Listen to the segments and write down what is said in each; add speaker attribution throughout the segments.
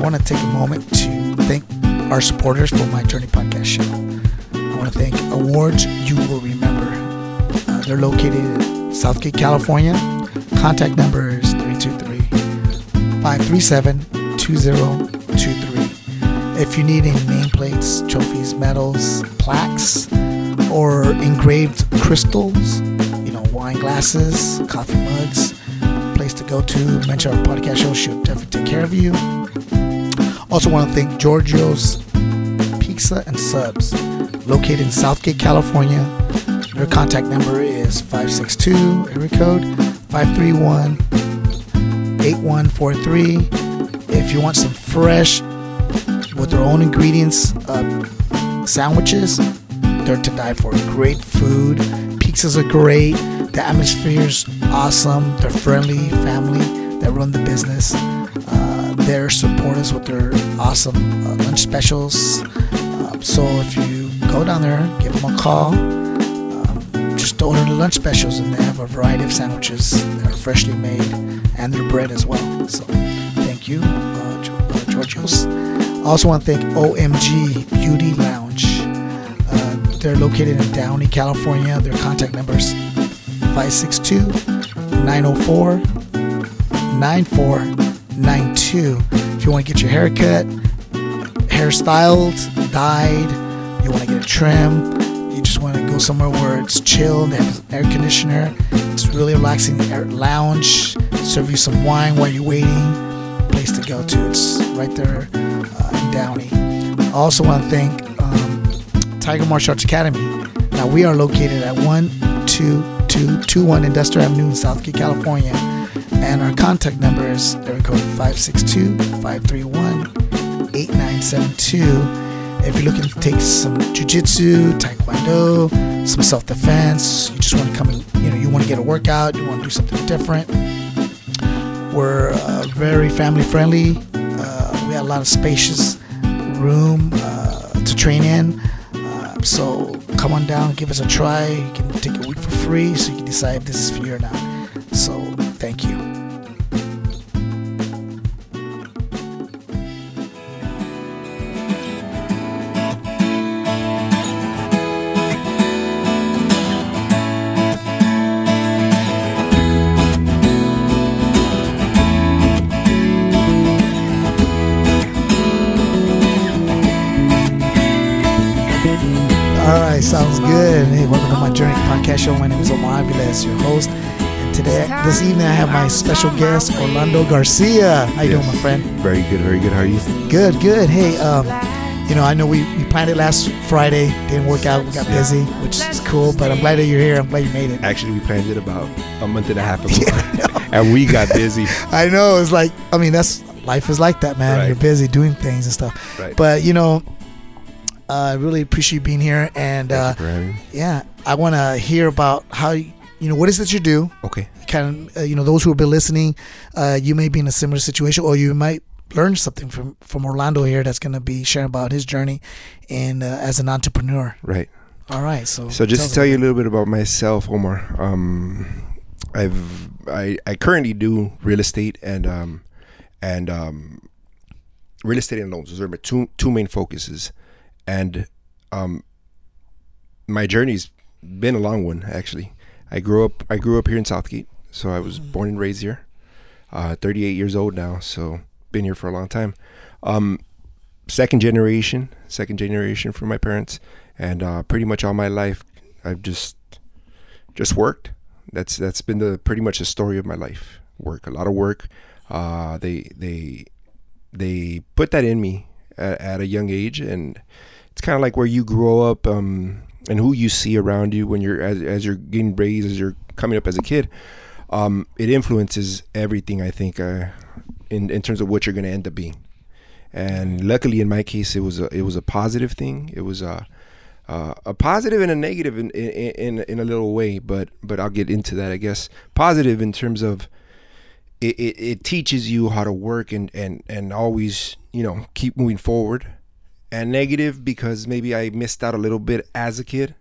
Speaker 1: want to take a moment to thank our supporters for my Journey podcast show. I want to thank Awards You Will Remember. Uh, they're located in Southgate, California. Contact number is 323 537 2023. If you need any nameplates, trophies, medals, plaques, or engraved crystals, you know, wine glasses, coffee mugs, place to go to, mention our podcast show, she'll definitely take care of you. Also, want to thank Giorgio's Pizza and Subs, located in Southgate, California. Their contact number is 562 area code 531 8143. If you want some fresh, with their own ingredients, uh, sandwiches, they're to die for. Great food. Pizzas are great. The atmosphere's awesome. They're friendly, family that run the business. They're support us with their awesome uh, lunch specials. Um, so if you go down there, give them a call. Um, just order the lunch specials, and they have a variety of sandwiches that are freshly made, and their bread as well. So thank you, uh, Gio- uh, also want to thank OMG Beauty Lounge. Uh, they're located in Downey, California. Their contact number is 562 904 9492. If you want to get your hair cut, hair styled, dyed, you want to get a trim, you just want to go somewhere where it's chill, they have air conditioner, it's really relaxing air lounge, serve you some wine while you're waiting, place to go to. It's right there uh, in Downey. I also want to thank um, Tiger Martial Arts Academy. Now we are located at 12221 Industrial Avenue in Southgate, California. And our contact number is area code 562-531-8972. If you're looking to take some jujitsu, taekwondo, some self-defense, you just want to come and, you know, you want to get a workout, you want to do something different. We're uh, very family friendly. Uh, we have a lot of spacious room uh, to train in. Uh, so come on down, give us a try. You can take a week for free, so you can decide if this is for you or not. So thank you. My Journey podcast show. My name is Omar Aviles, your host. And today, this evening, I have my special guest, Orlando Garcia. How you doing, my friend?
Speaker 2: Very good, very good. How are you?
Speaker 1: Good, good. Hey, um, you know, I know we, we planned it last Friday. Didn't work out. We got busy, which is cool. But I'm glad that you're here. I'm glad you made it.
Speaker 2: Actually, we planned it about a month and a half ago, and we got busy.
Speaker 1: I know. It's like, I mean, that's life is like that, man.
Speaker 2: Right.
Speaker 1: You're busy doing things and stuff.
Speaker 2: Right.
Speaker 1: But you know, I really appreciate you being here. And uh,
Speaker 2: Thank you for having me.
Speaker 1: yeah, I want to hear about how you, know what is it you do.
Speaker 2: Okay.
Speaker 1: Kind of, uh, you know, those who have been listening, uh, you may be in a similar situation, or you might learn something from from Orlando here that's going to be sharing about his journey and uh, as an entrepreneur.
Speaker 2: Right.
Speaker 1: All right, so
Speaker 2: So just to tell you a little bit about myself, Omar. Um, I've I, I currently do real estate and um, and um, real estate and loans. Those are my two two main focuses, and um, my journey's been a long one actually. I grew up I grew up here in Southgate, so I was born and raised here. Uh, 38 years old now, so been here for a long time. Um, second generation, second generation from my parents, and uh, pretty much all my life I've just just worked. That's that's been the pretty much the story of my life. Work, a lot of work. Uh, they they they put that in me at, at a young age, and it's kind of like where you grow up um, and who you see around you when you're as, as you're getting raised, as you're coming up as a kid. Um, it influences everything I think uh, in in terms of what you're going to end up being. And luckily, in my case, it was a it was a positive thing. It was a uh, a positive and a negative in, in in in a little way, but but I'll get into that. I guess positive in terms of it, it, it teaches you how to work and, and and always you know keep moving forward, and negative because maybe I missed out a little bit as a kid,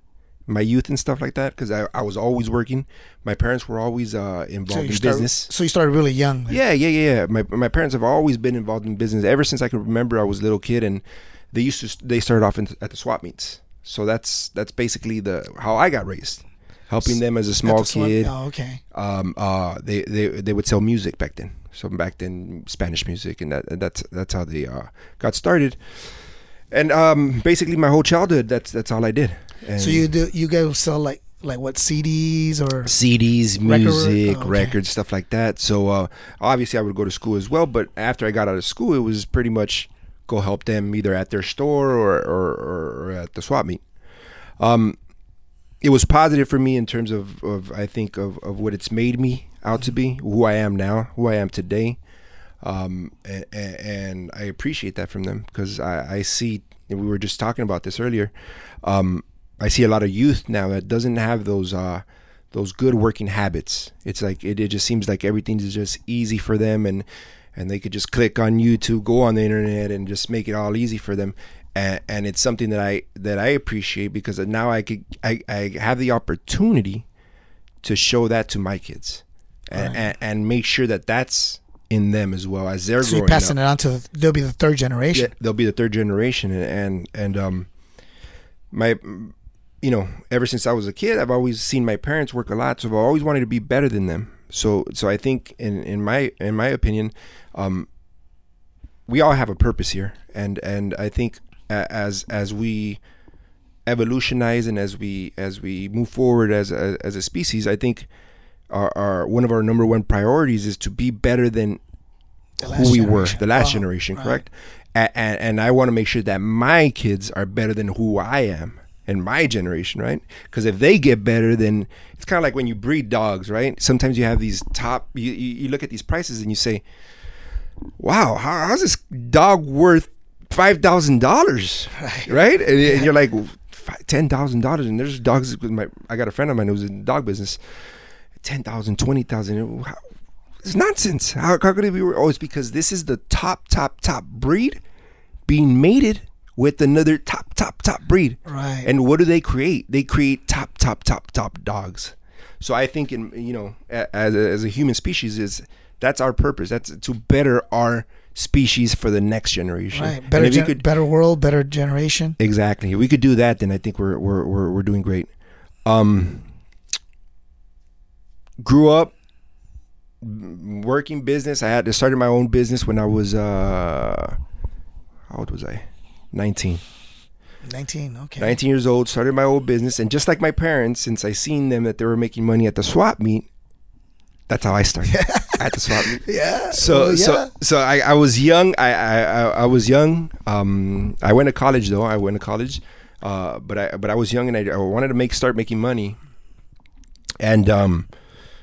Speaker 2: my youth and stuff like that because I, I was always working. My parents were always uh, involved in
Speaker 1: start-
Speaker 2: business.
Speaker 1: so you started really young. then.
Speaker 2: Yeah, yeah, yeah, yeah. My my parents have always been involved in business ever since I can remember. I was a little kid, and they used to they started off in, at the swap meets. So that's that's basically the how I got raised, helping them as a small kid.
Speaker 1: Oh, okay.
Speaker 2: Um, uh, they they they would sell music back then. So back then, Spanish music, and that that's that's how they uh, got started. And um, basically, my whole childhood, that's that's all I did. And
Speaker 1: So you do you go sell like like what CDs or
Speaker 2: CDs, music,
Speaker 1: oh, okay.
Speaker 2: records, stuff like that. So uh, obviously, I would go to school as well. But after I got out of school, it was pretty much go help them either at their store or or, or, or at the swap meet. Um, it was positive for me in terms of, of I think of, of what it's made me out to be, who I am now, who I am today. Um, and, and I appreciate that from them because I, I see, we were just talking about this earlier. Um, I see a lot of youth now that doesn't have those uh, those good working habits. It's like it, it just seems like everything's just easy for them, and and they could just click on YouTube, go on the internet, and just make it all easy for them. And, and it's something that I that I appreciate because now I could I, I have the opportunity to show that to my kids, and,
Speaker 1: Right.
Speaker 2: and, and make sure that that's in them as well as they're
Speaker 1: so you're
Speaker 2: growing up
Speaker 1: passing it on to they'll be the third generation.
Speaker 2: yeah, they'll be the third generation and and, and um my you know ever since i was a kid i've always seen my parents work a lot so i've always wanted to be better than them so so i think in in my in my opinion um we all have a purpose here and and i think as as we evolutionize and as we as we move forward as a, as a species i think our, our one of our number one priorities is to be better than who we were, the last generation, correct? And, and, and I want to make sure that my kids are better than who I am and my generation, right? Because if they get better, then it's kind of like when you breed dogs, right? Sometimes you have these top, you, you, you look at these prices and you say, wow, how, how's this dog worth $5,000?
Speaker 1: Right.
Speaker 2: Right? And, and you're like, $10,000. And there's dogs, with my, I got a friend of mine who's in the dog business. 10,000, 20,000. How- It's nonsense. How, how could it be? Oh, it's because this is the top, top, top breed being mated with another top, top, top breed.
Speaker 1: Right.
Speaker 2: And what do they create? They create top, top, top, top dogs. So I think, in you know, as a, as a human species, is that's our purpose. That's to better our species for the next generation.
Speaker 1: right.
Speaker 2: And
Speaker 1: Better gen-
Speaker 2: could-
Speaker 1: better world, better generation.
Speaker 2: Exactly. If we could do that, then I think we're we're we're, we're doing great. Um, grew up working business. I had to started my own business when I was uh, how old was I? Nineteen.
Speaker 1: 19. Okay.
Speaker 2: 19 years old. Started my own business, and just like my parents, since I seen them that they were making money at the swap meet, that's how I started at the swap meet.
Speaker 1: Yeah.
Speaker 2: So
Speaker 1: well, yeah.
Speaker 2: so so I, I was young. I, I I- I was young. Um, I went to college though. I went to college, uh, but I but I was young and I, I wanted to make start making money. And um,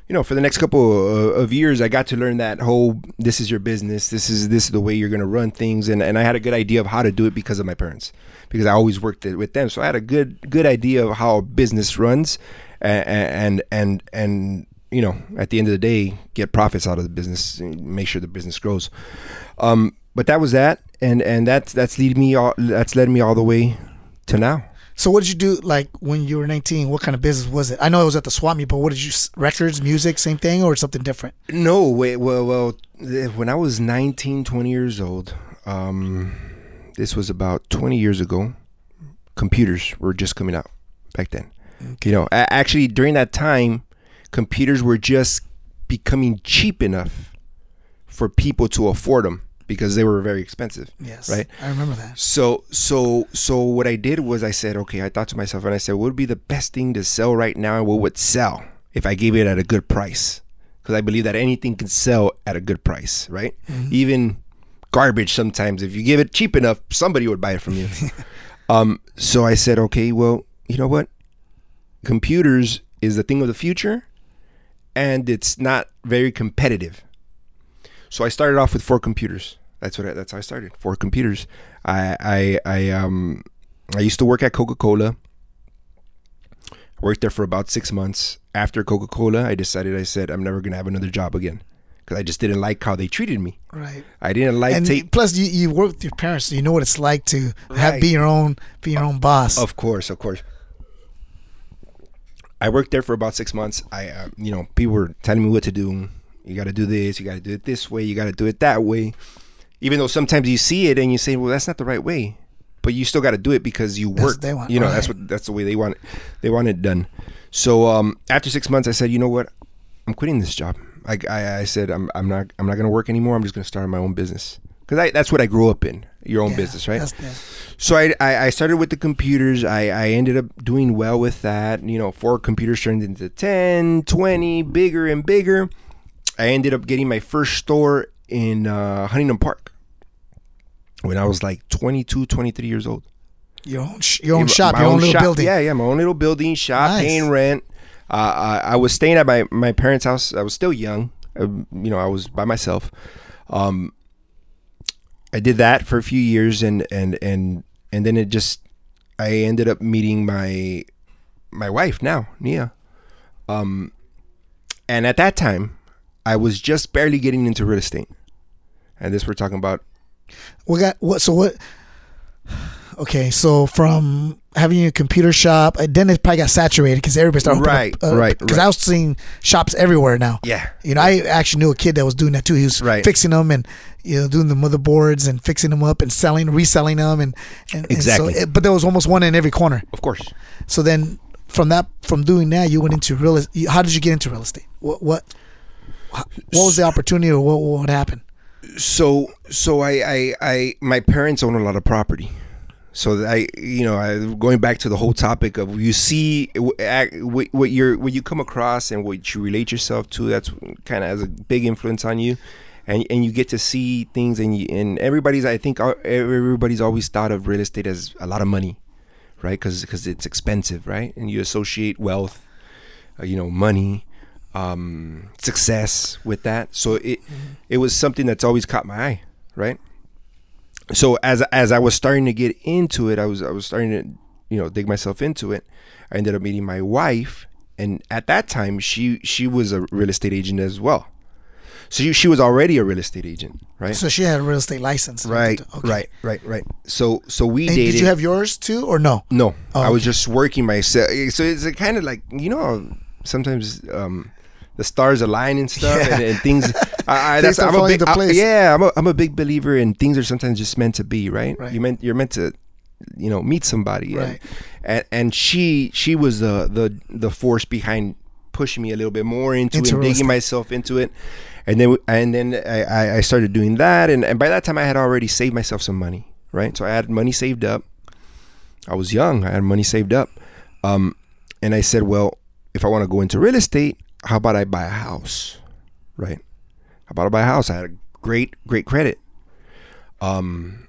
Speaker 2: you know, for the next couple of, years, I got to learn that whole this is your business. This is this is the way you're gonna run things. And and I had a good idea of how to do it because of my parents, because I always worked it with them. So I had a good good idea of how a business runs, and and and, and you know, at the end of the day, get profits out of the business, and make sure the business grows. Um, but that was that, and and that's that's lead me all that's led me all the way to now.
Speaker 1: So what did you do like when you were 19? What kind of business was it? I know it was at the swap meet, but what did you records, music, same thing or something different?
Speaker 2: No, wait, well, well, eh, when I was 19, 20 years old, um, this was about 20 years ago, computers were just coming out back then. You know, actually, during that time, computers were just becoming cheap enough for people to afford them because they were very expensive.
Speaker 1: Yes.
Speaker 2: Right.
Speaker 1: I remember that.
Speaker 2: So so so what I did was I said, okay, I thought to myself and I said, what would be the best thing to sell right now and what would sell if I gave it at a good price? Because I believe that anything can sell at a good price, right? Even garbage sometimes, if you give it cheap enough, somebody would buy it from you. um, so I said, okay, well, you know what? Computers is the thing of the future and it's not very competitive. So I started off with four computers. That's what I, that's how I started. Four computers. I I I um I used to work at Coca Cola. Worked there for about six months. After Coca Cola, I decided I said I'm never gonna have another job again because I just didn't like how they treated me.
Speaker 1: Right.
Speaker 2: I didn't like
Speaker 1: and
Speaker 2: take.
Speaker 1: plus, you, you work with your parents, so you know what it's like to have be your own be your own boss.
Speaker 2: Of course, of course. I worked there for about six months. I, uh, you know, people were telling me what to do. You got to do this. You got to do it this way. You got to do it that way. Even though sometimes you see it and you say, "Well, that's not the right way," but you still got to do it because you work.
Speaker 1: they want,
Speaker 2: you know, that's what that's the way they want. It. They want it done. So um, after six months, I said, "You know what? I'm quitting this job." I, I, I said, "I'm, I'm not I'm not going to work anymore. I'm just going to start my own business." Because that's what I grew up in. Your own
Speaker 1: Yeah,
Speaker 2: business, right? So I, I I started with the computers. I, I ended up doing well with that. You know, four computers turned into 10, 20, bigger and bigger. I ended up getting my first store in uh, Huntington Park when I was like 22, 23 years old.
Speaker 1: Your own, sh- your own
Speaker 2: Yeah,
Speaker 1: shop, your own, little
Speaker 2: shop.
Speaker 1: building.
Speaker 2: Yeah, yeah, my own little building, shop,
Speaker 1: Nice.
Speaker 2: paying rent. Uh, I, I was staying at my, my parents' house. I was still young. Um, you know, I was by myself. Um, I did that for a few years, and and and and then it just I ended up meeting my my wife now, Nia. Um, and at that time, I was just barely getting into real estate, and this we're talking about
Speaker 1: We got what? So what? Okay, so from having a computer shop, uh, then it probably got saturated because everybody started
Speaker 2: Right,
Speaker 1: up,
Speaker 2: right,
Speaker 1: Because
Speaker 2: right.
Speaker 1: I was seeing shops everywhere now.
Speaker 2: yeah,
Speaker 1: You know, I actually knew a kid that was doing that too. He was
Speaker 2: Right.
Speaker 1: fixing them and you know doing the motherboards and fixing them up and selling, reselling them, and, and and
Speaker 2: Exactly.
Speaker 1: so, it- but there was almost one in every corner.
Speaker 2: of course.
Speaker 1: So then, from that, from doing that, you went into real. How did you get into real estate? What what what was the opportunity or what what happened?
Speaker 2: so so I, I I my parents own a lot of property. So I you know I going back to the whole topic of you see what you're what you come across and what you relate yourself to that's kind of has a big influence on you and and you get to see things and you, and everybody's I think everybody's always thought of real estate as a lot of money right because because it's expensive right and you associate wealth uh, you know money um, success with that so it it was something that's always caught my eye right so as as I was starting to get into it I was I was starting to you know dig myself into it I ended up meeting my wife and at that time she she was a real estate agent as well so she, she was already a real estate agent right
Speaker 1: So she had a real estate license.
Speaker 2: right
Speaker 1: Okay.
Speaker 2: right right right so so we
Speaker 1: And
Speaker 2: dated
Speaker 1: did you have yours too, or no?
Speaker 2: no,
Speaker 1: Oh,
Speaker 2: I was
Speaker 1: okay.
Speaker 2: just working myself. So it's kind of like you know, sometimes um, the stars align and stuff,
Speaker 1: Yeah.
Speaker 2: and, and things. I, I,
Speaker 1: Things
Speaker 2: that's, I'm a big, I-
Speaker 1: place.
Speaker 2: yeah, I'm a, I'm a big believer in things are sometimes just meant to be, right?
Speaker 1: Right.
Speaker 2: You meant you're meant to, you know, meet somebody,
Speaker 1: Right.
Speaker 2: And, and and she she was the the the force behind pushing me a little bit more into, it, digging myself into it. And then and then I, I- I started doing that, and, and by that time I had already saved myself some money, right? So I had money saved up. I was young. I had money saved up. Um, and I said, well, if I want to go into real estate, how about I buy a house? Right? How about I buy a house? I had a great, great credit. Um,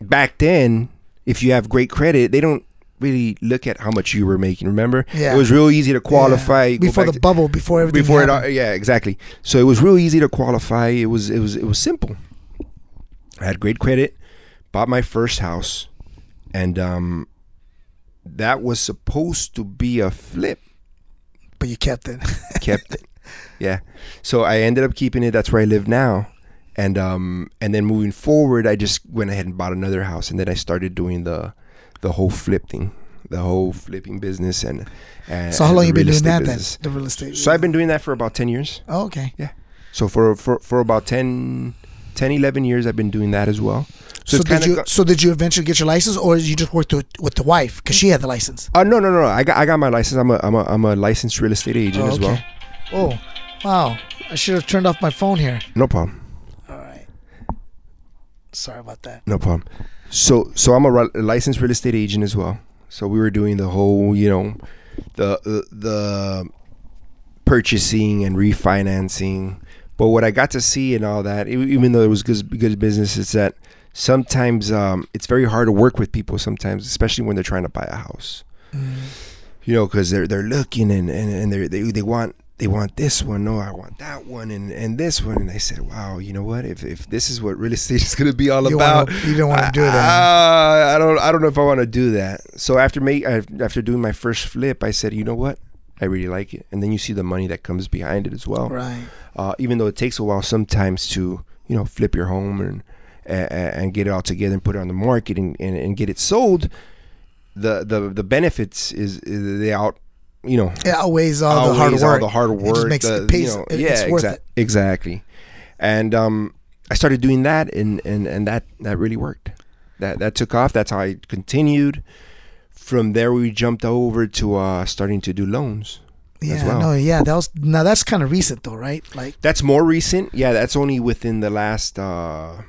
Speaker 2: back then, if you have great credit, they don't really look at how much you were making. Remember?
Speaker 1: Yeah.
Speaker 2: It was real easy to qualify.
Speaker 1: Yeah. Before the
Speaker 2: to-
Speaker 1: bubble, before everything.
Speaker 2: before it all, yeah exactly so it was real easy to qualify it was it was it was simple i had great credit bought my first house and um that was supposed to be a flip
Speaker 1: but you kept it.
Speaker 2: kept it yeah so i ended up keeping it that's where i live now and um and then moving forward i just went ahead and bought another house and then i started doing the the whole flip thing the whole flipping business and, and
Speaker 1: so how long you been doing that
Speaker 2: business.
Speaker 1: then? The real estate.
Speaker 2: so i've been doing that for about 10 years
Speaker 1: Oh, okay. Yeah.
Speaker 2: So for, for for about 10, 10 11 years i've been doing that as well
Speaker 1: So,
Speaker 2: it's
Speaker 1: did you?
Speaker 2: go-
Speaker 1: so did you eventually get your license, or you just worked with, with the wife because she had the license?
Speaker 2: uh, no no no i got i got my license i'm a i'm a, I'm a licensed real estate agent
Speaker 1: Oh,
Speaker 2: as well.
Speaker 1: Oh, wow! I should have turned off my phone here.
Speaker 2: no problem
Speaker 1: All right. Sorry about that.
Speaker 2: no problem so so i'm a, a licensed real estate agent as well so we were doing the whole you know the the, the purchasing and refinancing but what i got to see and all that even though it was good, good business is that sometimes um, it's very hard to work with people sometimes especially when they're trying to buy a house. You know because they're they're looking and and, and they're, they they want they want this one. No i want that one and and this one. And i said wow you know what? If if this is what real estate is going to be all
Speaker 1: You
Speaker 2: about
Speaker 1: wanna- you don't wanna do that.
Speaker 2: uh, i don't i don't know if i want to do that. So after make after doing my first flip i said you know what? I really like it. And then you see the money that comes behind it as well.
Speaker 1: Right.
Speaker 2: uh, even though it takes a while sometimes to you know flip your home and and, and get it all together and put it on the market and, and, and get it sold the the the benefits is, is they out you know
Speaker 1: It outweighs all the hard
Speaker 2: outweighs all
Speaker 1: work.
Speaker 2: the hard work.
Speaker 1: It just makes
Speaker 2: the,
Speaker 1: it pays.
Speaker 2: you know,
Speaker 1: it-
Speaker 2: yeah,
Speaker 1: it's worth
Speaker 2: exa-
Speaker 1: it.
Speaker 2: exactly. And um, I started doing that, and and and that that really worked. That that took off. That's how I continued. From there, we jumped over to uh, starting to do loans.
Speaker 1: Yeah,
Speaker 2: well.
Speaker 1: no, yeah, that was now that's kind of recent though, right? Like,
Speaker 2: That's more recent. Yeah, that's only within the last, uh,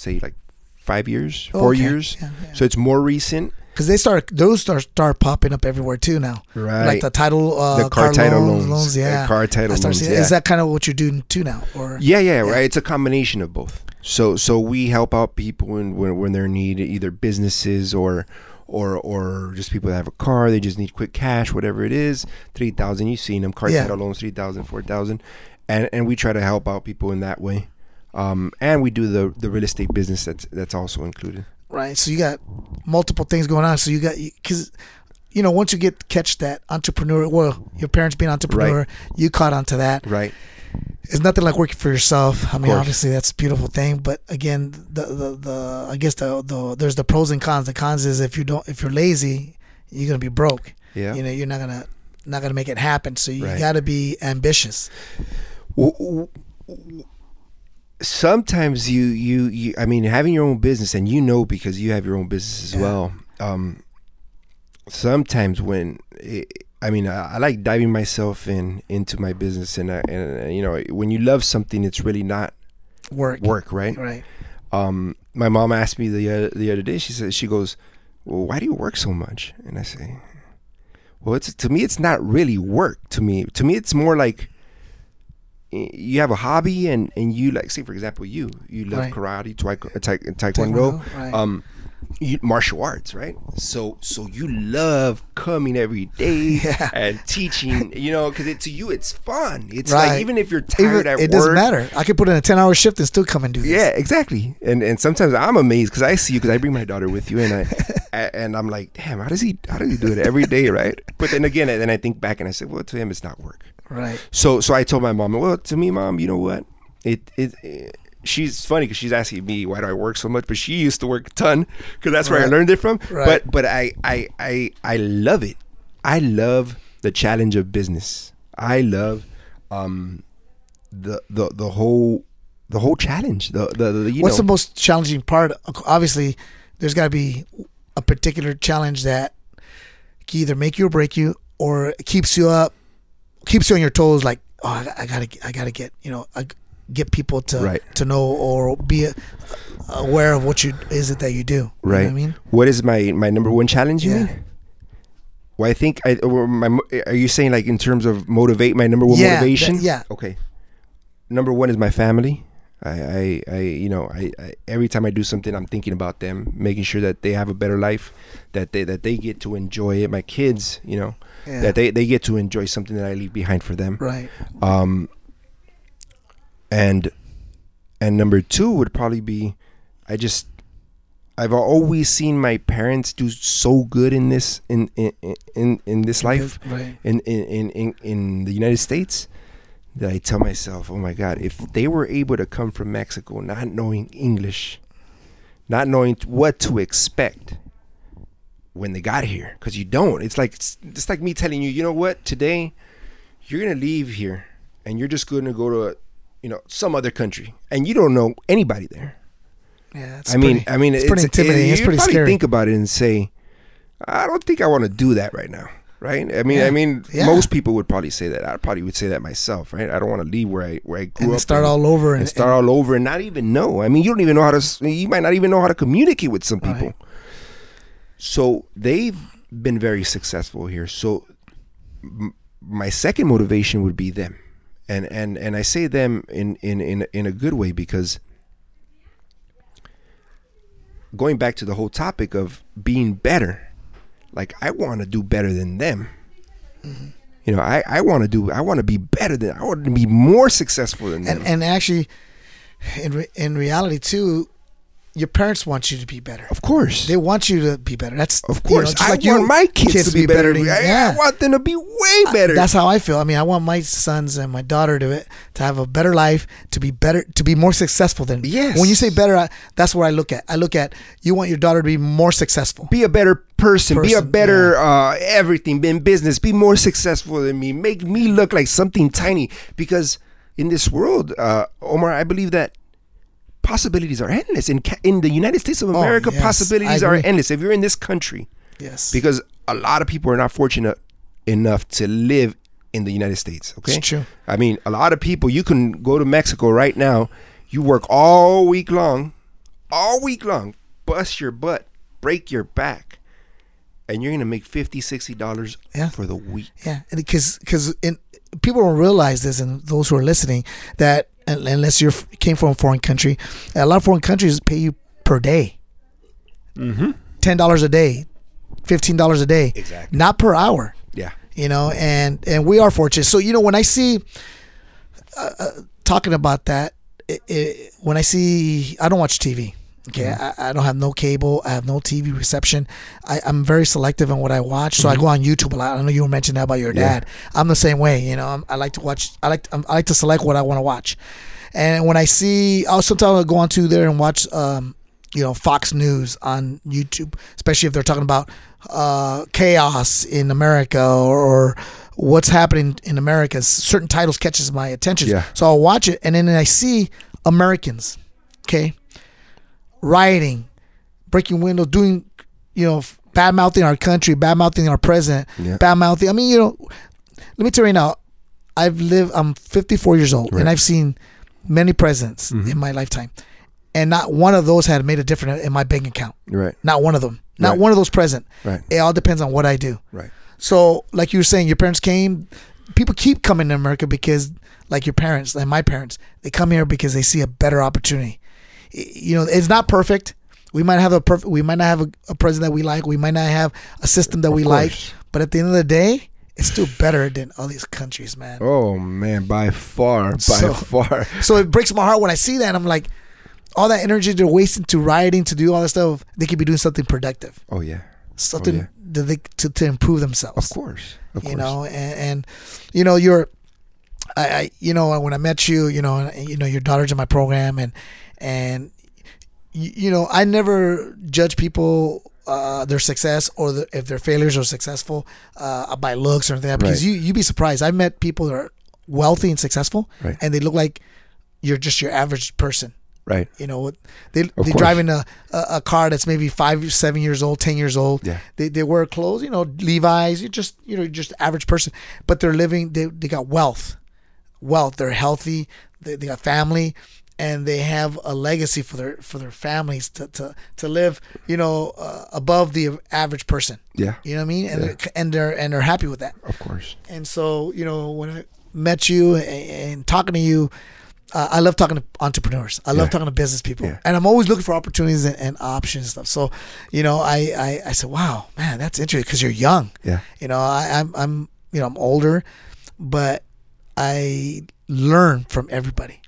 Speaker 2: say, like five years, four
Speaker 1: okay.
Speaker 2: years.
Speaker 1: Yeah, yeah.
Speaker 2: So it's more recent.
Speaker 1: because they start those start start popping up everywhere too now.
Speaker 2: Right.
Speaker 1: Like the title, uh,
Speaker 2: the car, title
Speaker 1: loans,
Speaker 2: loans,
Speaker 1: yeah.
Speaker 2: Uh, car title loans. Yeah.
Speaker 1: Is that kind of what you're doing too now, or
Speaker 2: yeah, yeah, right. It's a combination of both. So, so we help out people when when, when they're in need, either businesses or. Or, or just people that have a car, they just need quick cash, whatever it is. Three thousand, you've seen them. Car
Speaker 1: Yeah.
Speaker 2: title loans, three thousand, four thousand, and and we try to help out people in that way. Um, and we do the the real estate business that's that's also included.
Speaker 1: right? So you got multiple things going on. So you got because you know once you get catch that entrepreneur, well, your parents being entrepreneur, you caught onto that.
Speaker 2: Right.
Speaker 1: It's nothing like working for yourself. I mean, obviously that's a beautiful thing, but again, the the, the I guess the, the there's the pros and cons. The cons is if you don't if you're lazy, you're gonna be broke.
Speaker 2: Yeah.
Speaker 1: You know, you're not gonna not gonna make it happen. So you
Speaker 2: Right.
Speaker 1: got to be ambitious.
Speaker 2: w- w- w- sometimes you, you you i mean having your own business and you know because you have your own business as
Speaker 1: Yeah.
Speaker 2: well um sometimes when it, i mean I, I like diving myself in into my business and, I, and uh, you know when you love something it's really not
Speaker 1: Work.
Speaker 2: work right
Speaker 1: Right.
Speaker 2: um my mom asked me the other, the other day she said she goes well why do you work so much and i say well it's to me it's not really work to me to me it's more like you have a hobby and and you like say for example you you love
Speaker 1: Right.
Speaker 2: karate taekwondo, taek- taekwondo
Speaker 1: Taekwondo, right.
Speaker 2: um you, martial arts right so so you love coming every day
Speaker 1: Yeah.
Speaker 2: and teaching you know because to you it's fun it's
Speaker 1: Right.
Speaker 2: like even if you're
Speaker 1: Even-
Speaker 2: tired at work.
Speaker 1: it
Speaker 2: work
Speaker 1: doesn't matter. I could put in a ten hour shift and still come and do this.
Speaker 2: yeah, exactly. And and sometimes I'm amazed because I see you because I bring my daughter with you, and i and I'm like, damn, how does he how does he do it every day, right? But then again, and then I think back and I said, well, to him it's not work.
Speaker 1: Right.
Speaker 2: So so I told my mom, well, to me, mom, you know what? It it. it She's funny because she's asking me why do I work so much, but she used to work a ton because that's where I learned it from.
Speaker 1: Right.
Speaker 2: But but I, I I I love it. I love the challenge of business. I love um the the the whole the whole challenge. The the, the you
Speaker 1: What's
Speaker 2: know,
Speaker 1: the most challenging part? Obviously, there's got to be a particular challenge that can either make you or break you, or keeps you up, keeps you on your toes. Like, oh, I, I gotta, I gotta get, you know, I, get people to
Speaker 2: Right.
Speaker 1: to know or be aware of what you is it that you do. You know
Speaker 2: right?
Speaker 1: I mean,
Speaker 2: what is my my number one challenge? You
Speaker 1: Yeah.
Speaker 2: mean? Well, I think I or my are you saying like in terms of motivate my number one
Speaker 1: Yeah,
Speaker 2: motivation?
Speaker 1: that- yeah.
Speaker 2: Okay. Number one is my family. I, I, I you know, I, I every time I do something, I'm thinking about them, making sure that they have a better life, that they that they get to enjoy it. My kids, you know,
Speaker 1: Yeah.
Speaker 2: that they they get to enjoy something that I leave behind for them.
Speaker 1: right?
Speaker 2: Um, and and number two would probably be, I just I've always seen my parents do so good in this in in in, in this life
Speaker 1: right?
Speaker 2: in, in in in in the United States that I tell myself, oh my God, if they were able to come from Mexico not knowing English, not knowing what to expect when they got here, because you don't. It's like it's, it's like me telling you, you know what, today you're gonna leave here and you're just gonna go to, a, you know, some other country and you don't know anybody there.
Speaker 1: Yeah, it's
Speaker 2: I mean,
Speaker 1: pretty,
Speaker 2: I mean,
Speaker 1: it's pretty intimidating.
Speaker 2: you
Speaker 1: it's pretty
Speaker 2: probably
Speaker 1: scary.
Speaker 2: think about it and say, I don't think I want to do that right now. Right? I mean,
Speaker 1: Yeah.
Speaker 2: I mean,
Speaker 1: Yeah.
Speaker 2: most people would probably say that. I probably would say that myself. Right? I don't want to leave where I where I grew
Speaker 1: and
Speaker 2: up
Speaker 1: start
Speaker 2: and,
Speaker 1: all over and,
Speaker 2: and start all over and not even know. I mean, you don't even know how to. You might not even know how to communicate with some people.
Speaker 1: Right.
Speaker 2: So they've been very successful here. So m- my second motivation would be them, and and and I say them in in in in a good way because going back to the whole topic of being better, like I want to do better than them. Mm-hmm. You know, I, I want to do I want to be better than I want to be more successful than them.
Speaker 1: and and actually, in re, in reality too, your parents want you to be better.
Speaker 2: Of course.
Speaker 1: They want you to be better. That's
Speaker 2: of course.
Speaker 1: just
Speaker 2: I
Speaker 1: like
Speaker 2: want
Speaker 1: you-
Speaker 2: my kids, kids to be better.
Speaker 1: than-
Speaker 2: I, I want them to be way better.
Speaker 1: That's how I feel. I mean, I want my sons and my daughter to to have a better life, to be better, to be more successful than me.
Speaker 2: Yes.
Speaker 1: When you say better, I, that's what I look at. I look at you want your daughter to be more successful.
Speaker 2: be a better person, be a
Speaker 1: Person,
Speaker 2: better uh, everything in business, be more successful than me, make me look like something tiny. Because in this world, uh, Omar, I believe that possibilities are endless. In ca- in the United States of oh, America,
Speaker 1: Oh, yes,
Speaker 2: possibilities are endless. If you're in this country,
Speaker 1: Yes.
Speaker 2: because a lot of people are not fortunate enough to live in the United States. Okay,
Speaker 1: It's true.
Speaker 2: I mean, a lot of people. You can go to Mexico right now. You work all week long, all week long, bust your butt, break your back, and you're gonna make 50 dollars
Speaker 1: Yeah.
Speaker 2: for the week.
Speaker 1: Yeah, because because people don't realize this, and those who are listening, that unless you came from a foreign country, a lot of foreign countries pay you per day.
Speaker 2: Mm-hmm.
Speaker 1: Ten dollars a day, fifteen dollars a day,
Speaker 2: Exactly.
Speaker 1: not per hour.
Speaker 2: Yeah.
Speaker 1: You know, and and we are fortunate. So you know, when I see uh, uh, talking about that, it, it, when I see, I don't watch TV. Okay, I, I don't have no cable. I have no TV reception. I, I'm very selective in what I watch. So I go on YouTube a lot. I know you were mentioning that about your
Speaker 2: Yeah.
Speaker 1: dad. I'm the same way. You know, I'm, I like to watch. I like I like to select what I want to watch. And when I see, I'll sometimes I'll go on to there and watch, um, you know, Fox News on YouTube, especially if they're talking about uh, chaos in America or, or what's happening in America. Certain titles catches my attention,
Speaker 2: Yeah.
Speaker 1: so I'll watch it, and then I see Americans, okay, rioting, breaking windows, doing, you know, bad mouthing our country, bad mouthing our president,
Speaker 2: Yeah.
Speaker 1: bad mouthing. I mean, you know, let me tell you right now, I've lived. I'm 54 years old,
Speaker 2: Right.
Speaker 1: and I've seen many presidents mm-hmm. in my lifetime, and not one of those had made a difference in my bank account.
Speaker 2: Right.
Speaker 1: Not one of them. Not
Speaker 2: Right.
Speaker 1: one of those present.
Speaker 2: Right.
Speaker 1: It all depends on what I do.
Speaker 2: Right.
Speaker 1: So, like you were saying, your parents came. People keep coming to America because, like your parents, like my parents, they come here because they see a better opportunity. You know, it's not perfect. We might have a perfect. We might not have a, a president that we like. We might not have a system that we like. But at the end of the day, it's still better than all these countries, man.
Speaker 2: Oh man, by far, by
Speaker 1: So-
Speaker 2: far.
Speaker 1: So it breaks my heart when I see that. I'm like, all that energy they're wasting to rioting to do all that stuff. They could be doing something productive,
Speaker 2: Oh yeah.
Speaker 1: something oh,
Speaker 2: yeah.
Speaker 1: that they, to to improve themselves.
Speaker 2: Of course. Of
Speaker 1: you
Speaker 2: course.
Speaker 1: know and, and you know you're I, I you know when i met you you know and, you know your daughter's in my program and and you, you know i never judge people uh, their success or the, if their failures are successful uh, by looks or anything like that because
Speaker 2: Right.
Speaker 1: you you'd be surprised i've met people that are wealthy and successful
Speaker 2: Right.
Speaker 1: and they look like you're just your average person
Speaker 2: Right.
Speaker 1: you know, they they
Speaker 2: course.
Speaker 1: driving a, a a car that's maybe five, seven years old, ten years old.
Speaker 2: Yeah.
Speaker 1: They, they wear clothes, you know, Levi's. You're just you know just average person, but they're living. They they got wealth, wealth. They're healthy. They, they got family, and they have a legacy for their for their families to to, to live. You know, uh, above the average person.
Speaker 2: Yeah.
Speaker 1: You know what I mean? And
Speaker 2: Yeah.
Speaker 1: they're, and they're and they're happy with that.
Speaker 2: Of course.
Speaker 1: And so, you know, when I met you and, and talking to you, uh, I love talking to entrepreneurs. I love
Speaker 2: Yeah.
Speaker 1: talking to business people,
Speaker 2: Yeah.
Speaker 1: and I'm always looking for opportunities and, and options and stuff. So, you know, I I, I said, wow, man, that's interesting because you're young.
Speaker 2: Yeah.
Speaker 1: You know, I, I'm I'm you know I'm older, but I learn from everybody.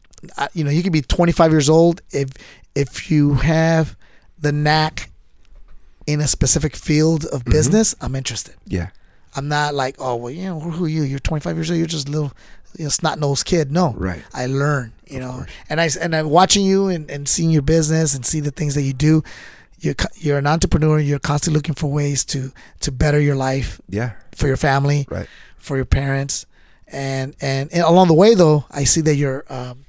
Speaker 1: You know, you can be 25 years old if if you have the knack in a specific field of
Speaker 2: Mm-hmm.
Speaker 1: business. I'm interested.
Speaker 2: Yeah.
Speaker 1: I'm not like, oh well, you know, who are you? You're 25 years old. You're just a little, you know, snot nosed kid. No,
Speaker 2: Right.
Speaker 1: I learn, you know, and I and I'm watching you and, and seeing your business and see the things that you do. You're you're an entrepreneur. You're constantly looking for ways to to better your life
Speaker 2: Yeah.
Speaker 1: for your family,
Speaker 2: Right.
Speaker 1: for your parents, and and, and along the way though, I see that you're um,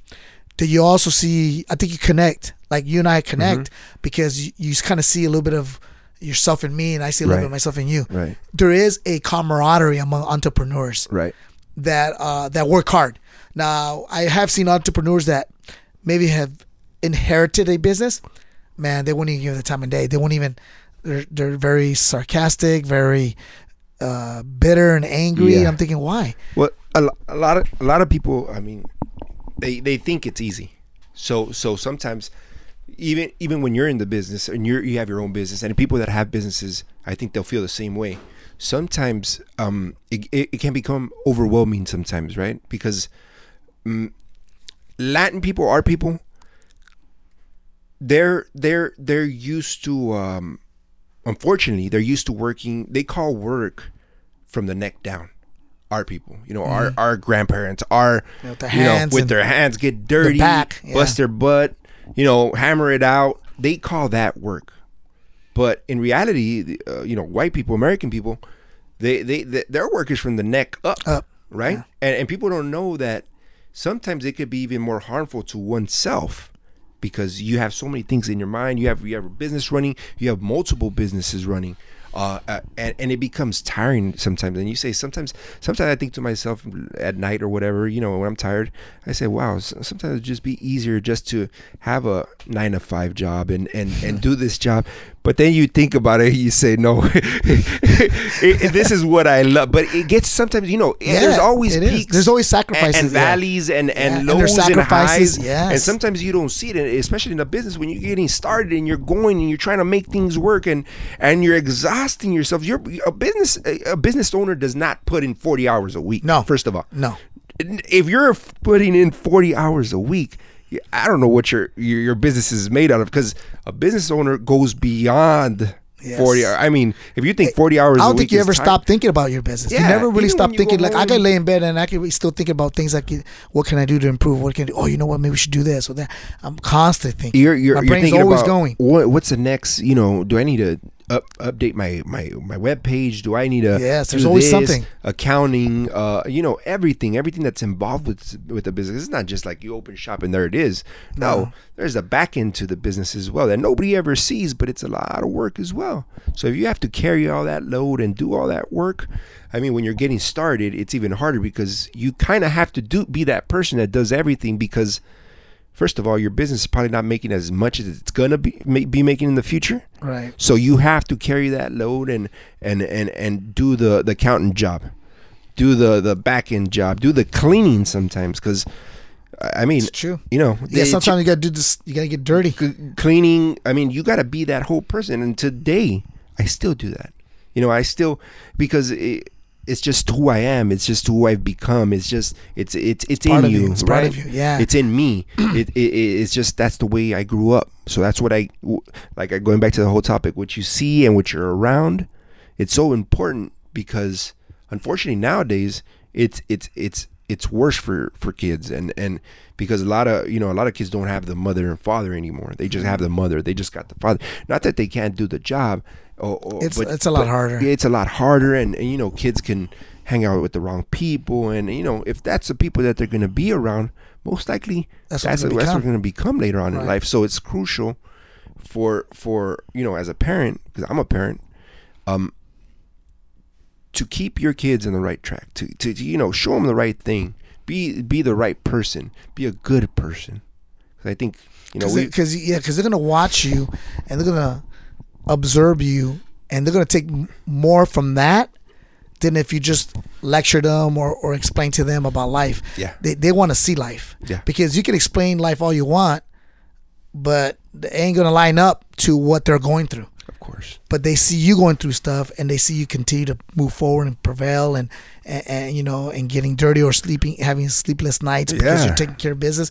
Speaker 1: that you also see. I think you connect, like you and I connect,
Speaker 2: Mm-hmm.
Speaker 1: because you, you kind of see a little bit of yourself in me, and I see a little
Speaker 2: Right.
Speaker 1: bit of myself in you
Speaker 2: Right.
Speaker 1: there is a camaraderie among entrepreneurs
Speaker 2: Right.
Speaker 1: that uh, that work hard. Now, I have seen entrepreneurs that maybe have inherited a business. Man, they won't even give the time of day. They won't even. They're they're very sarcastic, very uh, bitter and angry.
Speaker 2: Yeah.
Speaker 1: I'm thinking, why?
Speaker 2: Well, a, a lot of a lot of people. I mean, they they think it's easy. So so sometimes, even even when you're in the business and you're you have your own business, and people that have businesses, I think they'll feel the same way. Sometimes, um, it it, it can become overwhelming. Sometimes, right? Because mm, Latin people, are people, they're they're they're used to um unfortunately they're used to working they call work from the neck down our people. You know our our grandparents our
Speaker 1: Yeah, with
Speaker 2: you know with their hands get dirty
Speaker 1: back, yeah.
Speaker 2: bust their butt you know hammer it out. They call that work. But in reality uh, you know white people american people they, they they their work is from the neck up
Speaker 1: Up,
Speaker 2: right? and, and people don't know that sometimes it could be even more harmful to oneself because you have so many things in your mind. You have you have a business running. You have multiple businesses running uh, uh, and, and it becomes tiring sometimes. And you say sometimes sometimes i think to myself at night or whatever you know when i'm tired i say wow sometimes it'd just be easier just to have a nine to five job and and, and do this job but then you think about it you say no it- this is what i love but it gets sometimes you know
Speaker 1: Yeah,
Speaker 2: there's always
Speaker 1: it is.
Speaker 2: peaks
Speaker 1: There's always sacrifices,
Speaker 2: and,
Speaker 1: yeah.
Speaker 2: valleys and and
Speaker 1: Yeah, and
Speaker 2: lows and,
Speaker 1: sacrifices,
Speaker 2: highs
Speaker 1: yes.
Speaker 2: and sometimes you don't see it and especially in a business when you're getting started and you're going and you're trying to make things work and and you're exhausting yourself you're a business a business owner does not put in 40 hours a week
Speaker 1: No.
Speaker 2: first of all
Speaker 1: No.
Speaker 2: if you're putting in 40 hours a week I don't know what your your, your business is made out of because a business owner goes beyond
Speaker 1: Yes.
Speaker 2: 40. I mean, if you think 40 hours
Speaker 1: I don't think you ever
Speaker 2: time-
Speaker 1: stop thinking about your business. you never really stop thinking. Like I
Speaker 2: home-
Speaker 1: lay in bed and I be still thinking about things like, what can I do to improve? What can I do? Oh, you know what? Maybe we should do this or that. I'm constantly thinking.
Speaker 2: you're you're,
Speaker 1: My
Speaker 2: you're
Speaker 1: brain's
Speaker 2: thinking
Speaker 1: always
Speaker 2: about
Speaker 1: going.
Speaker 2: What, what's the next? You know, do I need to up, update my my my web page? Do I need a
Speaker 1: Yes, there's always
Speaker 2: this?
Speaker 1: something.
Speaker 2: Accounting, uh, you know, everything, everything that's involved with with the business. It's not just like you open shop and there it is. No,
Speaker 1: No.
Speaker 2: there's a back end to the business as well that nobody ever sees, but it's a lot of work as well. So if you have to carry all that load and do all that work. I mean, when you're getting started, it's even harder because you kind of have to do be that person that does everything because first of all, your business is probably not making as much as it's gonna be be making in the future.
Speaker 1: Right.
Speaker 2: So you have to carry that load and and and and do the the accountant job, do the the back end job, do the cleaning sometimes because. I mean,
Speaker 1: It's true.
Speaker 2: you know,
Speaker 1: Yeah. Sometimes you gotta do this. You gotta get dirty.
Speaker 2: cleaning. I mean, you got to be that whole person. And today, I still do that. You know, I still because it, it's just who I am. It's just who I've become. It's just it's it's it's,
Speaker 1: part
Speaker 2: in you,
Speaker 1: you. It's part
Speaker 2: right?
Speaker 1: of you. Yeah.
Speaker 2: It's in me. it, it it's just that's the way I grew up. So that's what I like. Going back to the whole topic. What you see and what you're around, it's so important because unfortunately nowadays it's it's it's it's worse for for kids and and because a lot of you know a lot of kids don't have the mother and father anymore they just mm-hmm. have the mother they just got the father not that they can't do the job or, or,
Speaker 1: It's-
Speaker 2: but-
Speaker 1: it's a lot harder.
Speaker 2: it's a lot harder and, and you know kids can hang out with the wrong people and you know if that's the people that they're going to be around most likely
Speaker 1: That's
Speaker 2: that's,
Speaker 1: what they're
Speaker 2: what
Speaker 1: gonna
Speaker 2: they're
Speaker 1: become.
Speaker 2: going to become later on in life. So it's crucial for for you know as a parent because i'm a parent um to keep your kids in the right track to, to, to you know show them the right thing. Be be the right person. Be a good person. 'Cause i think you know
Speaker 1: because yeah, because they're gonna watch you and they're gonna observe you and they're gonna take more from that than if you just lecture them or, or explain to them about life.
Speaker 2: Yeah.
Speaker 1: they they want to see life.
Speaker 2: Yeah.
Speaker 1: because you can explain life all you want, but they ain't gonna line up to what they're going through.
Speaker 2: of course
Speaker 1: But they see you going through stuff and they see you continue to move forward and prevail and and, and you know and getting dirty or sleeping having sleepless nights because
Speaker 2: Yeah.
Speaker 1: you're taking care of business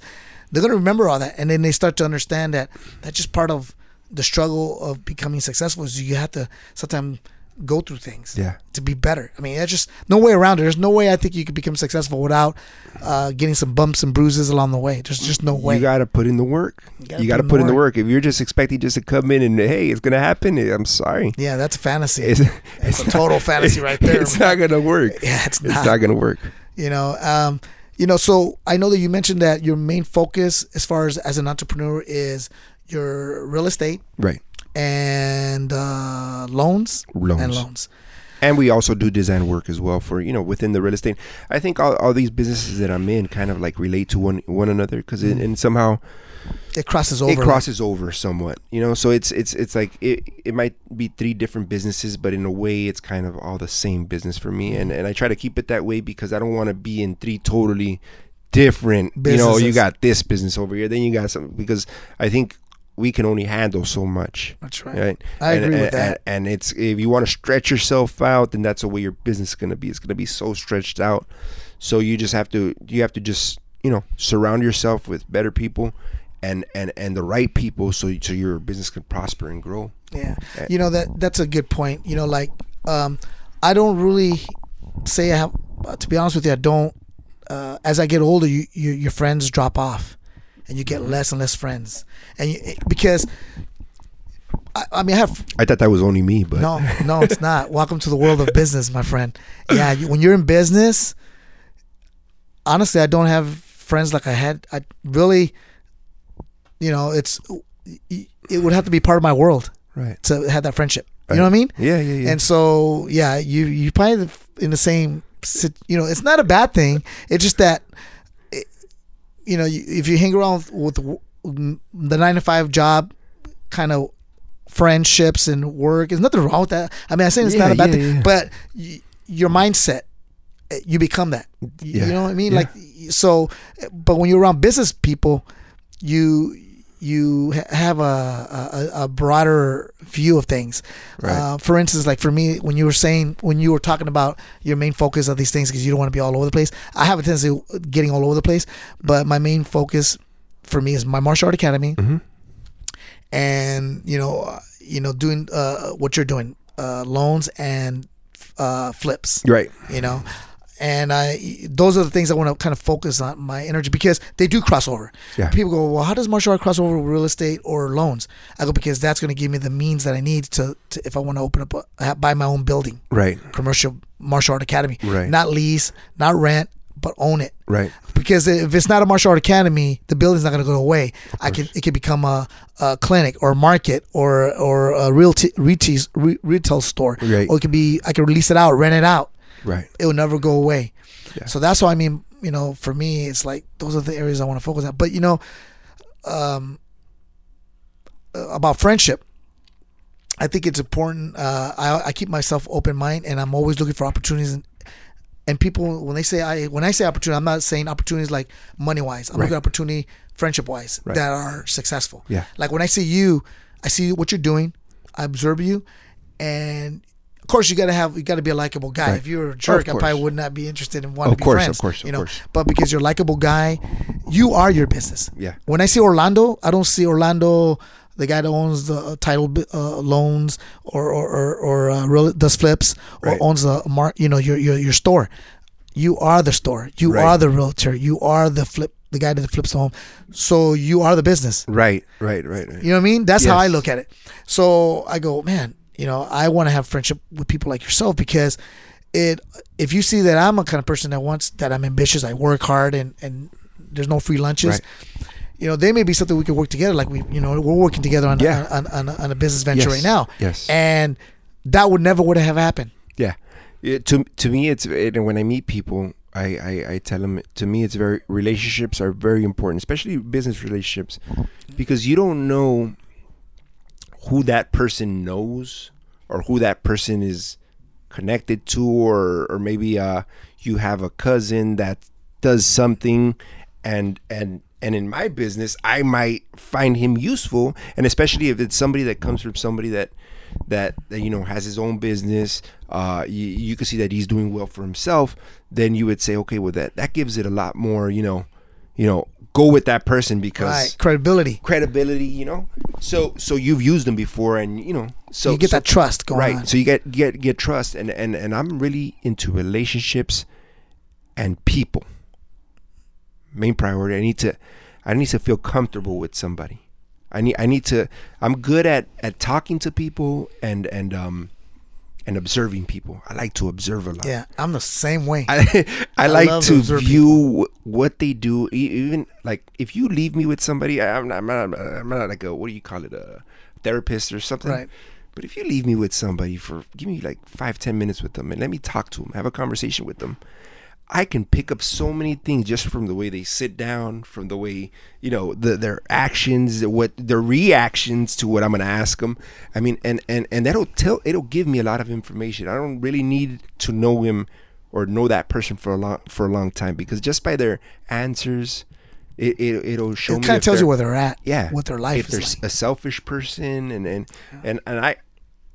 Speaker 1: they're going to remember all that and then they start to understand that that's just part of the struggle of becoming successful is you have to sometimes go through things
Speaker 2: Yeah.
Speaker 1: to be better i mean there's just no way around it there's no way i think you could become successful without uh, getting some bumps and bruises along the way there's just no way
Speaker 2: You got to put in the work. You
Speaker 1: gotta
Speaker 2: got to
Speaker 1: put in
Speaker 2: put
Speaker 1: the
Speaker 2: in the
Speaker 1: work.
Speaker 2: If you're just expecting just to come in and hey, it's gonna happen, I'm sorry.
Speaker 1: yeah that's a fantasy
Speaker 2: It's,
Speaker 1: it's a total fantasy right there
Speaker 2: It's not gonna work.
Speaker 1: Yeah, it's not.
Speaker 2: It's
Speaker 1: not.
Speaker 2: not gonna work.
Speaker 1: you know um you know so i know that you mentioned that your main focus as far as as an entrepreneur is your real estate
Speaker 2: Right.
Speaker 1: and uh loans
Speaker 2: Loans.
Speaker 1: and loans
Speaker 2: And we also do design work as well for you know within the real estate. I think all, all these businesses that I'm in kind of like relate to one one another because it and somehow
Speaker 1: it crosses over
Speaker 2: it crosses over somewhat. You know, so it's it's it's like it it might be three different businesses, but in a way it's kind of all the same business for me. And and I try to keep it that way because I don't want to be in three totally different. You know, you got this business over here, then you got some because I think we can only handle so much.
Speaker 1: that's right
Speaker 2: Right.
Speaker 1: I
Speaker 2: and,
Speaker 1: agree with that.
Speaker 2: And, it's if you want to stretch yourself out, then that's the way your business is gonna be. It's gonna be so stretched out. So you just have to you have to just you know surround yourself with better people, and and and the right people so so your business can prosper and grow.
Speaker 1: Yeah, you know that that's a good point. You know, like um, I don't really say I have. To be honest with you, I don't. Uh, as I get older, you, you your friends drop off, and you get less and less friends, and you, because I, I mean I have
Speaker 2: I thought that was only me, but
Speaker 1: no, no, it's not. Welcome to the world of business, my friend. Yeah, you, when you're in business, honestly, I don't have friends like I had. I really, you know, it's it would have to be part of my world
Speaker 2: right.
Speaker 1: to have that friendship. You know what I mean?
Speaker 2: Yeah, yeah, yeah.
Speaker 1: And so, yeah, you you probably in the same, you know, it's not a bad thing. It's just that, you know, if you hang around with the nine to five job, kind of friendships and work, there's nothing wrong with that. I mean, I'm saying it's not
Speaker 2: Yeah,
Speaker 1: a bad
Speaker 2: yeah,
Speaker 1: thing,
Speaker 2: yeah.
Speaker 1: but y- your mindset, eh, you become that. You, know what I mean? Like, so, but when you're around business people, you you have a, a, a broader view of things.
Speaker 2: Right.
Speaker 1: Uh, for instance, like for me, when you were saying, when you were talking about your main focus of these things, because you don't want to be all over the place. I have a tendency of getting all over the place, but my main focus for me is my martial art academy,
Speaker 2: Mhm.
Speaker 1: and you know, uh, you know, doing uh, what you're doing, uh, loans and uh, flips
Speaker 2: right.
Speaker 1: you know and i those are the things i want to kind of focus on my energy because they do cross over
Speaker 2: Yeah.
Speaker 1: people go well how does martial art cross over with real estate or loans i go because that's going to give me the means that i need to, to if i want to open up a, buy my own building
Speaker 2: Right.
Speaker 1: commercial martial art academy
Speaker 2: Right.
Speaker 1: not lease not rent but own it
Speaker 2: Right.
Speaker 1: because if it's not a martial art academy, the building's not going to go away. I can it could become a, a clinic or a market or or a real retail retail store.
Speaker 2: Right.
Speaker 1: Or it could be I could release it out, rent it out.
Speaker 2: Right.
Speaker 1: It will never go away.
Speaker 2: Yeah.
Speaker 1: So that's why I mean, you know, for me, it's like those are the areas I want to focus on. But you know, um, uh, about friendship. I think it's important. Uh, I, I keep myself open mind, and I'm always looking for opportunities. And, and people, when they say I, when I say opportunity, I'm not saying opportunities like money wise. I'm
Speaker 2: Right.
Speaker 1: looking at opportunity friendship wise
Speaker 2: Right.
Speaker 1: that are successful.
Speaker 2: Yeah.
Speaker 1: Like when I see you, I see what you're doing. I observe you, and of course you gotta have you gotta be a likable guy.
Speaker 2: Right.
Speaker 1: If you're a jerk, I probably would not be interested in wanting
Speaker 2: Of
Speaker 1: to be
Speaker 2: course, of course, of
Speaker 1: you know,
Speaker 2: course.
Speaker 1: but because you're a likable guy, you are your business.
Speaker 2: Yeah.
Speaker 1: When I see Orlando, I don't see Orlando, the guy that owns the uh, title uh, loans or or or, or uh, real, does flips or
Speaker 2: Right.
Speaker 1: owns the mar- you know your your your store. You are the store. You
Speaker 2: Right.
Speaker 1: are the realtor. You are the flip the guy that flips the home. So you are the business.
Speaker 2: Right. Right. Right. Right.
Speaker 1: You know what I mean? That's how I look at it. So I go, man, you know, I want to have friendship with people like yourself because it if you see that I'm a kind of person that wants that I'm ambitious, I work hard and and there's no free lunches.
Speaker 2: Right.
Speaker 1: You know, they may be something we could work together. Like we, you know, we're working together on
Speaker 2: Yeah.
Speaker 1: on, on, on a business venture
Speaker 2: Yes.
Speaker 1: right now.
Speaker 2: Yes.
Speaker 1: And that would never would have happened.
Speaker 2: Yeah. It, to to me, it's it, when I meet people, I, I I tell them. To me, it's very relationships are very important, especially business relationships, because you don't know who that person knows or who that person is connected to, or or maybe uh you have a cousin that does something, and and and in my business, I might find him useful, and especially if it's somebody that comes from somebody that that, that you know has his own business uh you, you can see that he's doing well for himself then you would say okay well that that gives it a lot more you know you know go with that person because
Speaker 1: Right. Credibility.
Speaker 2: credibility you know so so you've used them before and you know so
Speaker 1: you get
Speaker 2: so-
Speaker 1: that trust going
Speaker 2: right
Speaker 1: on.
Speaker 2: so you get get get trust and and and i'm really into relationships and people main priority i need to i need to feel comfortable with somebody i need i need to i'm good at at talking to people and and um and observing people i like to observe a lot
Speaker 1: yeah, I'm the same way.
Speaker 2: I, I, like
Speaker 1: to
Speaker 2: view wh- what they do. Even like if you leave me with somebody, I- I'm not, I'm not, I'm not like a what do you call it, a therapist or something.
Speaker 1: Right.
Speaker 2: But if you leave me with somebody for give me like five ten minutes with them and let me talk to them, have a conversation with them, I can pick up so many things just from the way they sit down, from the way you know the, their actions, what their reactions to what I'm gonna ask them. I mean, and and and that'll tell, it'll give me a lot of information. I don't really need to know him or know that person for a long for a long time because just by their answers, it, it it'll show me.
Speaker 1: it kind of tells you where they're at.
Speaker 2: yeah
Speaker 1: What their life
Speaker 2: if they're
Speaker 1: like.
Speaker 2: a selfish person and and and and i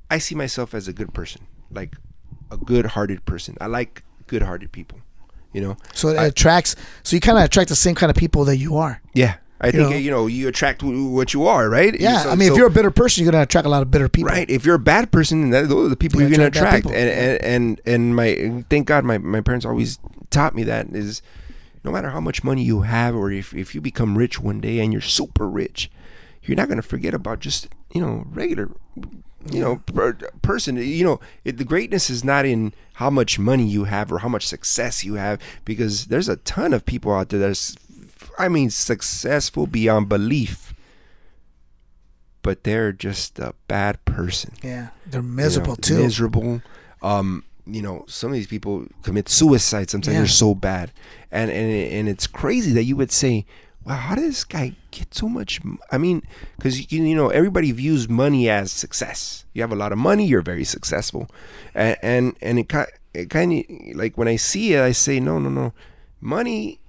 Speaker 2: i see myself as a good person like a good-hearted person i like good-hearted people you know
Speaker 1: So it
Speaker 2: I-
Speaker 1: attracts. So you kind of attract the same kind of people that you are.
Speaker 2: yeah I think
Speaker 1: know?
Speaker 2: you know you attract what you are, right?
Speaker 1: Yeah,
Speaker 2: So-
Speaker 1: I mean,
Speaker 2: so-
Speaker 1: if you're a bitter person, you're gonna attract a lot of bitter people.
Speaker 2: right, if you're a bad person, that, those are the people
Speaker 1: You
Speaker 2: you're gonna
Speaker 1: attract people,
Speaker 2: And, and and and my thank God, my my parents always taught me that is, no matter how much money you have, or if if you become rich one day and you're super rich, you're not gonna forget about just you know regular. You know, per, person. You know, it, the greatness is not in how much money you have or how much success you have, because there's a ton of people out there that's, I mean, successful beyond belief, but they're just a bad person
Speaker 1: Yeah, they're
Speaker 2: you
Speaker 1: miserable
Speaker 2: know,
Speaker 1: too.
Speaker 2: Miserable. Um, you know, some of these people commit suicide. Sometimes
Speaker 1: Yeah.
Speaker 2: they're so bad, and and and it's crazy that you would say, "Wow, how did this guy get so much?" I mean, because you, you know everybody views money as success. You have a lot of money, you're very successful, and and, and it kind it kind of like when I see it, I say, "No, no, no, money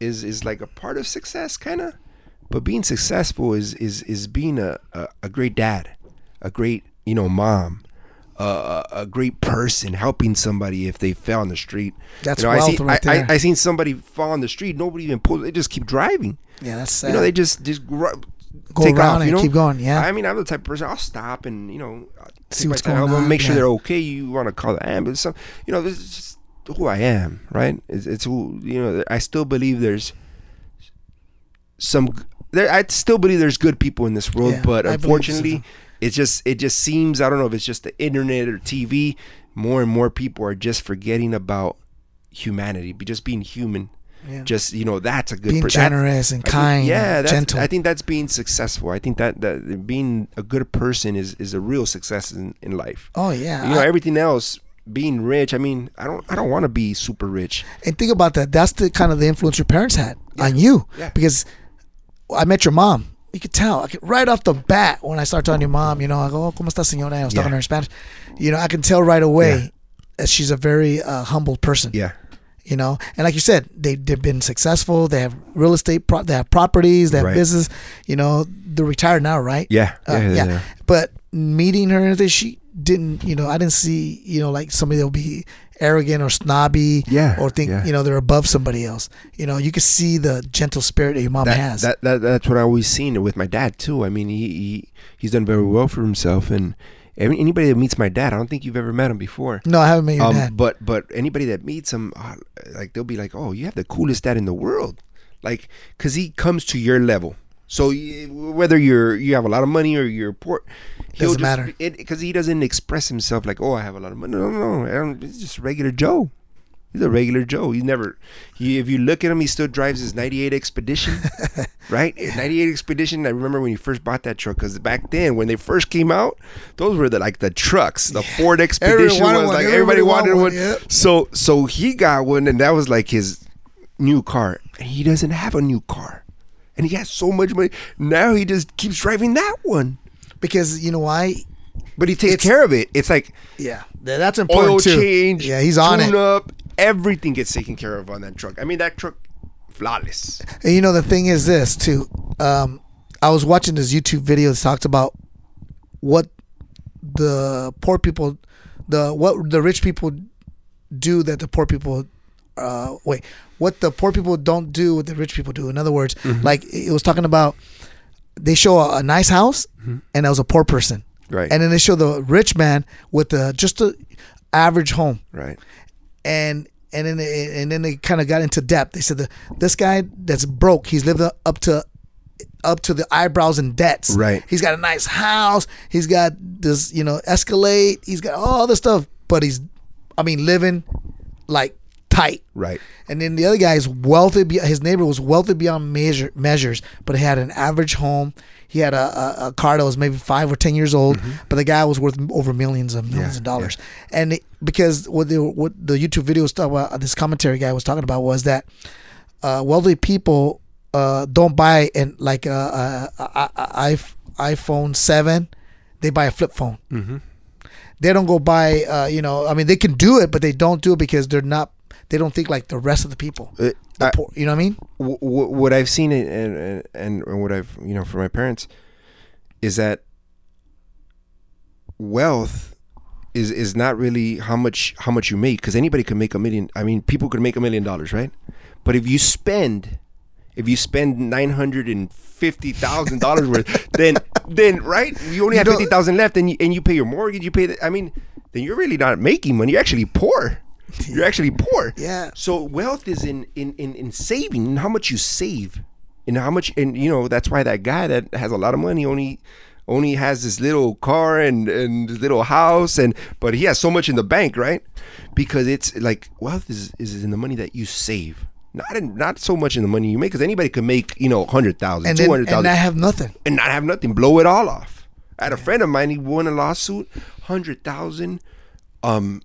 Speaker 2: is is like a part of success, kind of." But being successful is is is being a, a, a great dad, a great you know mom, a, great person, helping somebody if they fell on the street.
Speaker 1: That's
Speaker 2: you know,
Speaker 1: wealth
Speaker 2: I seen,
Speaker 1: right
Speaker 2: I,
Speaker 1: there.
Speaker 2: I, I seen somebody fall on the street. Nobody even pulls. They just keep driving.
Speaker 1: yeah, that's sad.
Speaker 2: You know, they just just gr-
Speaker 1: Go
Speaker 2: take
Speaker 1: around
Speaker 2: off.
Speaker 1: and
Speaker 2: you know,
Speaker 1: keep going, yeah.
Speaker 2: I mean, I'm the type of person. I'll stop and you know
Speaker 1: See what's going on,
Speaker 2: Make sure
Speaker 1: yeah.
Speaker 2: they're okay. You want to call the ambulance? So, you know, this is just who I am, right? It's, it's who you know. I still believe there's some. There, I still believe there's good people in this world,
Speaker 1: Yeah,
Speaker 2: but
Speaker 1: I so
Speaker 2: it's just it just seems I don't know if it's just the internet or TV. More and more people are just forgetting about humanity, be just being human.
Speaker 1: Yeah.
Speaker 2: Just you know, that's a good.
Speaker 1: being
Speaker 2: per-
Speaker 1: generous and
Speaker 2: I think-
Speaker 1: kind,
Speaker 2: yeah,
Speaker 1: and gentle.
Speaker 2: I think that's being successful. I think that that being a good person is is a real success in, in life.
Speaker 1: oh yeah,
Speaker 2: You know,
Speaker 1: I-
Speaker 2: everything else, being rich. I mean, I don't I don't want to be super rich.
Speaker 1: and think about that. That's the kind of the influence your parents had on you.
Speaker 2: Yeah.
Speaker 1: Because I met your mom. You could tell. I could right off the bat when I start talking to your mom. You know, I go, oh, "Cómo está, señora?" I was
Speaker 2: Yeah.
Speaker 1: talking to her in Spanish. You know, I can tell right away
Speaker 2: Yeah.
Speaker 1: that she's a very uh, humble person.
Speaker 2: Yeah,
Speaker 1: You know, and like you said, they they've been successful. They have real estate. Pro- they have properties. They have
Speaker 2: Right.
Speaker 1: business. You know, they're retired now, right?
Speaker 2: yeah,
Speaker 1: Uh,
Speaker 2: yeah,
Speaker 1: yeah. But meeting her she didn't, you know, I didn't see, you know, like somebody that'll be arrogant or snobby
Speaker 2: Yeah,
Speaker 1: or think,
Speaker 2: yeah.
Speaker 1: you know, they're above somebody else. You know, you can see the gentle spirit that your mom
Speaker 2: That,
Speaker 1: has.
Speaker 2: that, that that's what I always seen with my dad too. I mean, he, he he's done very well for himself, and anybody that meets my dad, I don't think you've ever met him before.
Speaker 1: no, I haven't met your
Speaker 2: Um,
Speaker 1: dad.
Speaker 2: but but anybody that meets him, uh, like they'll be like, "Oh, you have the coolest dad in the world," like because he comes to your level. So whether you're you have a lot of money or you're poor,
Speaker 1: Doesn't matter.
Speaker 2: because he doesn't express himself like, "Oh, I have a lot of money." No, no, no. I He's just regular Joe. He's a regular Joe. He's never. He, if you look at him, he still drives his '98 Expedition, right? '98 Expedition. I remember when he first bought that truck because back then, when they first came out, those were the like the trucks. The Ford Expedition
Speaker 1: wanted
Speaker 2: was like
Speaker 1: Everybody
Speaker 2: everybody
Speaker 1: wanted one,
Speaker 2: one.
Speaker 1: yeah.
Speaker 2: So so he got one, and that was like his new car. And he doesn't have a new car, and he has so much money. Now he just keeps driving that one,
Speaker 1: because you know why?
Speaker 2: but he takes
Speaker 1: It's-
Speaker 2: care of it. It's like
Speaker 1: Yeah, that's important
Speaker 2: oil
Speaker 1: too.
Speaker 2: change.
Speaker 1: Yeah, he's on
Speaker 2: tune
Speaker 1: it.
Speaker 2: up. Everything gets taken care of on that truck. I mean, that truck, flawless.
Speaker 1: And you know the thing is this too. Um, I was watching this YouTube video that talks about what the poor people, the what the rich people do that the poor people, uh, wait, what the poor people don't do what the rich people do. In other words,
Speaker 2: Mm-hmm.
Speaker 1: like it was talking about, they show a, a nice house and there was a poor person,
Speaker 2: Mm-hmm. Right.
Speaker 1: and then they show the rich man with the just a average home
Speaker 2: Right.
Speaker 1: and and then they, and then they kind of got into depth. They said the this guy that's broke, he's lived up to up to the eyebrows in debts.
Speaker 2: Right.
Speaker 1: He's got a nice house. He's got this, you know, Escalade. He's got all this stuff, but he's, I mean, living like tight.
Speaker 2: Right.
Speaker 1: And then the other guy is wealthy. His neighbor was wealthy beyond measure, measures, but he had an average home. He had a, a, a car that was maybe five or ten years old, but the guy was worth over millions of millions
Speaker 2: Yeah,
Speaker 1: of dollars. And it, because what the what the YouTube video was talking about, this commentary guy was talking about was that uh, wealthy people uh, don't buy an like a, a, a, a, a iPhone seven; they buy a flip phone.
Speaker 2: Mm-hmm.
Speaker 1: They don't go buy, uh, you know. I mean, they can do it, but they don't do it because they're not. They don't think like the rest of the people.
Speaker 2: Uh,
Speaker 1: The
Speaker 2: I-
Speaker 1: poor, you know what I mean?
Speaker 2: w- w- what I've seen and, and and what I've you know for my parents is that wealth is is not really how much how much you make because anybody can make a million. I mean, people could make a million dollars, right? But if you spend If you spend nine hundred and fifty thousand dollars worth, then then right, you only have
Speaker 1: You know-
Speaker 2: fifty thousand left, and you and you pay your mortgage. You pay. The, I mean, then you're really not making money. You're actually poor. You're actually poor.
Speaker 1: Yeah.
Speaker 2: So wealth is in in in, in saving, and how much you save, and how much, and you know that's why that guy that has a lot of money only only has this little car and and this little house, and but he has so much in the bank, right? Because it's like wealth is is in the money that you save. Not in, not so much in the money you make, because anybody can make you know hundred thousand,
Speaker 1: And
Speaker 2: two
Speaker 1: then
Speaker 2: hundred
Speaker 1: and
Speaker 2: thousand,
Speaker 1: I have nothing.
Speaker 2: and not have nothing, blow it all off. I had a friend of mine, he won a lawsuit, hundred thousand. Um,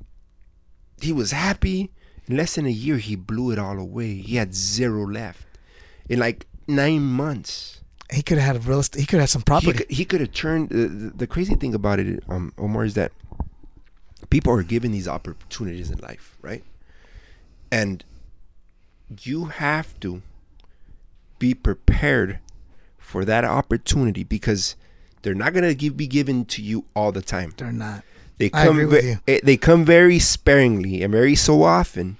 Speaker 2: he was happy. In less than a year, he blew it all away. He had zero left in like nine months.
Speaker 1: He could have had real estate. He could have some
Speaker 2: He
Speaker 1: property.
Speaker 2: could, he could have turned. The, the, crazy thing about it, um, Omar, is that people are given these opportunities in life, right? And you have to be prepared for that opportunity because they're not gonna be given to you all the time.
Speaker 1: They're not.
Speaker 2: They come
Speaker 1: agree with
Speaker 2: ve-
Speaker 1: you.
Speaker 2: eh, they come very sparingly and very so often.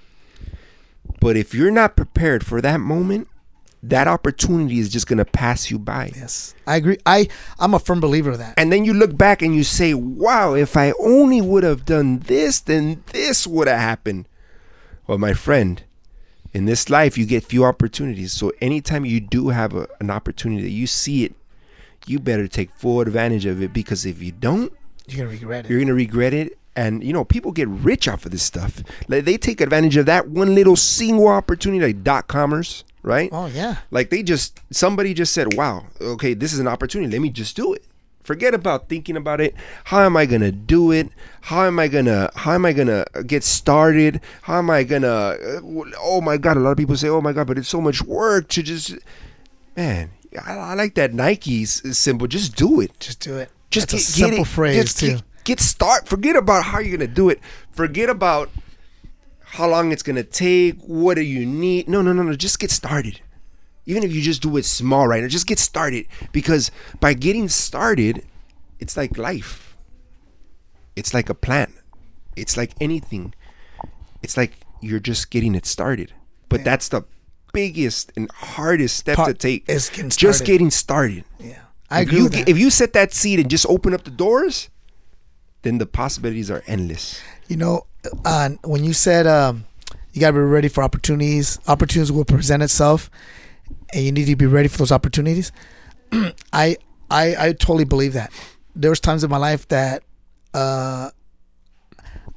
Speaker 2: But if you're not prepared for that moment, that opportunity is just gonna pass you by.
Speaker 1: Yes, I agree. I I'm a firm believer of that.
Speaker 2: And then you look back and you say, "Wow, if I only would have done this, then this would have happened." Well, my friend, in this life you get few opportunities. So anytime you do have a, an opportunity that you see it, you better take full advantage of it because if you don't,
Speaker 1: You're gonna regret it.
Speaker 2: you're gonna regret it. And you know, people get rich off of this stuff. Like they take advantage of that one little single opportunity, like dot commerce, right?
Speaker 1: Oh yeah.
Speaker 2: Like they just somebody just said, "Wow, okay, this is an opportunity. Let me just do it." Forget about thinking about it. How am I gonna do it? How am I gonna How am I gonna get started? How am I gonna? uh, Oh my God! A lot of people say, "Oh my God," but it's so much work to just. Man, I, I like that Nike s- symbol. Just do it.
Speaker 1: Just do it.
Speaker 2: Just get,
Speaker 1: a simple
Speaker 2: get it.
Speaker 1: phrase too.
Speaker 2: Get, get start. Forget about how you're gonna do it. Forget about how long it's gonna take. What do you need? No, no, no, no. Just get started. Even if you just do it small right now, just get started. Because by getting started, it's like life. It's like a plant. It's like anything. It's like you're just getting it started. But that's the biggest and hardest step to take.
Speaker 1: is getting
Speaker 2: Just getting started
Speaker 1: yeah. I
Speaker 2: if
Speaker 1: agree
Speaker 2: you if you set that seed and just open up the doors, then the possibilities are endless.
Speaker 1: You know, uh, when you said um, you got to be ready for opportunities, opportunities will present itself, and you need to be ready for those opportunities. I, I I totally believe that. There was times in my life that uh,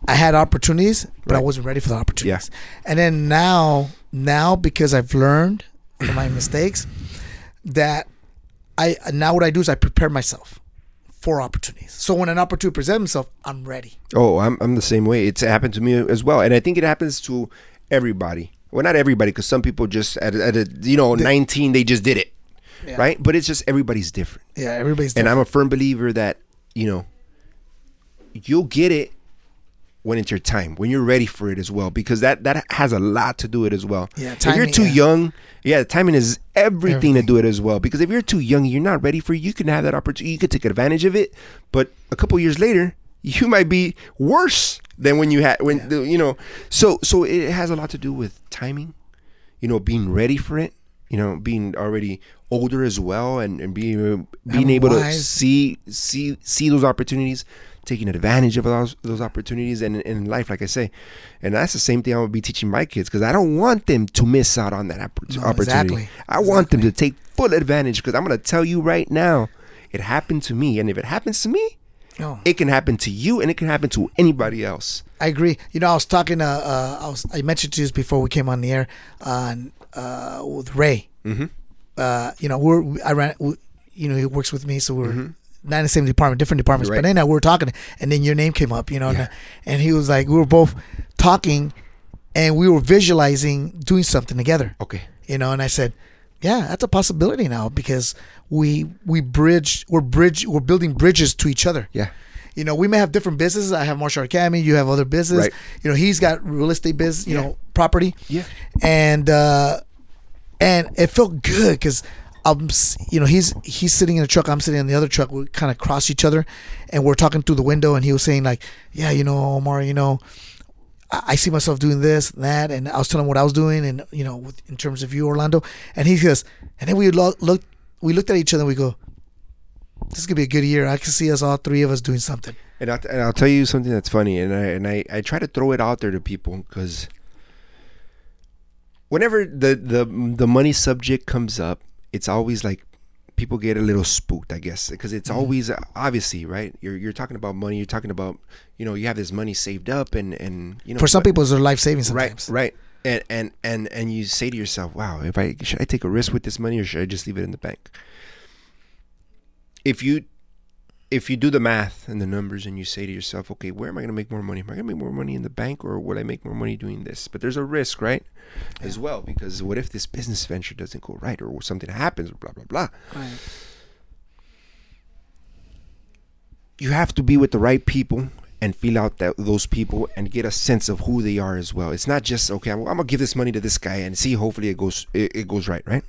Speaker 1: I had opportunities, but I wasn't ready for the opportunities. And then now, now because I've learned from my mistakes, that I now what I do is I prepare myself for opportunities. So when an opportunity presents itself, I'm ready.
Speaker 2: Oh, I'm I'm the same way. It's happened to me as well, and I think it happens to everybody. Well, not everybody, because some people just at, at a you know 19 they just did it,
Speaker 1: Yeah.
Speaker 2: right? But it's just everybody's different,
Speaker 1: Yeah, everybody's
Speaker 2: and. I'm a firm believer that you know you'll get it when it's your time, when you're ready for it as well, because that that has a lot to do it as well.
Speaker 1: Yeah,
Speaker 2: if you're too
Speaker 1: yeah.
Speaker 2: young, yeah, timing is everything, to do it as well. Because if you're too young, you're not ready for it. You can have that opportunity, you could take advantage of it, but a couple years later, you might be worse than when you had when the, you know. So so it has a lot to do with timing, you know, being ready for it. You know, being already older as well, and, and being uh, being
Speaker 1: And
Speaker 2: able to see see see those opportunities, taking advantage of those those opportunities, and in life, like I say, and that's the same thing I would be teaching my kids because I don't want them to miss out on that oppor-
Speaker 1: No,
Speaker 2: opportunity.
Speaker 1: exactly.
Speaker 2: I want them to take full advantage because I'm gonna tell you right now, it happened to me, and if it happens to me,
Speaker 1: No.
Speaker 2: it can happen to you, and it can happen to anybody else.
Speaker 1: I agree. You know, I was talking. Uh, uh, I was. I mentioned to you before we came on the air. On uh, with Ray.
Speaker 2: Mhm.
Speaker 1: Uh, you know, we're. I ran. We, you know, he works with me, so we're not in the same department, different departments.
Speaker 2: Right.
Speaker 1: But then we were talking, and then your name came up. You know,
Speaker 2: Yeah.
Speaker 1: and, and he was like, we were both talking, and we were visualizing doing something together.
Speaker 2: Okay.
Speaker 1: You know, and I said, yeah, that's a possibility now because we we bridge. We're bridge. We're building bridges to each other
Speaker 2: Yeah.
Speaker 1: you know, we may have different businesses. I have Martial Art Academy. You have other business.
Speaker 2: Right.
Speaker 1: You know, he's got real estate business. You
Speaker 2: Yeah.
Speaker 1: know, property.
Speaker 2: Yeah.
Speaker 1: And uh, and it felt good because I'm, you know, he's he's sitting in a truck. I'm sitting in the other truck. We kind of cross each other, and we're talking through the window. And he was saying like, yeah, you know, Omar, you know, I, I see myself doing this, and that, and I was telling him what I was doing, and you know, with, in terms of you, Orlando, and he goes, and then we lo- looked, we looked at each other, and we go, this is gonna be a good year. I can see us all three of us doing something.
Speaker 2: And I'll, and I'll tell you something that's funny, and I and I, I try to throw it out there to people because whenever the the the money subject comes up, it's always like people get a little spooked, I guess, because it's
Speaker 1: Mm-hmm.
Speaker 2: always obviously right. You're you're talking about money. You're talking about you know you have this money saved up, and and you know
Speaker 1: For some
Speaker 2: but-
Speaker 1: people, it's their life saving sometimes.
Speaker 2: right right. And, and and and you say to yourself, "Wow, if I should I take a risk with this money, or should I just leave it in the bank?" If you if you do the math and the numbers and you say to yourself, okay, where am I going to make more money? Am I going to make more money in the bank or would I make more money doing this? But there's a risk, right? As well, because what if this business venture doesn't go right or something happens, blah, blah, blah.
Speaker 1: Right.
Speaker 2: You have to be with the right people and feel out that those people and get a sense of who they are as well. It's not just okay. I'm, I'm gonna give this money to this guy and see. Hopefully, it goes it, it goes right, right?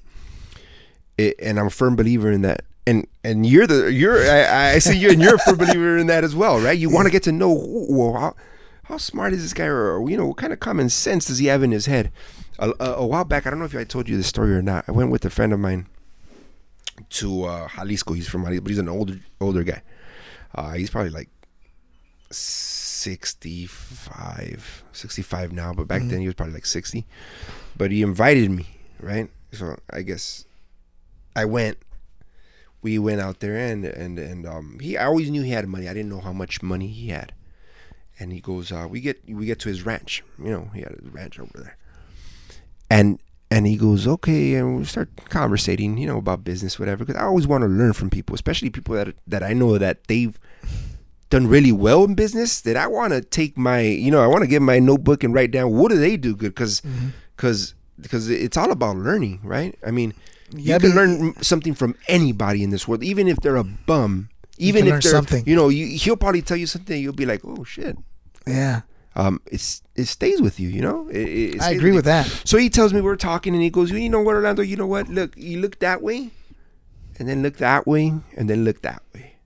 Speaker 2: It, and I'm a firm believer in that. And and you're the you're I, I see you and you're a firm believer in that as well, right? You want to get to know well, how how smart is this guy, or you know, what kind of common sense does he have in his head? A, a, a while back, I don't know if I told you this story or not. I went with a friend of mine to uh, Jalisco. He's from Jalisco, but he's an older older guy. Uh, he's probably like 65, 65 now, but back then he was probably like 60. But he invited me, right? So I guess I went. We went out there and and and um he I always knew he had money. I didn't know how much money he had. And he goes, uh, we get we get to his ranch. You know, he had his ranch over there. And and he goes, okay, and we start conversating, you know, about business, whatever. Because I always want to learn from people, especially people that that I know that they've done really well in business. That I want to take my, you know, I want to get my notebook and write down what do they do good, because because because it's all about learning, right? I mean, you
Speaker 1: Yeah,
Speaker 2: can learn something from anybody in this world, even if they're a bum. Even if
Speaker 1: learn
Speaker 2: they're,
Speaker 1: something.
Speaker 2: you know, you, he'll probably tell you something. You'll be like, "Oh shit!"
Speaker 1: Yeah.
Speaker 2: Um, it's it stays with you, you know. It, it-
Speaker 1: I agree
Speaker 2: you.
Speaker 1: with that.
Speaker 2: So he tells me we're talking, and he goes, "You know what, Orlando? You know what? Look, you look that way, and then look that way, and then look that way,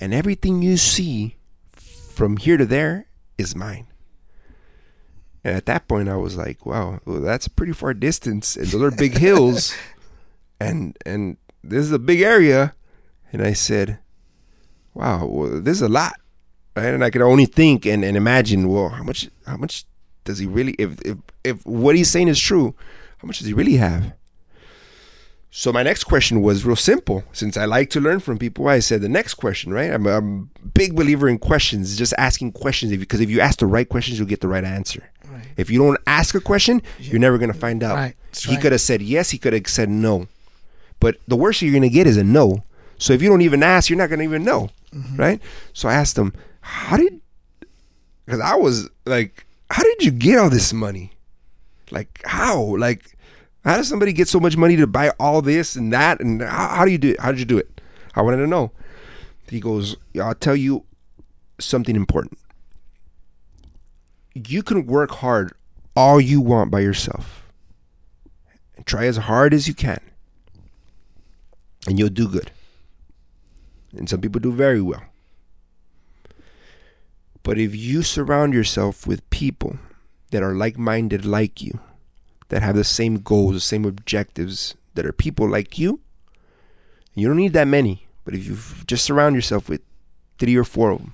Speaker 2: and everything you see from here to there is mine." And at that point, I was like, "Wow, well, that's a pretty far distance, and those are big hills, and and this is a big area." And I said, "Wow, well, this is a lot." right? And I could only think and, and imagine, well, how much how much does he really if, if if what he's saying is true, how much does he really have? So my next question was real simple. Since I like to learn from people, I said the next question, right? I'm, I'm a big believer in questions, just asking questions. Because if you ask the right questions, you'll get the right answer.
Speaker 1: Right.
Speaker 2: If you don't ask a question, you're never gonna find out.
Speaker 1: Right.
Speaker 2: He
Speaker 1: right.
Speaker 2: could have said yes. He could have said no. But the worst you're gonna get is a no. So if you don't even ask, you're not gonna even know, mm-hmm. right? So I asked him, "How did?" Because I was like, "How did you get all this money? Like how? Like how does somebody get so much money to buy all this and that? And how, how do you do it? How did you do it?" I wanted to know. He goes, "I'll tell you something important. You can work hard all you want by yourself." and try as hard as you can and you'll do good. And some people do very well. But if you surround yourself with people that are like-minded like you that have the same goals the same objectives that are people like you you don't need that many. But if you just surround yourself with three or four of them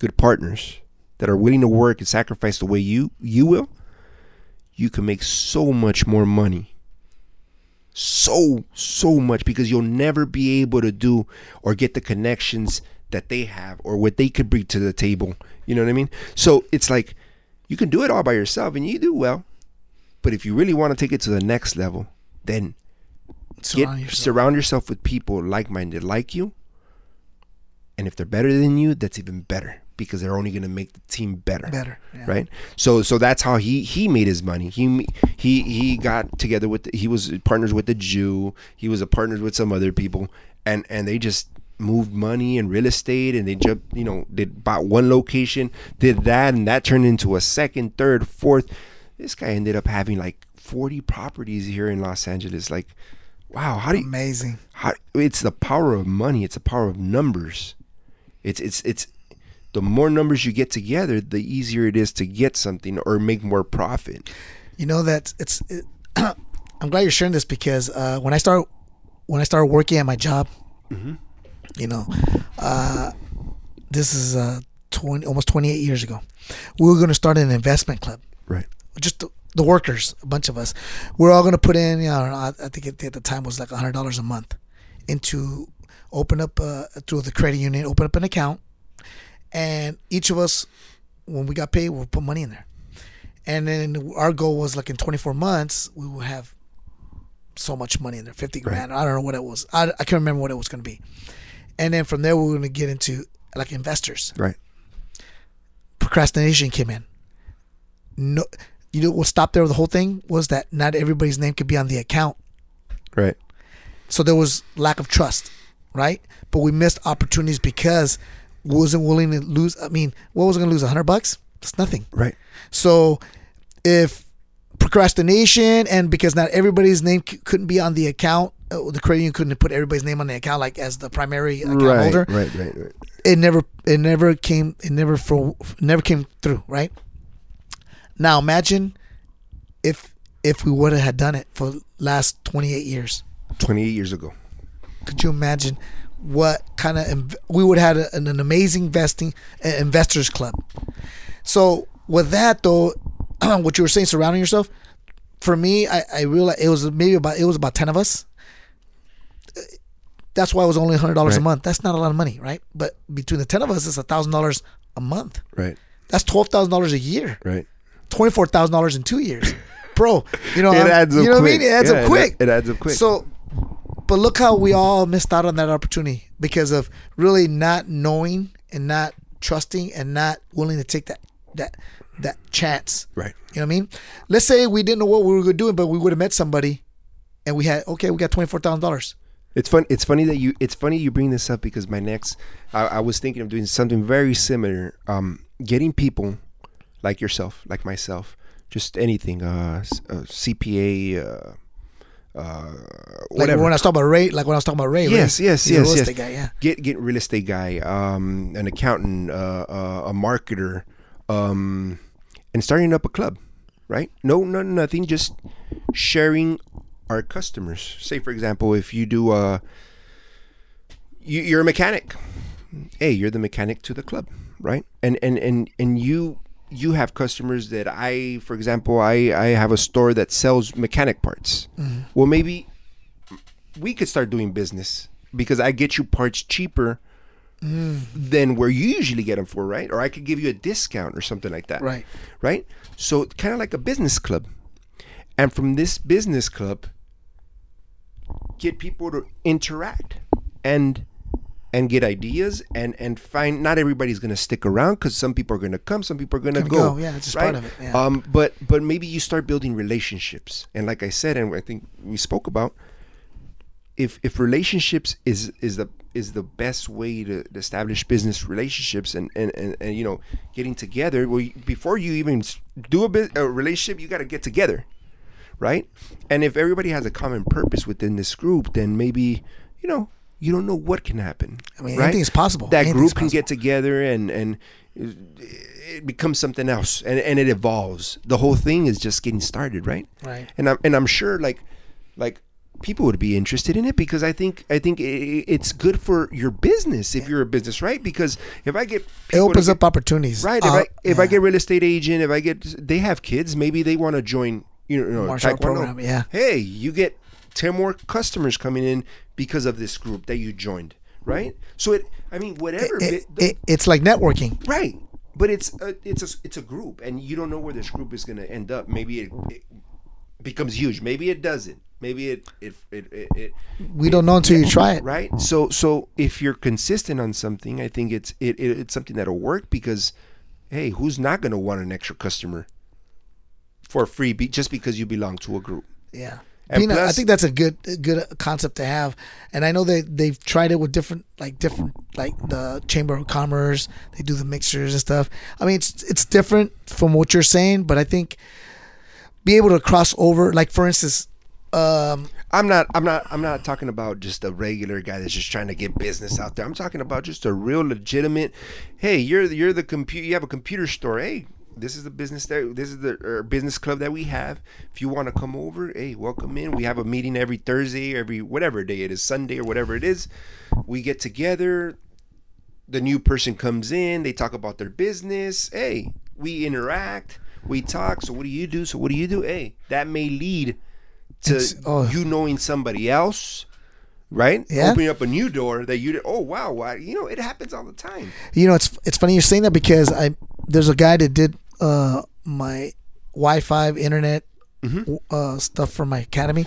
Speaker 2: good partners that are willing to work and sacrifice the way you you will you can make so much more money. So, so much because you'll never be able to do or get the connections that they have or what they could bring to the table. You know what I mean? So it's like you can do it all by yourself and you do well. But if you really want to take it to the next level, then
Speaker 1: Surround
Speaker 2: get,
Speaker 1: yourself.
Speaker 2: surround yourself with people like minded like you. And if they're better than you, that's even better because they're only going to make the team better.
Speaker 1: Better. Yeah.
Speaker 2: right? So so that's how he he made his money. He he he got together with the, he was partners with the jew. He was a partners with some other people. And and they just moved money and real estate and they jumped you know they bought one location did that and that turned into a second third fourth. This guy ended up having like 40 properties here in los angeles. Like wow how do you
Speaker 1: Amazing.
Speaker 2: how, it's the power of money. It's the power of numbers. It's it's it's the more numbers you get together, the easier it is to get something or make more profit.
Speaker 1: You know that it's. It, I'm glad you're sharing this because uh, when I start when I started working at my job, you know, uh, this is uh, 20 almost 28 years ago. We were going to start an investment club.
Speaker 2: Right.
Speaker 1: Just the, the workers, a bunch of us. We're all going to put in. You know, I, I think it, at the time was like hundred dollars a month into open up uh, through the credit union, open up an account, and each of us, when we got paid, we'll put money in there. And then our goal was like in 24 months, we will have so much money in there, 50 grand. I don't know what it was. I, I can't remember what it was going to be. And then from there, we we're going to get into like investors.
Speaker 2: Right.
Speaker 1: Procrastination came in. No, you know what stopped there with the whole thing was that not everybody's name could be on the account.
Speaker 2: Right.
Speaker 1: So there was lack of trust, right? But we missed opportunities because we wasn't willing to lose. I mean, what was I going to lose? A hundred bucks? It's nothing.
Speaker 2: Right.
Speaker 1: So if procrastination and because not everybody's name c- couldn't be on the account, uh, the credit union couldn't put everybody's name on the account like as the primary account
Speaker 2: Right,
Speaker 1: holder.
Speaker 2: right. Right. Right.
Speaker 1: It never, it never came, it never for, never came through, right? Now imagine if if we would have had done it for last twenty eight years.
Speaker 2: Twenty-eight years ago.
Speaker 1: Could you imagine what kind of we would have had an, an amazing investing uh, investors club? So with that though, what you were saying, surrounding yourself. For me, I, I realized it was maybe about it was about ten of us. That's why it was only hundred dollars a month. That's not a lot of money, right? But between the ten of us, it's a thousand dollars a month.
Speaker 2: Right.
Speaker 1: That's twelve thousand dollars a year.
Speaker 2: Right.
Speaker 1: Twenty four thousand dollars in two years, bro. You know,
Speaker 2: It
Speaker 1: I'm-
Speaker 2: adds up
Speaker 1: You know what I mean? It adds
Speaker 2: Yeah,
Speaker 1: up quick.
Speaker 2: it adds up quick.
Speaker 1: So, but look how we all missed out on that opportunity because of really not knowing and not trusting and not willing to take that that that chance.
Speaker 2: Right.
Speaker 1: You know what I mean? Let's say we didn't know what we were doing, but we would have met somebody, and we had okay, we got twenty four thousand dollars.
Speaker 2: It's fun. It's funny that you. It's funny you bring this up because my next, I, I was thinking of doing something very similar. Um, getting people like yourself, like myself, just anything. Uh, uh CPA. Uh, uh,
Speaker 1: Like
Speaker 2: whatever.
Speaker 1: when I was talking about Ray, like when I was talking about Ray.
Speaker 2: Yes,
Speaker 1: Ray,
Speaker 2: yes,
Speaker 1: a
Speaker 2: yes,
Speaker 1: real
Speaker 2: yes.
Speaker 1: estate guy, yeah.
Speaker 2: Get get real estate guy, um, an accountant, uh, uh, a marketer, um, and starting up a club, right? No, no, nothing. Just sharing our customers. Say, for example, if you do, uh, you, you're a mechanic. Hey, you're the mechanic to the club, right? And and and and you you have customers that I, for example, I I have a store that sells mechanic parts. Mm-hmm. Well, maybe we could start doing business because I get you parts cheaper mm. than where you usually get them for, right? Or I could give you a discount or something like that.
Speaker 1: Right.
Speaker 2: Right? So kind of like a business club. And from this business club, get people to interact and and get ideas and and find not everybody's going to stick around because some people are going to come some people are going to
Speaker 1: Gonna
Speaker 2: go
Speaker 1: go, yeah, it's just
Speaker 2: right?
Speaker 1: part of it, yeah.
Speaker 2: um but but maybe you start building relationships and like i said and i think we spoke about if if relationships is is the is the best way to, to establish business relationships and, and and and you know getting together well you- before you even do a, bit, a relationship you got to get together right and if everybody has a common purpose within this group then maybe you know you don't know what can happen
Speaker 1: I mean,
Speaker 2: right?
Speaker 1: anything is possible.
Speaker 2: that
Speaker 1: Anything's
Speaker 2: group can
Speaker 1: possible.
Speaker 2: get together and and it becomes something else and, and it evolves the whole thing is just getting started right
Speaker 1: Right.
Speaker 2: and I'm and I'm sure like like people would be interested in it because I think I think it's good for your business if you're a business right because if I get
Speaker 1: It opens
Speaker 2: get-
Speaker 1: up opportunities.
Speaker 2: right if
Speaker 1: Uh,
Speaker 2: I if I get real estate agent if I get they have kids maybe they want to join you know
Speaker 1: Martial
Speaker 2: taekwondo
Speaker 1: program, yeah.
Speaker 2: hey you get 10 more customers coming in because of this group that you joined right so it I mean whatever
Speaker 1: it,
Speaker 2: bit-
Speaker 1: it, it's like networking.
Speaker 2: Right, but it's a, it's a it's a group, and you don't know where this group is going to end up. Maybe it, it becomes huge. Maybe it doesn't. Maybe it it it, it, it
Speaker 1: We don't know until you try it.
Speaker 2: right. So so if you're consistent on something, I think it's it, it it's something that'll work because hey, who's not going to want an extra customer for free be, just because you belong to a group?
Speaker 1: Yeah.
Speaker 2: And
Speaker 1: Peanut, I
Speaker 2: plus-
Speaker 1: think that's a good a good concept to have, and I know they they've tried it with different like different like the Chamber of Commerce. They do the mixers and stuff. I mean, it's it's different from what you're saying, but I think be able to cross over. Like for instance, um,
Speaker 2: I'm not. I'm not. I'm not talking about just a regular guy that's just trying to get business out there. I'm talking about just a real legitimate. Hey, you're you're the computer. You have a computer store. Hey, this is the business that this is the er, business club that we have. If you want to come over, hey, welcome in. We have a meeting every Thursday, every whatever day it is, Sunday or whatever it is. We get together. The new person comes in. They talk about their business. Hey, we interact. We talk. So what do you do? So what do you do? Hey, that may lead to
Speaker 1: oh.
Speaker 2: you knowing somebody else, right?
Speaker 1: Yeah.
Speaker 2: Opening up a new door that you did. Oh wow, why? You know, it happens all the time.
Speaker 1: You know, it's it's funny you're saying that because I there's a guy that did uh my Wi-Fi internet uh, stuff for my academy,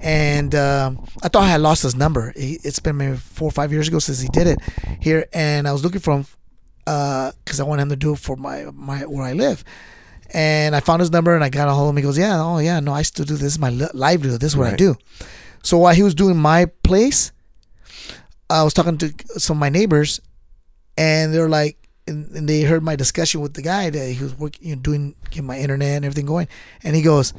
Speaker 1: and um, I thought I had lost his number. It's been maybe four or five years ago since he did it here, and I was looking for him because I wanted him to do it for my my where I live. And I found his number and I got a hold of him. He goes, "Yeah, oh yeah, no, I still do this. is my li- livelihood. This is what I do." So while he was doing my place, I was talking to some of my neighbors, and they're like, and, and they heard my discussion with the guy that he was working, you know, doing getting my internet and everything going, and he goes,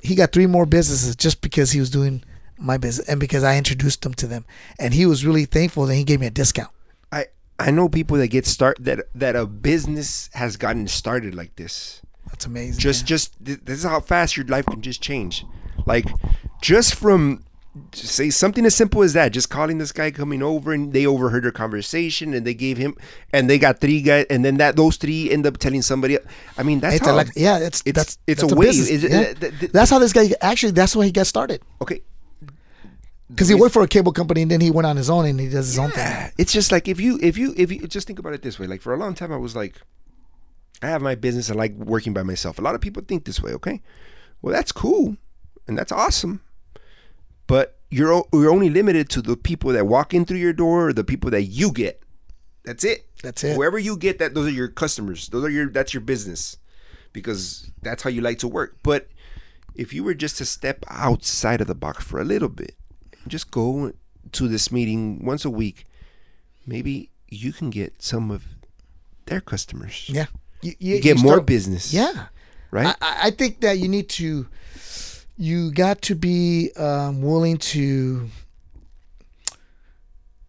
Speaker 1: he got three more businesses just because he was doing my business and because I introduced them to them, and he was really thankful that he gave me a discount.
Speaker 2: I I know people that get start that that a business has gotten started like this.
Speaker 1: That's amazing.
Speaker 2: Just
Speaker 1: man.
Speaker 2: just this is how fast your life can just change. Like just from just say something as simple as that, just calling this guy coming over and they overheard their conversation and they gave him and they got three guys and then that those three end up telling somebody. I mean that's
Speaker 1: It's
Speaker 2: how
Speaker 1: a, like, yeah, it's
Speaker 2: it's
Speaker 1: that's
Speaker 2: it's
Speaker 1: that's
Speaker 2: a wave.
Speaker 1: business.
Speaker 2: Is it- th- th-
Speaker 1: that's how this guy actually. That's why he got started
Speaker 2: okay.
Speaker 1: because he worked for a cable company and then he went on his own and he does his own thing.
Speaker 2: It's just like if you if you if you just think about it this way. Like for a long time, I was like, I have my business. I like working by myself. A lot of people think this way. Okay, well that's cool and that's awesome, but you're you're only limited to the people that walk in through your door or the people that you get. That's it.
Speaker 1: That's it.
Speaker 2: Whoever you get that, those are your customers. Those are your that's your business, because that's how you like to work. But if you were just to step outside of the box for a little bit, just go to this meeting once a week, maybe you can get some of their customers.
Speaker 1: Yeah, you, you,
Speaker 2: You get
Speaker 1: you
Speaker 2: more
Speaker 1: start-
Speaker 2: business.
Speaker 1: Yeah,
Speaker 2: Right?
Speaker 1: I, I I think that you need to, you got to be um, willing to.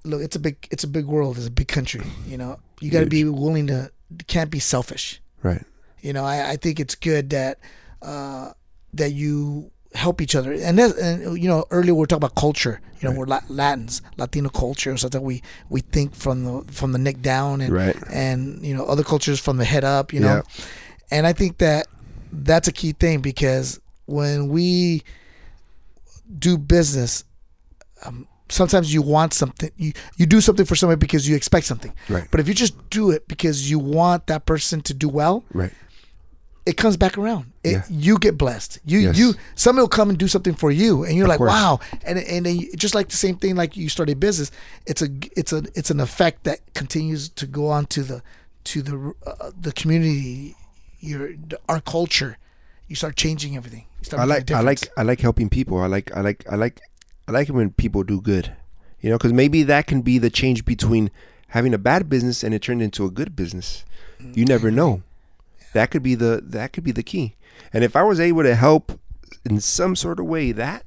Speaker 1: Look, it's a big, it's a big world. It's a big country. You know, you got to be willing to. Can't be selfish.
Speaker 2: right.
Speaker 1: You know, I, I think it's good that uh, that you help each other. And that's, and you know, earlier we were talking about culture. You know, we're La- Latins, Latino culture, so that we we think from the from the neck down, and
Speaker 2: Right.
Speaker 1: and you know other cultures from the head up. You know,
Speaker 2: Yeah.
Speaker 1: and I think that that's a key thing because when we do business. Um, Sometimes you want something. You, you do something for somebody because you expect something.
Speaker 2: Right.
Speaker 1: But if you just do it because you want that person to do well,
Speaker 2: Right.
Speaker 1: it comes back around. It,
Speaker 2: Yeah.
Speaker 1: You get blessed. You
Speaker 2: Yes.
Speaker 1: you somebody will come and do something for you, and you're like,
Speaker 2: course.
Speaker 1: wow. And and then you- just like the same thing, like you started business. It's a it's a it's an effect that continues to go on to the to the uh, the community, your our culture. You start changing everything. You start
Speaker 2: I like I like. I like helping people. I like I like I like I like when people do good. You know, because maybe that can be the change between having a bad business and it turned into a good business. You never mm. know. That could be the that could be the key. And if I was able to help in some sort of way that,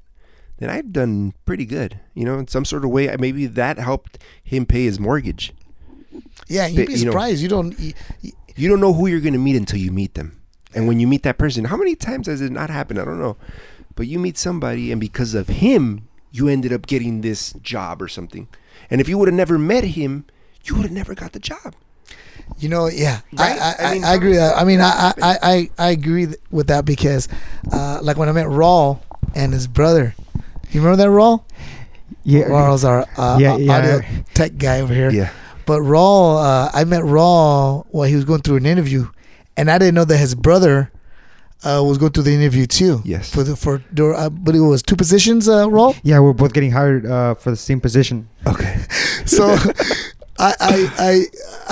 Speaker 2: then I've done pretty good. You know, in some sort of way, maybe that helped him pay his mortgage.
Speaker 1: yeah. You'd be
Speaker 2: you know-
Speaker 1: surprised. You don't. You, you-
Speaker 2: You don't know who you're going to meet until you meet them. And when you meet that person, how many times has it not happened? I don't know. But you meet somebody, and because of him, you ended up getting this job or something. And if you would have never met him, you would have never got the job.
Speaker 1: You know, yeah,
Speaker 2: Right?
Speaker 1: I, I,
Speaker 2: I
Speaker 1: I,
Speaker 2: mean,
Speaker 1: I agree. With that. I mean, I, I, I, I agree with that because, uh, like when I met Raul and his brother, you remember that Raul?
Speaker 3: Yeah.
Speaker 1: Raul's our uh,
Speaker 3: Yeah, yeah.
Speaker 1: audio tech guy over here.
Speaker 2: Yeah.
Speaker 1: But Raul, uh, I met Raul while he was going through an interview, and I didn't know that his brother uh, was going through the interview too.
Speaker 2: Yes.
Speaker 1: For the for I believe it was two positions, uh, Raul.
Speaker 3: Yeah, we're both getting hired uh, for the same position.
Speaker 2: Okay.
Speaker 1: so I, I I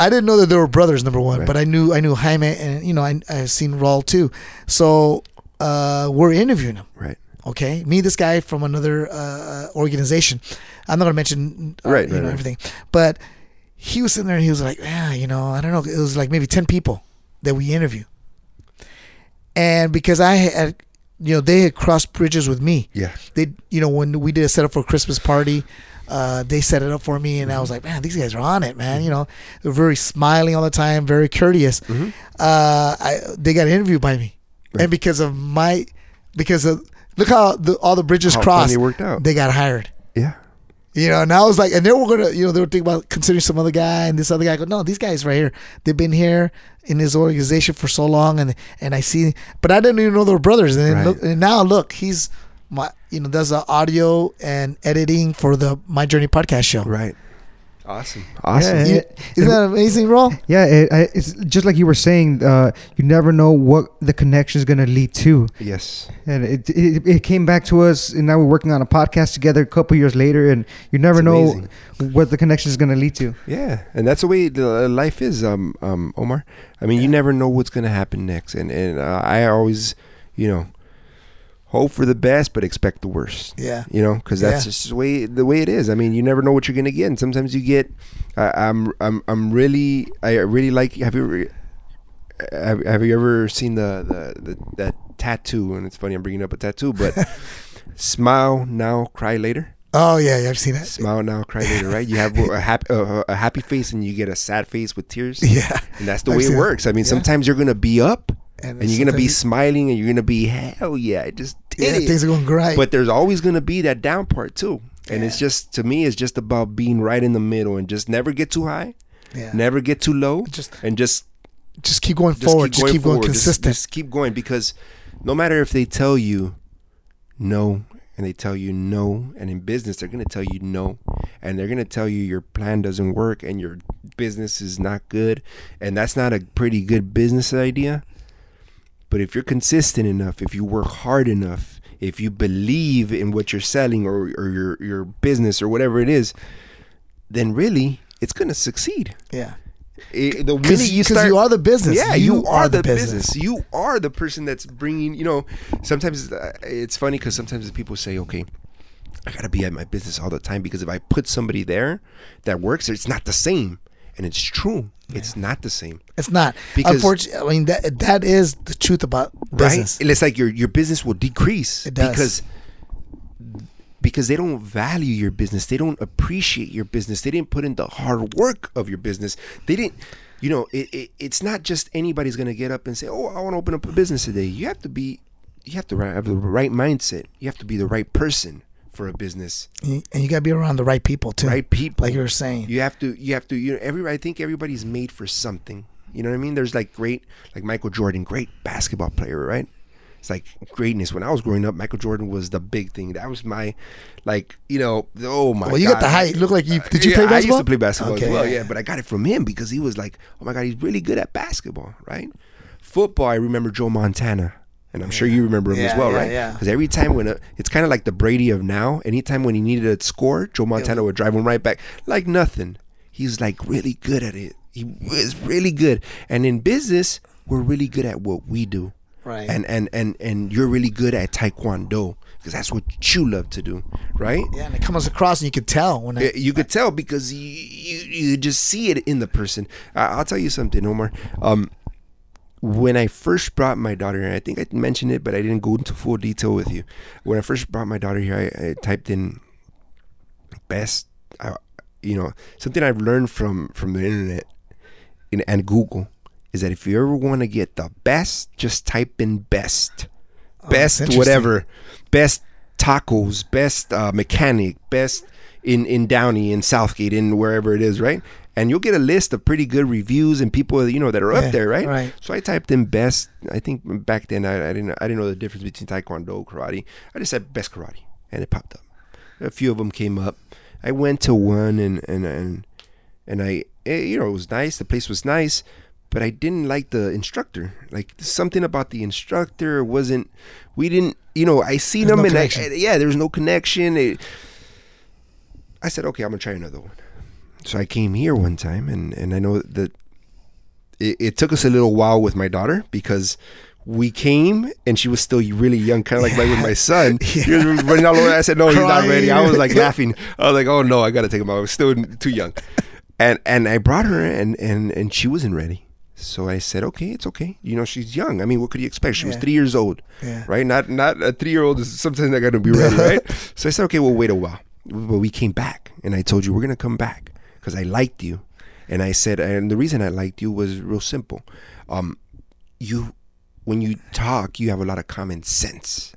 Speaker 1: I didn't know that they were brothers. Number one,
Speaker 2: Right.
Speaker 1: but I knew I knew Jaime, and you know I I seen Raul too. So uh, we're interviewing him.
Speaker 2: Right.
Speaker 1: Okay, me, this guy from another uh, organization. I'm not gonna mention uh,
Speaker 2: Right,
Speaker 1: you
Speaker 2: right,
Speaker 1: know
Speaker 2: right.
Speaker 1: everything, but he was sitting there and he was like, yeah, you know, I don't know. It was like maybe ten people that we interview, and because I had you know, they had crossed bridges with me.
Speaker 2: Yeah.
Speaker 1: They, you know, when we did a setup for a Christmas party, uh, they set it up for me, and I was like, man, these guys are on it, man. You know, they're very smiling all the time, very courteous.
Speaker 2: Mm-hmm.
Speaker 1: Uh, I, they got interviewed by me,
Speaker 2: Right.
Speaker 1: and because of my, because of look how the, all the bridges
Speaker 2: How
Speaker 1: crossed,
Speaker 2: it worked out.
Speaker 1: they got hired. You know, and I was like, and they were gonna, you know, they were thinking about considering some other guy and this other guy. I go, no, these guys right here, they've been here in this organization for so long, and and I see, but I didn't even know they were brothers. And,
Speaker 2: Right.
Speaker 1: look, and now look, he's my, you know, does the audio and editing for the My Journey podcast show.
Speaker 2: Right. Awesome. Awesome.
Speaker 3: Yeah,
Speaker 1: You-
Speaker 3: it-
Speaker 1: isn't that amazing, bro?
Speaker 3: Yeah, it, I, it's just like you were saying. Uh, you never know what the connection is going to lead to,
Speaker 2: Yes.
Speaker 3: and it, it it came back to us, and now we're working on a podcast together a couple years later, and you never
Speaker 2: It's
Speaker 3: know
Speaker 2: amazing.
Speaker 3: what the connection is going to lead to.
Speaker 2: Yeah, and that's the way the uh, life is, um, um, Omar. I mean, you never know what's gonna happen next, and and uh, I always, you know, hope for the best, but expect the worst.
Speaker 1: Yeah.
Speaker 2: You know, because that's
Speaker 1: Yeah.
Speaker 2: just the way the way it is. I mean, you never know what you're gonna get, and sometimes you get. I I'm I'm I'm really I really like. Have you ever, have, have you ever seen the, the the that tattoo? And it's funny I'm bringing up a tattoo, but smile now, cry later.
Speaker 1: Oh yeah, yeah, I've seen that.
Speaker 2: Smile now, cry later, right? You have a happy, uh, a happy face and you get a sad face with tears.
Speaker 1: Yeah,
Speaker 2: And that's the
Speaker 1: I've
Speaker 2: way it
Speaker 1: that.
Speaker 2: works. I mean,
Speaker 1: Yeah.
Speaker 2: sometimes you're going to be up
Speaker 1: and,
Speaker 2: and you're going to be smiling and you're going to be, hell yeah, I just
Speaker 1: yeah, things are going great.
Speaker 2: But there's always going to be that down part too. And it's just, to me, it's just about being right in the middle and just never get too high,
Speaker 1: yeah,
Speaker 2: never get too low,
Speaker 1: Just-
Speaker 2: and just,
Speaker 1: just keep going
Speaker 2: just
Speaker 1: forward.
Speaker 2: keep
Speaker 1: just
Speaker 2: going
Speaker 1: keep going
Speaker 2: forward. Just-
Speaker 1: consistent.
Speaker 2: Just, keep going because no matter if they tell you no and they tell you no, and in business, they're going to tell you no, and they're going to tell you your plan doesn't work and your business is not good, and that's not a pretty good business idea. But if you're consistent enough, if you work hard enough, if you believe in what you're selling or, or your, your business or whatever it is, then really it's going to succeed.
Speaker 1: yeah,
Speaker 2: It- the
Speaker 1: because
Speaker 2: minute you
Speaker 1: you,
Speaker 2: start,
Speaker 1: are the business.
Speaker 2: yeah, you, are, the business. You are the person that's bringing. You know, sometimes uh, it's funny because sometimes people say, "Okay, I gotta be at my business all the time because if I put somebody there that works, it's not the same." And it's true. It's not the same,
Speaker 1: It's not.
Speaker 2: Because-
Speaker 1: Unfortunately, I mean that that is the truth about business.
Speaker 2: right? It's like your your business will decrease
Speaker 1: It does.
Speaker 2: because because they don't value your business. They don't appreciate your business. They didn't put in the hard work of your business. They didn't, you know, it, it, it's not just anybody's going to get up and say, oh, I want to open up a business today. You have to be, you have to have the right mindset. You have to be the right person for a business,
Speaker 1: and you got to be around the right people too.
Speaker 2: right people.
Speaker 1: Like you were saying.
Speaker 2: You have to, you have to, you know, every, I think everybody's made for something. You know what I mean? There's like great, like Michael Jordan, great basketball player, right? It's like greatness. When I was growing up, Michael Jordan was the big thing. That was my, like, you know, oh my god.
Speaker 1: Well, you
Speaker 2: God.
Speaker 1: got the height. Look like you. Did uh, you
Speaker 2: Yeah,
Speaker 1: play basketball.
Speaker 2: I used to play basketball
Speaker 1: Okay,
Speaker 2: as well,
Speaker 1: yeah.
Speaker 2: But I got it from him because he was like, oh my God, he's really good at basketball, right? Football, I remember Joe Montana. And I'm sure you remember him as well,
Speaker 1: yeah,
Speaker 2: right?
Speaker 1: yeah.
Speaker 2: Because every time when a, it's kind of like the Brady of now. Anytime when he needed a score, Joe Montana would drive him right back like nothing. He's like really good at it. He was really good. And in business, we're really good at what we do.
Speaker 1: Right.
Speaker 2: And and and and you're really good at taekwondo because that's what you love to do, right?
Speaker 1: Yeah, and it comes across, and you could tell when
Speaker 2: Yeah,
Speaker 1: it,
Speaker 2: you could tell because you, you you just see it in the person. I I'll tell you something, Omar. Um, when I first brought my daughter here, I think I mentioned it, but I didn't go into full detail with you. When I first brought my daughter here, I, I typed in best. Uh, you know, something I've learned from from the internet and, and Google is that if you ever want to get the best, just type in best,
Speaker 1: Oh,
Speaker 2: best whatever, best tacos, best uh, mechanic, best in in Downey, in South Gate, in wherever it is, right? And you'll get a list of pretty good reviews and people you know that are
Speaker 1: Yeah,
Speaker 2: up there, right?
Speaker 1: right.
Speaker 2: So I typed in best. I think back then I, I didn't I didn't know the difference between taekwondo, karate. I just said best karate, and it popped up. A few of them came up. I went to one and and and and I eh, you know it was nice. The place was nice, but I didn't like the instructor. Like something about the instructor wasn't. We didn't. You know, I seen
Speaker 1: There's
Speaker 2: him
Speaker 1: no
Speaker 2: and I,
Speaker 1: connection.
Speaker 2: yeah, there was no connection. It, I said, okay, I'm gonna try another one. So I came here one time, and and I know that it, it took us a little while with my daughter because we came and she was still really young, kind of like, like with my son. He was running all over. I said, no, he's not ready. I was like laughing. I was like, oh no, I gotta take him out. I was still too young. And and I brought her and and and she wasn't ready. So I said, okay, it's okay. You know, she's young. I mean, what could you expect? She was three years old,
Speaker 1: Yeah.
Speaker 2: right? Not not a three year old is sometimes not gonna be ready, right? So I said, okay, well, wait a while. But we came back, and I told you we're gonna come back because I liked you, and I said, and the reason I liked you was real simple. Um, you, when you talk, you have a lot of common sense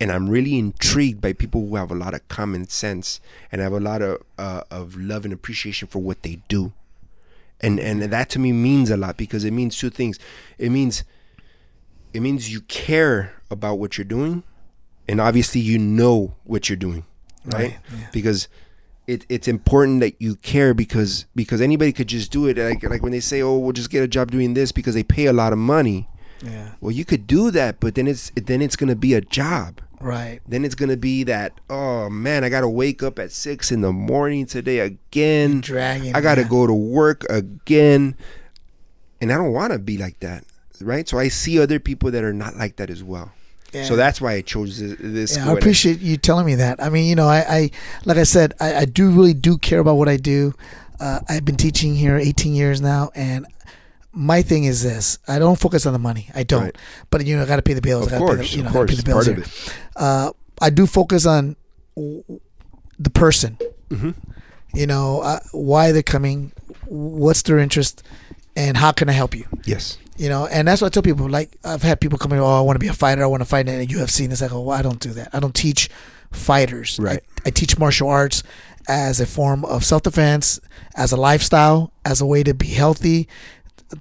Speaker 2: and I'm really intrigued by people who have a lot of common sense and have a lot of uh, of love and appreciation for what they do, and and that to me means a lot because it means two things. It means it means you care about what you're doing, and obviously you know what you're doing, right?
Speaker 1: Right, yeah.
Speaker 2: Because it, it's important that you care because because anybody could just do it like like when they say oh we'll just get a job doing this because they pay a lot of money
Speaker 1: Yeah.
Speaker 2: well you could do that but then it's then it's gonna be a job
Speaker 1: Right.
Speaker 2: then it's gonna be that oh man i gotta wake up at six in the morning today again
Speaker 1: Dragging.
Speaker 2: i gotta
Speaker 1: yeah.
Speaker 2: go to work again and i don't want to be like that right so i see other people that are not like that as well
Speaker 1: Yeah.
Speaker 2: so that's why i chose this, this
Speaker 1: Yeah. I appreciate you telling me that. I mean, you know, I, I like I said, I, I do really do care about what I do. Uh, I've been teaching here 18 years now, and my thing is this: I don't focus on the money. I don't.
Speaker 2: Right.
Speaker 1: But you know, I got to pay the bills.
Speaker 2: of
Speaker 1: I gotta pay
Speaker 2: course
Speaker 1: the, you know,
Speaker 2: of course
Speaker 1: pay the bills
Speaker 2: part
Speaker 1: here.
Speaker 2: of it
Speaker 1: Uh, I do focus on the person.
Speaker 2: Mhm.
Speaker 1: You know, uh, why they're coming, what's their interest, and how can I help you?
Speaker 2: yes
Speaker 1: You know, and that's what I tell people. Like I've had people come in, oh, I want to be a fighter. I want to fight in the UFC. And it's like, oh, well, I don't do that. I don't teach fighters.
Speaker 2: Right.
Speaker 1: I, I teach martial arts as a form of self defense, as a lifestyle, as a way to be healthy,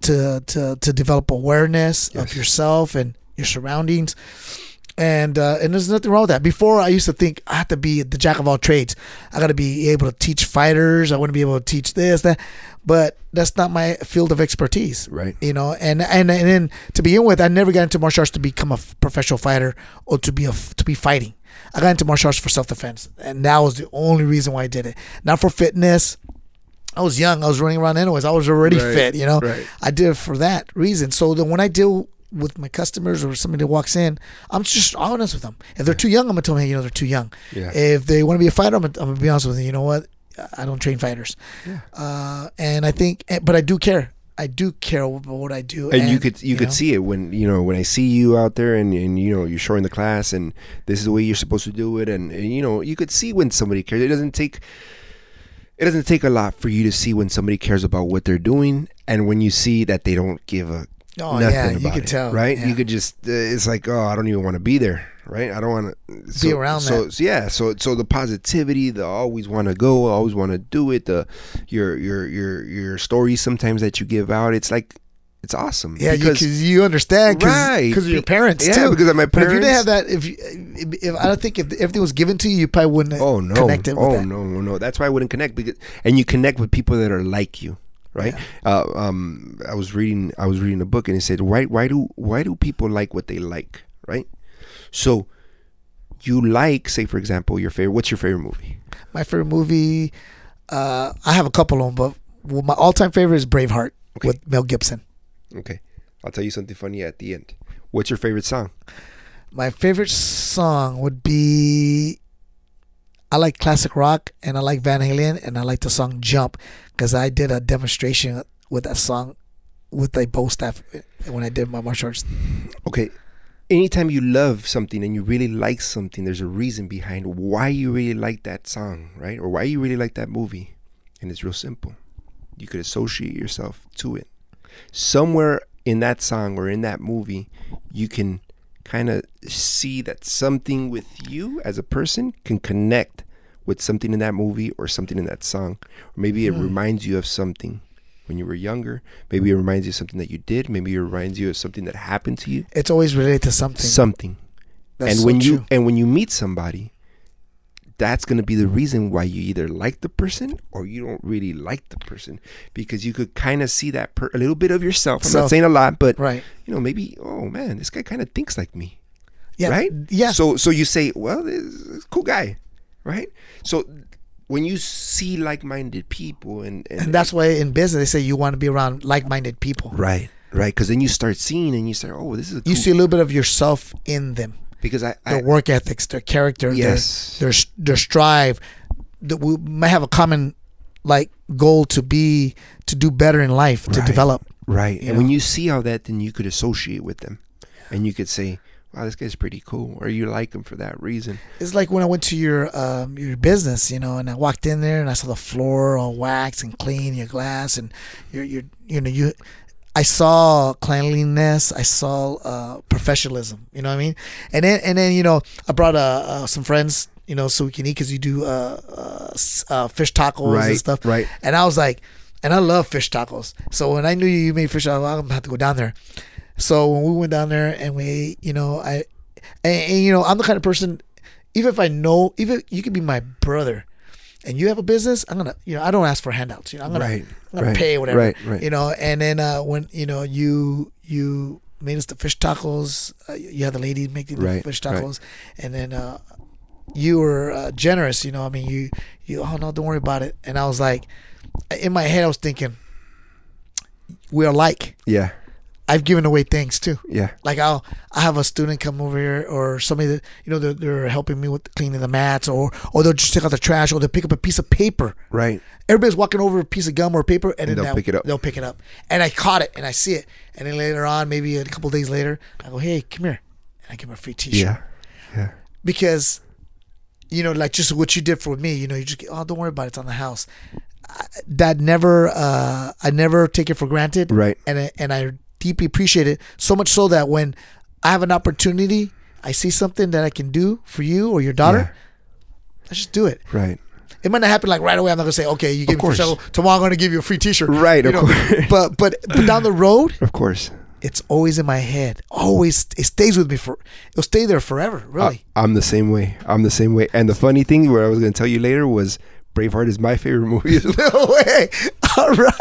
Speaker 1: to to to develop awareness
Speaker 2: Yes.
Speaker 1: of yourself and your surroundings. And uh, and there's nothing wrong with that. Before I used to think I have to be the jack of all trades. I got to be able to teach fighters. I want to be able to teach this that, but that's not my field of expertise
Speaker 2: right.
Speaker 1: you know? And and and then to begin with i never got into martial arts to become a professional fighter or to be a to be fighting. I got into martial arts for self-defense and that was the only reason why i did it. Not for fitness. I was young. I was running around anyways. I was already
Speaker 2: Right,
Speaker 1: fit you know?
Speaker 2: Right.
Speaker 1: i did it for that reason. So then when i deal with my customers or somebody that walks in i'm just honest with them if they're too young i'm gonna tell them hey you know they're too young
Speaker 2: Yeah.
Speaker 1: if they want to be a fighter I'm gonna, I'm gonna be honest with them. you know what i don't train fighters
Speaker 2: Yeah.
Speaker 1: uh, and I think, eh, but I do care. I do care about what I do.
Speaker 2: and, you could you, could
Speaker 1: know,
Speaker 2: see it when you know when I see you out there and, and you know you're showing the class and this is the way you're supposed to do it and, and you know you could see when somebody cares. It doesn't take it doesn't take a lot for you to see when somebody cares about what they're doing and when you see that they don't give a
Speaker 1: Oh, yeah, you could
Speaker 2: it,
Speaker 1: tell,
Speaker 2: right?
Speaker 1: yeah.
Speaker 2: You could just uh, it's like oh I don't even want to be there, right? I don't want to so,
Speaker 1: around
Speaker 2: so,
Speaker 1: that.
Speaker 2: So yeah, so so the positivity, the always want to go, always want to do it, the your your your your stories sometimes that you give out, it's like it's awesome.
Speaker 1: Yeah,
Speaker 2: because
Speaker 1: because you, understand, cause,
Speaker 2: Right.
Speaker 1: 'cause of your parents
Speaker 2: yeah,
Speaker 1: too.
Speaker 2: because of my
Speaker 1: But if you didn't have that, if, you, if, if I don't think if everything was given to you, you probably wouldn't
Speaker 2: Oh no!
Speaker 1: connected
Speaker 2: oh
Speaker 1: that.
Speaker 2: no! No! That's why I wouldn't connect because and you connect with people that are like you, right? Uh, um, I was reading I was reading a book and it said why why do why do people like what they like, right? So you like, say for example, your favorite. What's your favorite movie?
Speaker 1: My favorite movie, uh, I have a couple of them, but my all-time favorite is Braveheart
Speaker 2: Okay.
Speaker 1: with Mel Gibson.
Speaker 2: Okay, I'll tell you something funny at the end. What's your favorite song?
Speaker 1: My favorite song would be I like classic rock and I like Van Halen and I like the song Jump because I did a demonstration with that song with the bow staff eh, when I did my martial arts.
Speaker 2: Okay. Anytime you love something and you really like something, there's a reason behind why you really like that song, right? Or why you really like that movie. And it's real simple. You could associate yourself to it. Somewhere in that song or in that movie, you can kind of see that something with you as a person can connect with something in that movie or something in that song. Or maybe it hmm. reminds you of something when you were younger. Maybe it reminds you of something that you did. Maybe it reminds you of something that happened to you.
Speaker 1: It's always related to something.
Speaker 2: Something.
Speaker 1: That's
Speaker 2: and
Speaker 1: so
Speaker 2: when you and when you meet somebody, that's going to be the reason why you either like the person or you don't really like the person because you could kind of see that per- a little bit of yourself. I'm
Speaker 1: Self.
Speaker 2: not saying a lot, but
Speaker 1: right.
Speaker 2: you know, maybe oh man, this guy kind of thinks like me,
Speaker 1: Yeah.
Speaker 2: right?
Speaker 1: Yeah.
Speaker 2: So so you say, well, this is a cool guy, right? So when you see like-minded people and and,
Speaker 1: and that's why in business they say you want to be around like-minded people.
Speaker 2: right, right, because then you start seeing and you say, oh, this is a
Speaker 1: You see a little bit of yourself in them.
Speaker 2: Because I,
Speaker 1: Their
Speaker 2: I
Speaker 1: work ethics, their character,
Speaker 2: Yes.
Speaker 1: their, their their strive. That we might have a common like goal to be to do better in life, to
Speaker 2: Right.
Speaker 1: develop.
Speaker 2: Right. And when you see all that, then you could associate with them, and you could say, "Wow, this guy's pretty cool," or you like him for that reason.
Speaker 1: It's like when I went to your um, your business, you know, and I walked in there and I saw the floor all waxed and clean, your glass, and your your you know you. I saw cleanliness. I saw uh, professionalism. You know what I mean? And then and then you know I brought uh, uh, some friends. You know, so we can eat because you do uh, uh, uh, fish tacos and stuff.
Speaker 2: right.
Speaker 1: And I was like, and I love fish tacos. So when I knew you you made fish tacos, I'm gonna have to go down there. So when we went down there and we, you know, I, and, and you know, I'm the kind of person, even if I know, even you could be my brother, and you have a business, I'm gonna, you know, I don't ask for handouts. You know, I'm gonna,
Speaker 2: Right,
Speaker 1: I'm gonna
Speaker 2: right,
Speaker 1: pay whatever.
Speaker 2: right, right.
Speaker 1: You know, and then uh, when you know you you made us the fish tacos, uh, you had the lady making the
Speaker 2: Right,
Speaker 1: fish tacos, and then uh, you were uh, generous. You know, I mean, you you oh no, don't worry about it. And I was like, in my head, I was thinking, we're like.
Speaker 2: Yeah.
Speaker 1: I've given away things too.
Speaker 2: Yeah.
Speaker 1: Like I'll I have a student come over here or somebody that you know they're, they're helping me with cleaning the mats or or they'll just take out the trash or they'll pick up a piece of paper.
Speaker 2: Right.
Speaker 1: Everybody's walking over a piece of gum or paper and, then
Speaker 2: they'll
Speaker 1: that-
Speaker 2: pick it up.
Speaker 1: They'll pick it up. And I caught it and I see it. And then later on, maybe a couple days later, I go, Hey, come here. And I give him a free t shirt.
Speaker 2: Yeah. Yeah.
Speaker 1: Because, you know, like just what you did for me, you know, you just get, oh don't worry about it, it's on the house. I, that never uh I never take it for granted
Speaker 2: Right.
Speaker 1: and I, and I deeply appreciate it so much so that when I have an opportunity, I see something that I can do for you or your daughter, I just do it.
Speaker 2: Right.
Speaker 1: It might not happen like right away. I'm not gonna say, okay, you give me free shovel. Tomorrow I'm gonna give you a free T-shirt.
Speaker 2: Right,
Speaker 1: You
Speaker 2: of
Speaker 1: know?
Speaker 2: course.
Speaker 1: But but but down the road,
Speaker 2: Of course.
Speaker 1: it's always in my head. Always, it stays with me for. It'll stay there forever. Really.
Speaker 2: I, am the same way. I'm the same way. And the funny thing, what I was going to tell you later, was Braveheart is my favorite movie.
Speaker 1: no way. All right.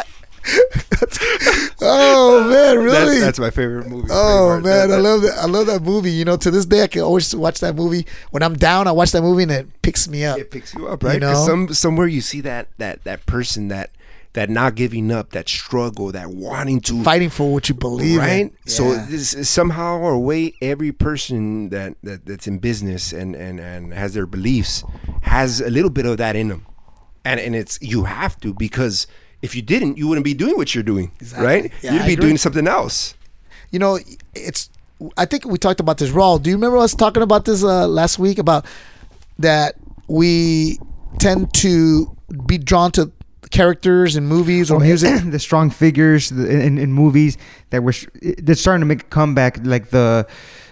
Speaker 1: oh man, really?
Speaker 2: That's, that's my favorite movie.
Speaker 1: Oh man, I love that. I love that movie. You know, to this day, I can always watch that movie when I'm down. I watch that movie and it picks me up.
Speaker 2: It picks you up, right? 'Cause
Speaker 1: know?
Speaker 2: some somewhere you see that that that person that that not giving up, that struggle, that wanting to
Speaker 1: Fighting for what you believe
Speaker 2: right.
Speaker 1: in.
Speaker 2: So this is somehow or way, every person that, that that's in business and and and has their beliefs has a little bit of that in them, and and it's you have to because if you didn't, you wouldn't be doing what you're doing,
Speaker 1: Exactly.
Speaker 2: right?
Speaker 1: Yeah,
Speaker 2: You'd
Speaker 1: I
Speaker 2: be
Speaker 1: agree.
Speaker 2: doing something else.
Speaker 1: you know, it's. I think we talked about this Raul. Do you remember us talking about this uh, last week about that we tend to be drawn to characters in movies or music?
Speaker 3: the strong figures the- in, in movies that were that's starting to make a comeback, like the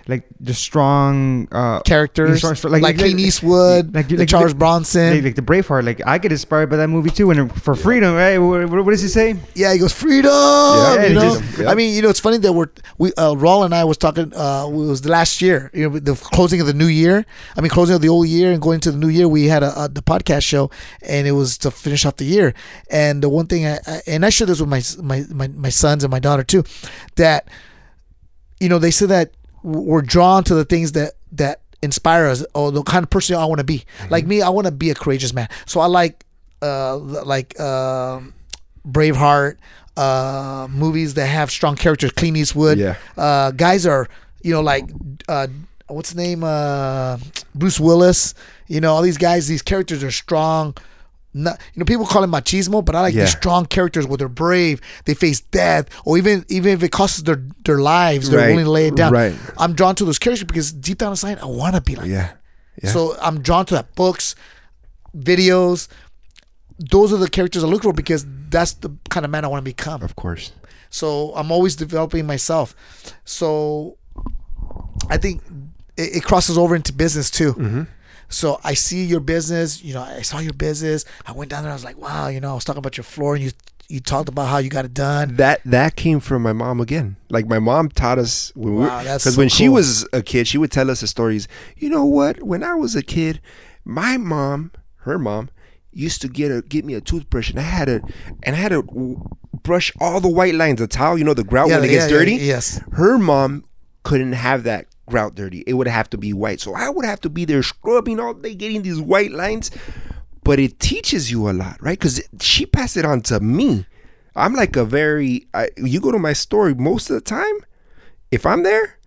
Speaker 3: like the strong uh,
Speaker 1: characters
Speaker 3: strong- strong-
Speaker 1: like, Clint Eastwood,
Speaker 3: like-
Speaker 1: like,
Speaker 3: like-
Speaker 1: Charles
Speaker 3: like-
Speaker 1: Bronson.
Speaker 3: like, like the Braveheart. Like I get inspired by that movie too, and for freedom, right? What, what does he say?
Speaker 1: yeah, he goes freedom.
Speaker 3: Yeah,
Speaker 1: you know?
Speaker 3: just-
Speaker 2: yeah.
Speaker 1: I mean, you know, it's funny that we're we uh, Raul and I was talking. Uh, it was the last year, you know, the closing of the new year. I mean, closing of the old year and going into the new year. We had a, a the podcast show, and it was to finish off the year. And the one thing, I, I and I share this with my my my, my sons and my daughter too, that you know they say that we're drawn to the things that that inspire us or the kind of person I want to be. Like me, I want to be a courageous man. So I like uh like um Braveheart, uh movies that have strong characters, Clint Eastwood.
Speaker 2: Yeah.
Speaker 1: Uh guys are, you know, like uh what's the name? Uh Bruce Willis. You know, all these guys, these characters are strong. Not, you know, people call it machismo, but I like
Speaker 2: Yeah.
Speaker 1: these strong characters where they're brave, they face death, or even even if it costs their their lives, they're
Speaker 2: Right,
Speaker 1: willing to lay it down.
Speaker 2: right.
Speaker 1: I'm drawn to those characters because deep down inside, I want to be like
Speaker 2: Yeah.
Speaker 1: that.
Speaker 2: Yeah.
Speaker 1: So I'm drawn to that books, videos. Those are the characters I look for because that's the kind of man I want to become.
Speaker 2: Of course.
Speaker 1: So I'm always developing myself. So I think it, it crosses over into business too.
Speaker 2: Mm-hmm.
Speaker 1: So I see your business. You know, I saw your business. I went down there. I was like, wow. You know, I was talking about your floor, and you you talked about how you got it done.
Speaker 2: That that came from my mom again. Like my mom taught us when we
Speaker 1: Wow,
Speaker 2: because
Speaker 1: so
Speaker 2: when she was a kid, she would tell us the stories. You know what? When I was a kid, my mom, her mom, used to get a get me a toothbrush, and I had to and I had to brush all the white lines. The towel, you know, the grout when it gets
Speaker 1: yeah,
Speaker 2: dirty.
Speaker 1: yes.
Speaker 2: Her mom couldn't have that grout dirty. It would have to be white. So I would have to be there scrubbing all day, getting these white lines. But it teaches you a lot, right? Because she passed it on to me. I'm like a very. I, you go to my story most of the time. If I'm there,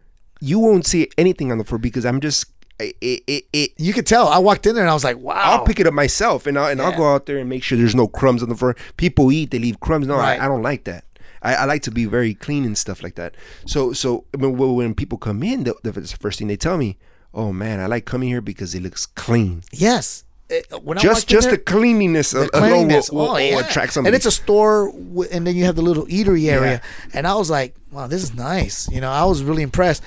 Speaker 2: you won't see anything on the floor because I'm just. It, it, it,
Speaker 1: You could tell. I walked in there and I was like, wow.
Speaker 2: I'll pick it up myself and I'll and I'll go out there and make sure there's no crumbs on the floor. People eat, they leave crumbs. No,
Speaker 1: Right.
Speaker 2: I, I don't like that. I, I like to be very clean and stuff like that. So so when, when people come in, the, the first thing they tell me, "Oh man, I like coming here because it looks clean."
Speaker 1: Yes. Eh, When
Speaker 2: Just just
Speaker 1: there-
Speaker 2: the cleanliness
Speaker 1: the
Speaker 2: of alone
Speaker 1: cleanliness.
Speaker 2: will, will,
Speaker 1: oh,
Speaker 2: will
Speaker 1: yeah.
Speaker 2: attract somebody.
Speaker 1: And it's a store, w- and then you have the little eatery area.
Speaker 2: Yeah.
Speaker 1: And I was like, wow, this is nice. You know, I was really impressed.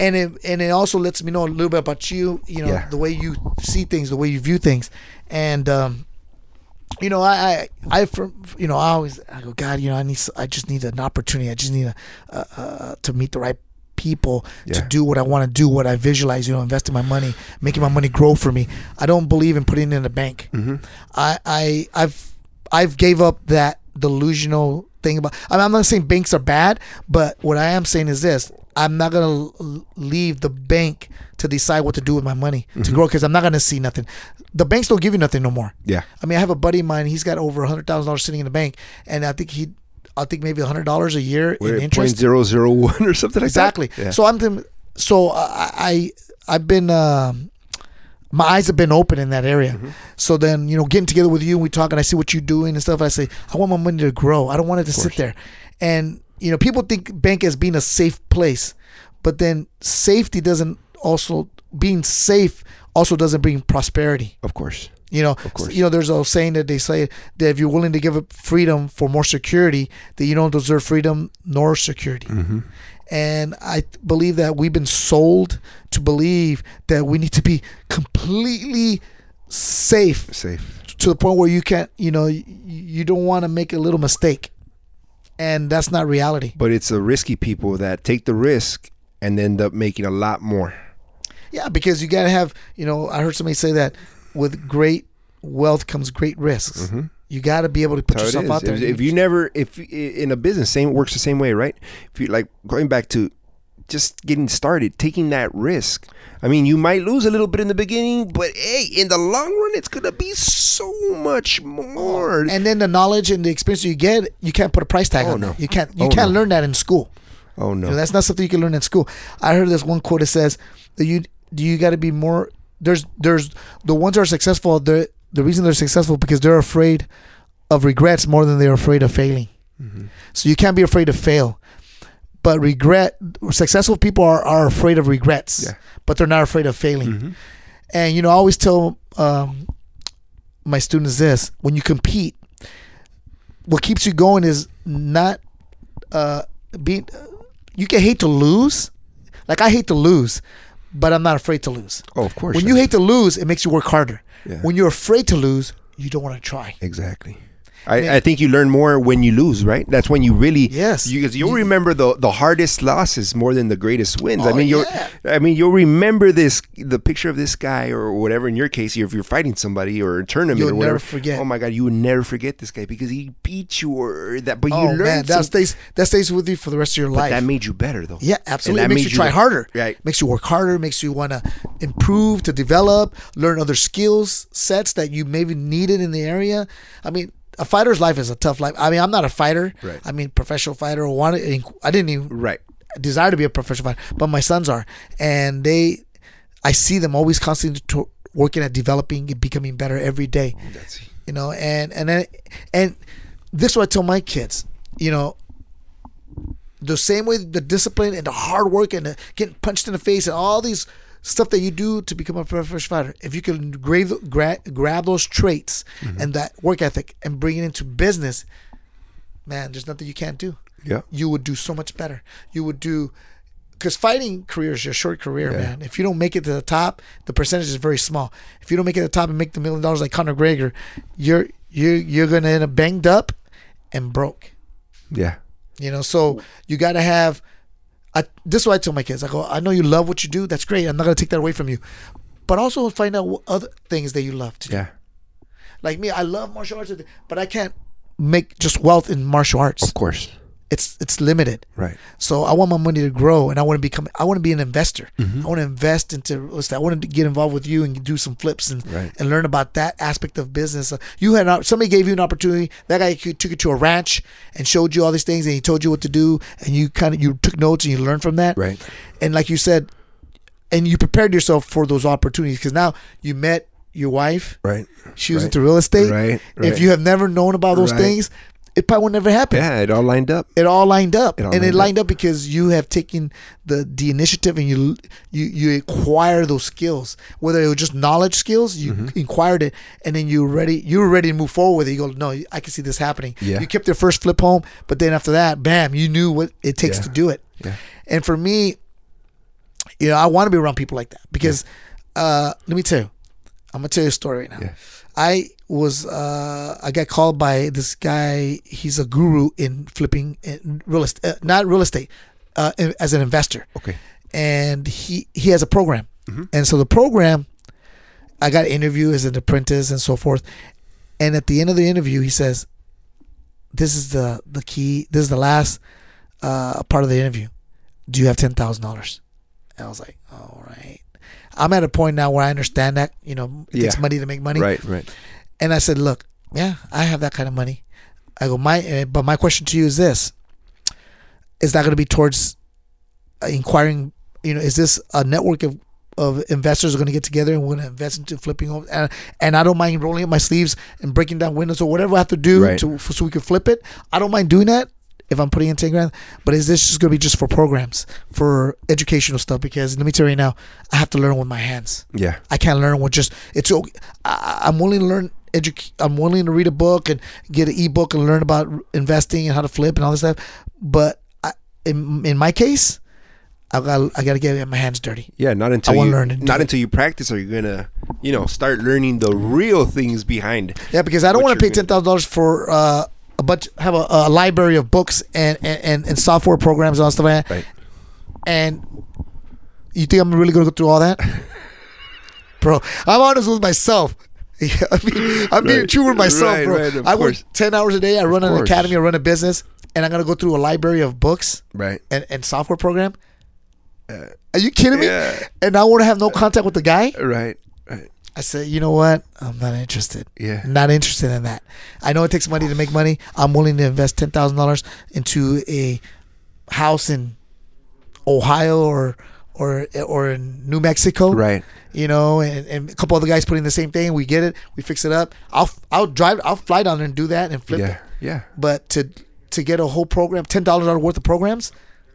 Speaker 1: And it and it also lets me know a little bit about you. You know,
Speaker 2: Yeah.
Speaker 1: the way you see things, the way you view things, and um, you know, I, I, I, from, you know, I always, I go, God, you know, I need, I just need an opportunity. I just need a, uh, uh, to meet the right people to do what I want to do, what I visualize. You know, investing my money, making my money grow for me. I don't believe in putting it in the bank.
Speaker 2: Mm-hmm.
Speaker 1: I, I, I've, I've gave up that delusional thing about. I mean, I'm not saying banks are bad, but what I am saying is this: I'm not gonna leave the bank to decide what to do with my money
Speaker 2: Mm-hmm.
Speaker 1: to grow because I'm not gonna see nothing. The banks don't give you nothing no more.
Speaker 2: yeah.
Speaker 1: I mean, I have a buddy of mine. He's got over a hundred thousand dollars sitting in the bank, and I think he, I think maybe a hundred dollars a year in interest.
Speaker 2: zero zero one or something like
Speaker 1: exactly.
Speaker 2: that. Yeah.
Speaker 1: So I'm, thinking- so I, I, I've been, um, my eyes have been open in that area.
Speaker 2: Mm-hmm.
Speaker 1: So then, you know, getting together with you and we talk, and I see what you're doing and stuff. I say, I want my money to grow. I don't want it to sit there. And you know, people think bank as being a safe place, but then safety doesn't also being safe also doesn't bring prosperity.
Speaker 2: of course.
Speaker 1: You know,
Speaker 2: Of course.
Speaker 1: you know, there's a saying that they say that if you're willing to give up freedom for more security, that you don't deserve freedom nor security.
Speaker 2: Mm-hmm.
Speaker 1: And I believe that we've been sold to believe that we need to be completely safe
Speaker 2: Safe.
Speaker 1: to the point where you can't, you know, you, you don't want to make a little mistake. And that's not reality.
Speaker 2: But it's the risky people that take the risk and end up making a lot more.
Speaker 1: Yeah, because you got to have, you know, I heard somebody say that with great wealth comes great risks. Mm-hmm. You got to be able to put yourself out there.
Speaker 2: If, if you never, if in a business, same works the same way, right? If you like going back to just getting started, taking that risk. I mean, you might lose a little bit in the beginning, but hey, in the long run, it's gonna be so much more.
Speaker 1: and then the knowledge and the experience you get, you can't put a price tag
Speaker 2: Oh,
Speaker 1: on
Speaker 2: no.
Speaker 1: that. You can't you
Speaker 2: Oh,
Speaker 1: can't
Speaker 2: no.
Speaker 1: learn that in school.
Speaker 2: oh no,
Speaker 1: You know, that's not something you can learn in school. I heard this one quote that says that you do you got to be more. There's there's the ones that are successful. The the reason they're successful because they're afraid of regrets more than they're afraid of failing.
Speaker 2: Mm-hmm.
Speaker 1: So you can't be afraid to fail. But regret, successful people are, are afraid of regrets,
Speaker 2: Yeah.
Speaker 1: but they're not afraid of failing.
Speaker 2: Mhm.
Speaker 1: And you know, I always tell um, my students this: when you compete, what keeps you going is not uh, being. You can hate to lose, like I hate to lose, but I'm not afraid to lose.
Speaker 2: Oh, of course.
Speaker 1: When you hate to lose, it makes you work harder.
Speaker 2: Yeah.
Speaker 1: When you're afraid to lose, you don't want to try.
Speaker 2: Exactly. I, I think you learn more when you lose, right? That's when you really
Speaker 1: Yes.
Speaker 2: You, 'cause you'll remember the the hardest losses more than the greatest wins. I
Speaker 1: Oh,
Speaker 2: mean, you'll
Speaker 1: yeah.
Speaker 2: I mean you'll remember this the picture of this guy or whatever. In your case, if you're fighting somebody or a tournament
Speaker 1: You'll
Speaker 2: or whatever,
Speaker 1: never forget.
Speaker 2: Oh my God, you would never forget this guy because he beat you or that. But you
Speaker 1: Oh
Speaker 2: learned
Speaker 1: man, that
Speaker 2: some-
Speaker 1: stays that stays with you for the rest of your
Speaker 2: but
Speaker 1: life.
Speaker 2: that made you better though.
Speaker 1: Yeah,
Speaker 2: And
Speaker 1: absolutely. It
Speaker 2: that
Speaker 1: makes
Speaker 2: made
Speaker 1: you try
Speaker 2: the-
Speaker 1: harder.
Speaker 2: Right.
Speaker 1: Makes you work harder. Makes you want to improve, to develop, learn other skills sets that you maybe needed in the area. I mean, a fighter's life is a tough life. I mean, I'm not a fighter.
Speaker 2: Right.
Speaker 1: I mean, professional fighter or want I didn't even
Speaker 2: Right.
Speaker 1: desire to be a professional fighter, but my sons are, and they, I see them always constantly to, working at developing and becoming better every day oh,
Speaker 2: That's
Speaker 1: you know and and then and this is what i tell my kids you know the same way the discipline and the hard work and the getting punched in the face and all these stuff that you do to become a professional fighter if you can grab, gra- grab those traits mm-hmm. and that work ethic and bring it into business man there's nothing you can't do
Speaker 2: yeah.
Speaker 1: you would do so much better you would do because fighting career is a short career,
Speaker 2: Yeah.
Speaker 1: man. If you don't make it to the top, the percentage is very small. If you don't make it to the top and make the million dollars like Conor McGregor, you're you're you're gonna end up banged up and broke.
Speaker 2: Yeah.
Speaker 1: You know, so you got to have. I, this is what I tell my kids. I go, I know you love what you do. That's great. I'm not gonna take that away from you, but also find out what other things that you love to do.
Speaker 2: Yeah.
Speaker 1: Like me, I love martial arts, but I can't make just wealth in martial arts.
Speaker 2: Of course.
Speaker 1: It's it's limited.
Speaker 2: Right.
Speaker 1: So I want my money to grow, and I want to become. I want to be an investor.
Speaker 2: Mm-hmm.
Speaker 1: I want to invest into real estate. I want to get involved with you and do some flips and
Speaker 2: Right.
Speaker 1: and learn about that aspect of business. Uh, You had somebody gave you an opportunity. That guy took you to a ranch and showed you all these things, and he told you what to do, and you kind of you took notes and you learned from that.
Speaker 2: Right.
Speaker 1: And like you said, and you prepared yourself for those opportunities because now you met your wife.
Speaker 2: Right.
Speaker 1: She was
Speaker 2: Right.
Speaker 1: into real estate.
Speaker 2: Right,
Speaker 1: If you have never known about those
Speaker 2: Right.
Speaker 1: things, it probably would never happen.
Speaker 2: Yeah, it all lined up.
Speaker 1: It all lined up,
Speaker 2: It all
Speaker 1: and it
Speaker 2: lined
Speaker 1: lined up because you have taken the the initiative and you you you acquire those skills. Whether it was just knowledge skills, you
Speaker 2: Mm-hmm.
Speaker 1: acquired it, and then you ready. You were ready to move forward with it. You go, no, I can see this happening.
Speaker 2: Yeah.
Speaker 1: You kept your first flip home, but then after that, bam, you knew what it takes
Speaker 2: Yeah.
Speaker 1: to do it.
Speaker 2: Yeah.
Speaker 1: And for me, you know, I want to be around people like that because uh, let me tell you, I'm gonna tell you a story right now.
Speaker 2: Yeah.
Speaker 1: I was uh, I got called by this guy. He's a guru in flipping in real estate, uh, not real estate, uh, in- as an investor,
Speaker 2: Okay.
Speaker 1: and he he has a program,
Speaker 2: Mm-hmm.
Speaker 1: and so the program, I got an interview as an apprentice and so forth, and at the end of the interview, he says, "This is the the key. This is the last uh, part of the interview. Do you have ten thousand dollars?" And I was like, "All right." I'm at a point now where I understand that you know it takes money to make money,
Speaker 2: Right, right.
Speaker 1: and I said, "Look, yeah, I have that kind of money." I go, "My, uh, but my question to you is this: Is that going to be towards uh, inquiring? You know, is this a network of of investors are going to get together and we're going to invest into flipping homes? And, and I don't mind rolling up my sleeves and breaking down windows or whatever I have to do
Speaker 2: Right.
Speaker 1: to so we can flip it. I don't mind doing that." If I'm putting in ten grand, but is this just gonna be just for programs, for educational stuff? Because let me tell you now, I have to learn with my hands.
Speaker 2: Yeah.
Speaker 1: I can't learn with just it's. okay. I, I'm willing to learn. Edu- I'm willing to read a book and get an ebook and learn about investing and how to flip and all this stuff. But I, in in my case, I got I got to get my hands dirty.
Speaker 2: Yeah, not until
Speaker 1: wanna
Speaker 2: you
Speaker 1: learn
Speaker 2: not
Speaker 1: it.
Speaker 2: until you practice are you gonna, you know, start learning the real things behind.
Speaker 1: Yeah, because I don't want to pay ten thousand dollars for uh, a bunch have a, a library of books and, and, and, software programs and all stuff like that.
Speaker 2: Right.
Speaker 1: And you think I'm really gonna go through all that, bro? I'm honest with myself. I mean, I'm being
Speaker 2: Right.
Speaker 1: true with myself,
Speaker 2: Right,
Speaker 1: bro.
Speaker 2: right,
Speaker 1: I work ten hours a day. I run an
Speaker 2: course.
Speaker 1: academy. I run a business, and I'm gonna go through a library of books
Speaker 2: Right.
Speaker 1: and, and software program. Are you kidding me?
Speaker 2: yeah.
Speaker 1: And I want to have no contact with the guy.
Speaker 2: Right. Right.
Speaker 1: I said, you know what? I'm not interested.
Speaker 2: Yeah.
Speaker 1: Not interested in that. I know it takes money to make money. I'm willing to invest ten thousand dollars into a house in Ohio or or or in New Mexico.
Speaker 2: Right.
Speaker 1: You know, and, and a couple other guys putting the same thing. We get it. We fix it up. I'll I'll drive. I'll fly down there and do that and flip
Speaker 2: Yeah.
Speaker 1: it.
Speaker 2: Yeah.
Speaker 1: But to to get a whole program, ten dollars worth of programs,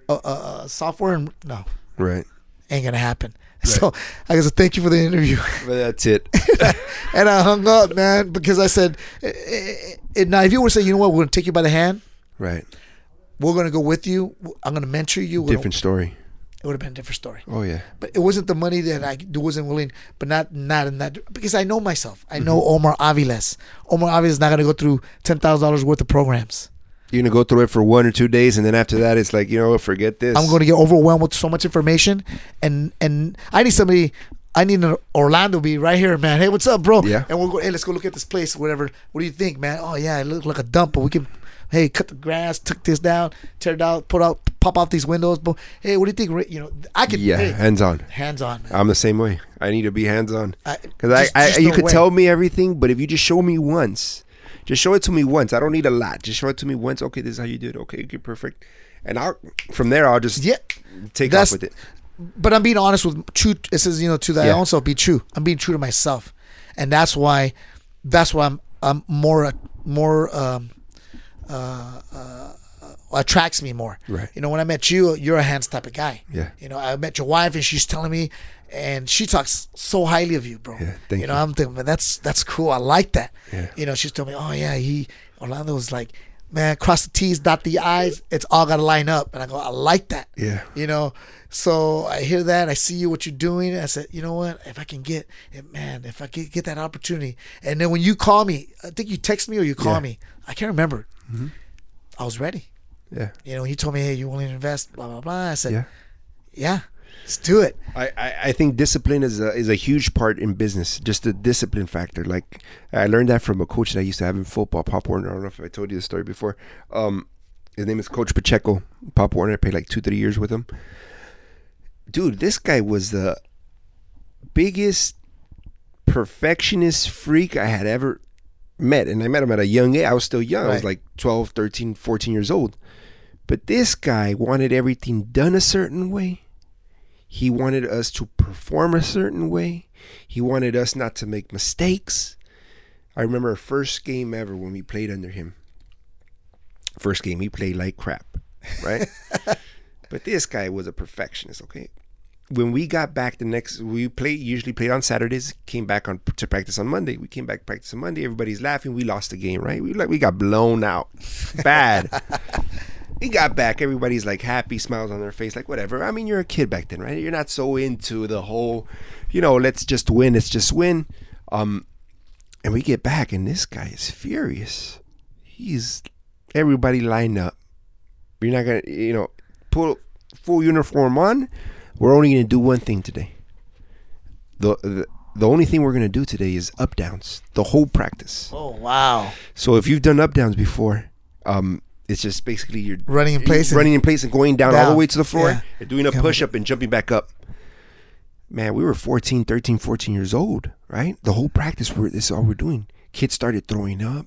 Speaker 1: uh, uh, uh, software, and no,
Speaker 2: Right.
Speaker 1: ain't gonna happen. So I guess thank you for the interview.
Speaker 2: But that's it.
Speaker 1: and I hung up, man, because I said, eh, eh, now if you were to say, you know what, we're gonna take you by the hand,
Speaker 2: right.
Speaker 1: we're gonna go with you, I'm gonna mentor you. we're gonna-
Speaker 2: Different story.
Speaker 1: It would have been a different story.
Speaker 2: Oh yeah.
Speaker 1: But it wasn't the money that I wasn't willing, but not not in that because I know myself. I know Omar Aviles. Omar Aviles is not gonna go through ten thousand dollars worth of programs.
Speaker 2: You're gonna go through it for one or two days, and then after that, it's like you know, forget this.
Speaker 1: I'm going to get overwhelmed with so much information, and and I need somebody. I need an Orlando be right here, man. Hey, what's up, bro?
Speaker 2: Yeah.
Speaker 1: And we'll go. Hey, let's go look at this place, whatever. What do you think, man? Oh yeah, it looks like a dump, but we can. Hey, cut the grass, tuck this down, tear it out, put out, pop off these windows. But hey, what do you think? You know, I could.
Speaker 2: Yeah,
Speaker 1: hey,
Speaker 2: hands on.
Speaker 1: hands on, man.
Speaker 2: I'm the same way. I need to be hands on because I,
Speaker 1: just-
Speaker 2: I,
Speaker 1: just
Speaker 2: you
Speaker 1: no
Speaker 2: could
Speaker 1: way.
Speaker 2: tell me everything, but if you just show me once, just show it to me once. I don't need a lot. Just show it to me once. Okay, this is how you do it. Okay, okay, perfect. And I'll from there I'll just
Speaker 1: Yeah,
Speaker 2: take off with it.
Speaker 1: but I'm being honest with true. It says you know to thy
Speaker 2: Yeah.
Speaker 1: own self be true. I'm being true to myself, and that's why, that's why I'm I'm more more um, uh, uh, attracts me more.
Speaker 2: Right.
Speaker 1: You know, when I met you, you're a hands type of guy.
Speaker 2: Yeah.
Speaker 1: You know, I met your wife, and she's telling me, and she talks so highly of you, bro.
Speaker 2: Yeah, thank
Speaker 1: you know,
Speaker 2: you.
Speaker 1: I'm thinking, man, that's that's cool. I like that.
Speaker 2: Yeah.
Speaker 1: You know, she's telling me, oh yeah, he Orlando was like, man, cross the T's, dot the I's. It's all got to line up, and I go, I like that
Speaker 2: Yeah.
Speaker 1: you know so i hear that i see you what you're doing i said you know what if i can get man if i get, get that opportunity and then when you call me i think you text me or you call
Speaker 2: Yeah.
Speaker 1: me i can't remember mm-hmm. i was ready
Speaker 2: Yeah.
Speaker 1: you know you told me hey you want to invest blah blah blah i said
Speaker 2: Yeah.
Speaker 1: yeah, let's do it
Speaker 2: I, I, I think discipline is a, is a huge part in business. Just the discipline factor. Like I learned that from a coach that I used to have in football, Pop Warner. I don't know if I told you the story before. Um, his name is Coach Pacheco. Pop Warner. I played like two, three years with him. Dude, this guy was the biggest perfectionist freak I had ever met. And I met him at a young age. I was still young. I was like 12, 13, 14 years old. But this guy wanted everything done a certain way. He wanted us to perform a certain way. He wanted us not to make mistakes. I remember our first game ever when we played under him. First game, he played like crap, right? but this guy was a perfectionist. Okay, when we got back the next, we played usually played on Saturdays. Came back on to practice on Monday. We came back practice on Monday. Everybody's laughing. We lost the game, right? We like we got blown out, bad. we got back. Everybody's like happy, smiles on their face, like whatever. I mean, you're a kid back then, right? You're not so into the whole, you know, let's just win, let's just win. Um, and we get back, and this guy is furious. He's everybody lined up. You're not gonna, you know, put full uniform on. We're only gonna do one thing today. The the, the only thing we're gonna do today is up downs. The whole practice.
Speaker 1: Oh wow!
Speaker 2: So if you've done up downs before, um, it's just basically you're
Speaker 1: Running in place and-
Speaker 2: running in place, and going down, all the way to the floor,
Speaker 1: Yeah.
Speaker 2: and doing a
Speaker 1: Coming
Speaker 2: push up and jumping back up. Man, we were 14, 13, 14 years old, right? The whole practice, we're, this is all we're doing. Kids started throwing up.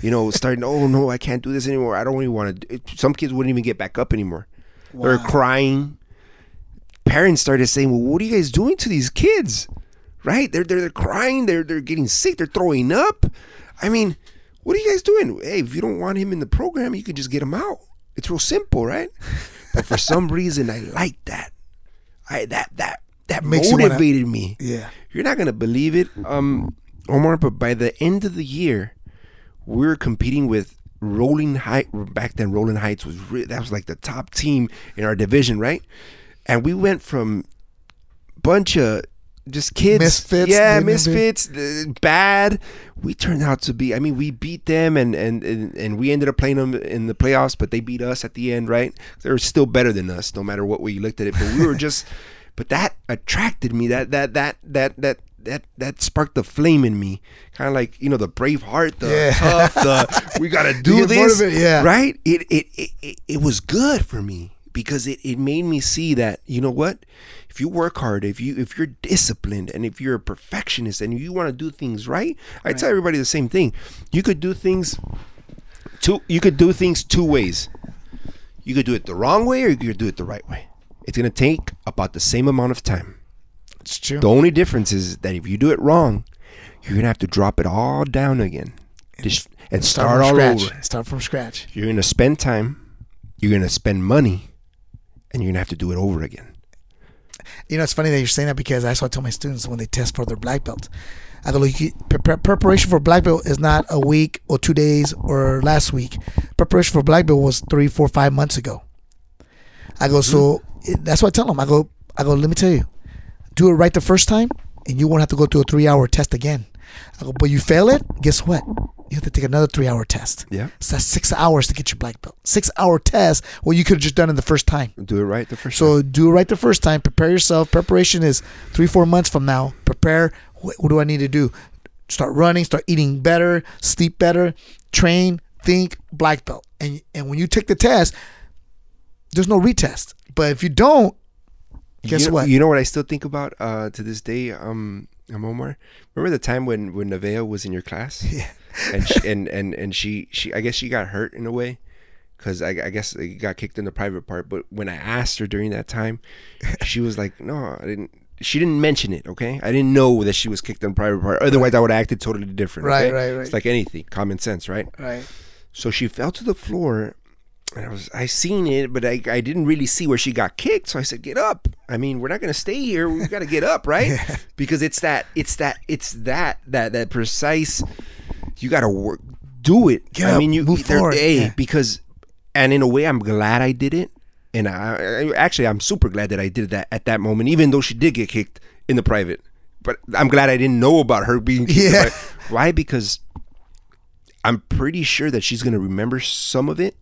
Speaker 2: You know, starting, oh no, I can't do this anymore. I don't even want to. Some kids wouldn't even get back up anymore. They're crying. Parents started saying, "Well, what are you guys doing to these kids?" Right? They're they're, they're crying. They're they're getting sick. They're throwing up. I mean, what are you guys doing? Hey, if you don't want him in the program, you can just get him out. It's real simple, right? But for some reason, I like that. I that that that
Speaker 1: Makes you wanna-
Speaker 2: motivated me.
Speaker 1: Yeah.
Speaker 2: You're not gonna believe it, um, Omar. But by the end of the year, we were competing with Rowland Height. Back then, Rowland Heights was re- that was like the top team in our division, right? And we went from bunch of just kids,
Speaker 1: Misfits,
Speaker 2: yeah, misfits, uh, bad. We turned out to be. I mean, we beat them, and and and, we ended up playing them in the playoffs, but they beat us at the end, right? They're still better than us, no matter what way you looked at it. But we were just, but that attracted me. That that that that that. That that sparked the flame in me, kind of like you know the brave heart, the
Speaker 1: Yeah.
Speaker 2: tough, the we gotta do this,
Speaker 1: yeah.
Speaker 2: right? It it, it it it was good for me because it, it made me see that you know what, if you work hard, if you if you're disciplined, and if you're a perfectionist, and you want to do things right, I tell everybody the same thing. You could do things two. You could do things two ways. You could do it the wrong way, or you could do it the right way. It's gonna take about the same amount of time.
Speaker 1: It's true.
Speaker 2: The only difference is that if you do it wrong, you're gonna have to drop it all down again, Just, and start,
Speaker 1: from
Speaker 2: all
Speaker 1: scratch.
Speaker 2: over.
Speaker 1: Start from scratch.
Speaker 2: You're gonna spend time, you're gonna spend money, and you're gonna have to do it over again.
Speaker 1: You know, it's funny that you're saying that because that's what I tell my students when they test for their black belt. I go, look, you, pre- pre- preparation for black belt is not a week or two days or last week. Preparation for black belt was three, four, five months ago. I go, so mm-hmm. that's what I tell them. I go, I go, let me tell you, do it right the first time, and you won't have to go through a three-hour test again. I go, but you fail it, guess what? You have to take another three-hour test.
Speaker 2: Yeah.
Speaker 1: So that's six hours to get your black belt. Six-hour test. Well, you could have just done it the first time.
Speaker 2: Do it right the first time.
Speaker 1: So do it right the first time. Prepare yourself. Preparation is three, four months from now. Prepare. What, what do I need to do? Start running. Start eating better. Sleep better. Train. Think. Black belt. And and when you take the test, there's no retest. But if you don't, guess
Speaker 2: you know,
Speaker 1: what?
Speaker 2: You know what I still think about uh, to this day, um, um, Omar. Remember the time when when Nevaeh was in your class?
Speaker 1: Yeah.
Speaker 2: And she, and and and she she I guess she got hurt in a way because I, I guess it got kicked in the private part. But when I asked her during that time, she was like, "No, I didn't." She didn't mention it. Okay, I didn't know that she was kicked in the private part. Otherwise, I would have acted totally different.
Speaker 1: Right,
Speaker 2: okay?
Speaker 1: right, right.
Speaker 2: It's like anything, common sense, right?
Speaker 1: right.
Speaker 2: So she fell to the floor. And I was I seen it, but I, I didn't really see where she got kicked. So I said, "Get up! I mean, we're not gonna stay here. We've got to get up, right? Because it's that it's that it's that that that precise. You got to work, do it.
Speaker 1: Get
Speaker 2: I mean, you
Speaker 1: move
Speaker 2: there-
Speaker 1: forward,
Speaker 2: Hey,
Speaker 1: yeah.
Speaker 2: because, and in a way, I'm glad I did it. And I, I actually I'm super glad that I did that at that moment, even though she did get kicked in the private. But I'm glad I didn't know about her being kicked.
Speaker 1: Yeah.
Speaker 2: Why? Because I'm pretty sure that she's gonna remember some of it,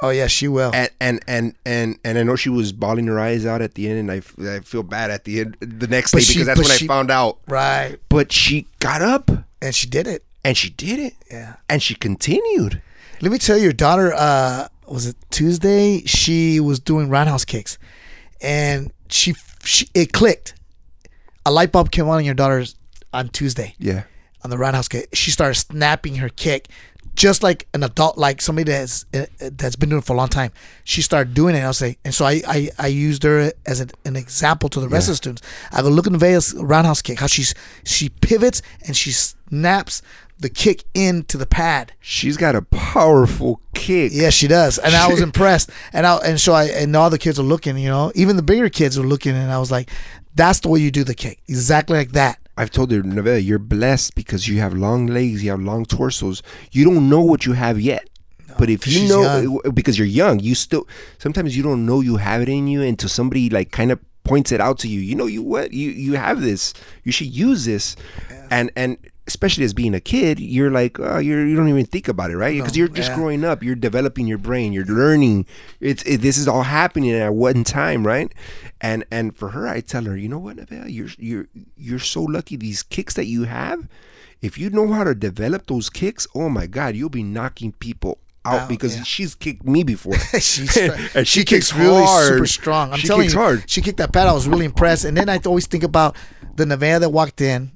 Speaker 1: Oh yeah, she will.
Speaker 2: and and and and, and I know she was bawling her eyes out at the end, and I, I feel bad at the end the next
Speaker 1: But
Speaker 2: day
Speaker 1: she-
Speaker 2: because that's when
Speaker 1: she-
Speaker 2: I found out.
Speaker 1: right.
Speaker 2: But she got up
Speaker 1: And she did it.
Speaker 2: And she did it,
Speaker 1: Yeah.
Speaker 2: and she continued.
Speaker 1: Let me tell you, your daughter, uh, was it Tuesday? She was doing roundhouse kicks, and she, she it clicked. A light bulb came on in your daughter's on Tuesday
Speaker 2: Yeah,
Speaker 1: on the roundhouse kick. She started snapping her kick, just like an adult, like somebody that's uh, that's been doing it for a long time. She started doing it. And I was like, and so I I, I used her as an, an example to the rest of the students. I go look at Nevaeh's roundhouse kick, how she's she pivots and she snaps the kick into the pad.
Speaker 2: She's got a powerful kick.
Speaker 1: Yeah, she does, and I was impressed. And I and so I and all the kids are looking. You know, even the bigger kids were looking, and I was like, "That's the way you do the kick, exactly like that."
Speaker 2: I've told her, Nevaeh, you're blessed because you have long legs, you have long torsos. You don't know what you have yet. but if you know, because you're young, you still sometimes you don't know you have it in you until somebody like kind of points it out to you. You know, you what you you have this. You should use this, and and especially as being a kid, you're like oh, you're you don't even think about it, right? Because
Speaker 1: No,
Speaker 2: you're just
Speaker 1: yeah.
Speaker 2: growing up, you're developing your brain, you're learning. It's it, this is all happening at one time, right? And and for her, I tell her, you know what, Nevaeh, you're you're you're so lucky. These kicks that you have, if you know how to develop those kicks, oh my God, you'll be knocking people out
Speaker 1: Out,
Speaker 2: because
Speaker 1: yeah.
Speaker 2: she's kicked me before.
Speaker 1: She's,
Speaker 2: And
Speaker 1: she,
Speaker 2: she
Speaker 1: kicks,
Speaker 2: kicks
Speaker 1: really
Speaker 2: hard.
Speaker 1: super strong. I'm
Speaker 2: She
Speaker 1: telling you,
Speaker 2: hard.
Speaker 1: she kicked that pad. I was really impressed. And then I always think about the Nevaeh that walked in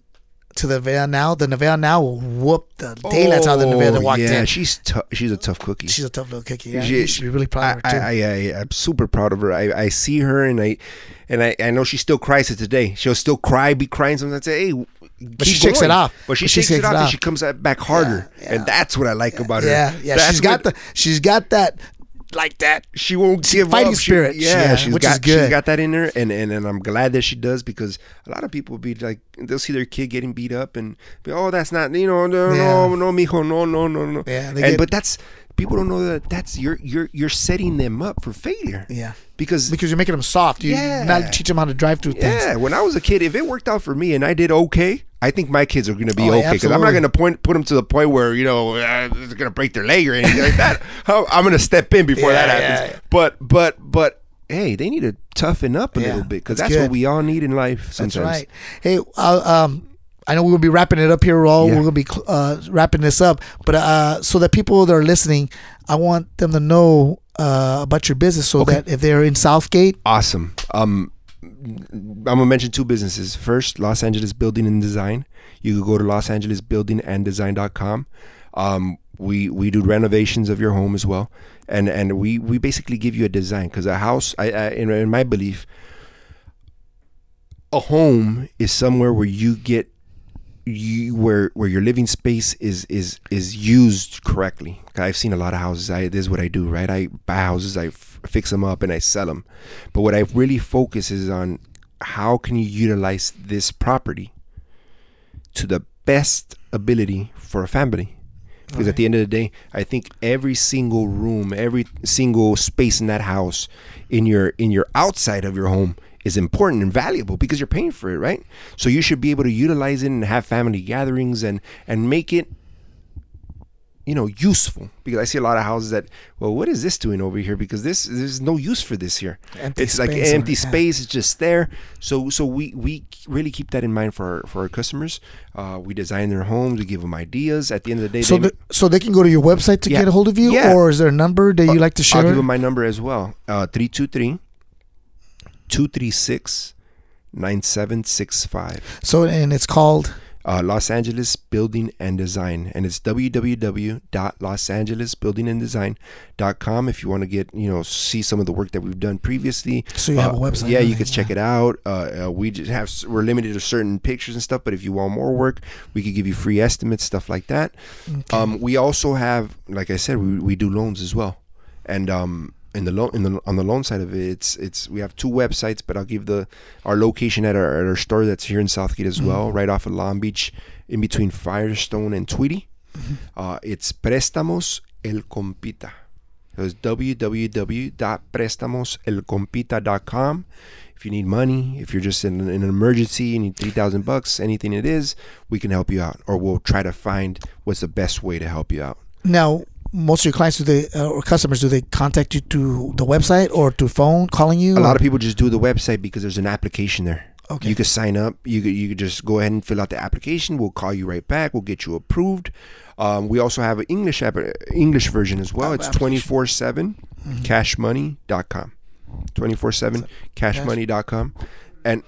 Speaker 1: to the Nevaeh now. The Nevaeh now will whoop the daylights out of the Nevaeh that oh, walked
Speaker 2: Oh, yeah,
Speaker 1: in.
Speaker 2: she's tough. She's a tough cookie.
Speaker 1: She's a tough little cookie. Yeah,
Speaker 2: She-
Speaker 1: you should be really proud of her
Speaker 2: I,
Speaker 1: too.
Speaker 2: I, I, I'm super proud of her. I, I see her and I, and I, I know she still cries to today. She'll still cry, be crying sometimes. And say, hey, but
Speaker 1: she shakes it off.
Speaker 2: But she
Speaker 1: But she
Speaker 2: shakes it off
Speaker 1: it
Speaker 2: and she comes back harder,
Speaker 1: Yeah, yeah.
Speaker 2: and that's what I like about her.
Speaker 1: yeah, yeah.
Speaker 2: That's
Speaker 1: She's got the. She's got that. Like that.
Speaker 2: She won't give
Speaker 1: fighting
Speaker 2: up. She-
Speaker 1: spirit.
Speaker 2: yeah,
Speaker 1: Yeah,
Speaker 2: she's
Speaker 1: which
Speaker 2: got
Speaker 1: is good.
Speaker 2: she's got that in her, and, and and I'm glad that she does because a lot of people will be like they'll see their kid getting beat up and be oh that's not you know no
Speaker 1: Yeah.
Speaker 2: no no mijo no no no no
Speaker 1: Yeah,
Speaker 2: and
Speaker 1: get-
Speaker 2: but that's people don't know that that's you're you're you're setting them up for failure
Speaker 1: Yeah.
Speaker 2: because
Speaker 1: Because you're making them soft. You
Speaker 2: Yeah.
Speaker 1: not teach them how to drive through things.
Speaker 2: yeah when I was a kid if it worked out for me and I did okay I think my kids are going to be
Speaker 1: Oh,
Speaker 2: okay because I'm not going to point put them to the point where you know uh, they're going to break their leg or anything like that. I'm going to step in before
Speaker 1: Yeah,
Speaker 2: that happens.
Speaker 1: yeah.
Speaker 2: But but but hey, they need to toughen up a
Speaker 1: Yeah,
Speaker 2: little bit because
Speaker 1: that's
Speaker 2: that's, what we all need in life. Sometimes.
Speaker 1: That's right. Hey, uh, um, I know we're gonna be wrapping it up here. All
Speaker 2: Yeah.
Speaker 1: we're gonna be cl- uh, wrapping this up, but uh, so that people that are listening, I want them to know uh, about your business, so
Speaker 2: Okay.
Speaker 1: that if they're in South Gate,
Speaker 2: Awesome. Um, I'm gonna mention two businesses. First, Los Angeles Building and Design. You could go to losangelesbuildinganddesign.com. Um, we we do renovations of your home as well, and and we we basically give you a design because a house, I, I in, in my belief, a home is somewhere where you get you where where your living space is is is used correctly. I've seen a lot of houses. I this is what I do, right? I buy houses, I fix them up, and I sell them. But what I really focus is on how can you utilize this property to the best ability for a family. Because at the end of the day, I think every single room, every single space in that house, in your in your outside of your home, is important and valuable because you're paying for it, right? So you should be able to utilize it and have family gatherings and and make it, you know, useful. Because I see a lot of houses that, well, what is this doing over here? Because this there's no use for this here.
Speaker 1: Empty
Speaker 2: it's like
Speaker 1: space or-
Speaker 2: empty
Speaker 1: yeah.
Speaker 2: space. It's just there. So so we we really keep that in mind for our, for our customers. Uh, we design their homes. We give them ideas. At the end of the day,
Speaker 1: so
Speaker 2: they,
Speaker 1: the, so they can go to your website to
Speaker 2: Yeah.
Speaker 1: get a hold of you,
Speaker 2: Yeah.
Speaker 1: or is there a number that you like to share I'll
Speaker 2: give them my number as well. Uh, 323 236 9765.
Speaker 1: so and it's called
Speaker 2: Uh, Los Angeles Building and Design. And it's www.losangelesbuildinganddesign.com if you want to get, you know, see some of the work that we've done previously.
Speaker 1: So you have
Speaker 2: Uh,
Speaker 1: a website
Speaker 2: Yeah, you can
Speaker 1: everything,
Speaker 2: check it out. Uh, uh, we just have, we're limited to certain pictures and stuff, but if you want more work, we could give you free estimates, stuff like that. Um, we also have, like I said, we, we do loans as well, and um, in the loan in the on the loan side of it, it's it's we have two websites, but I'll give the our location at our, at our store that's here in South Gate as well, right off of Long Beach, in between Firestone and Tweedy. Uh, it's Préstamos El Compita. So it's www.prestamoselcompita.com. If you need money, if you're just in, in an emergency, you need three thousand bucks, anything it is, we can help you out, or we'll try to find what's the best way to help you out.
Speaker 1: now. Most of your clients do they uh, or customers do they contact you through the website or through phone calling you?
Speaker 2: A lot of people just do the website because there's an application there.
Speaker 1: Okay.
Speaker 2: You could sign up. You could you could just go ahead and fill out the application. We'll call you right back. We'll get you approved. Um, we also have an English app, English version as well. It's
Speaker 1: application.
Speaker 2: twenty four seven cashmoney.com. Twenty four seven cashmoney.com. And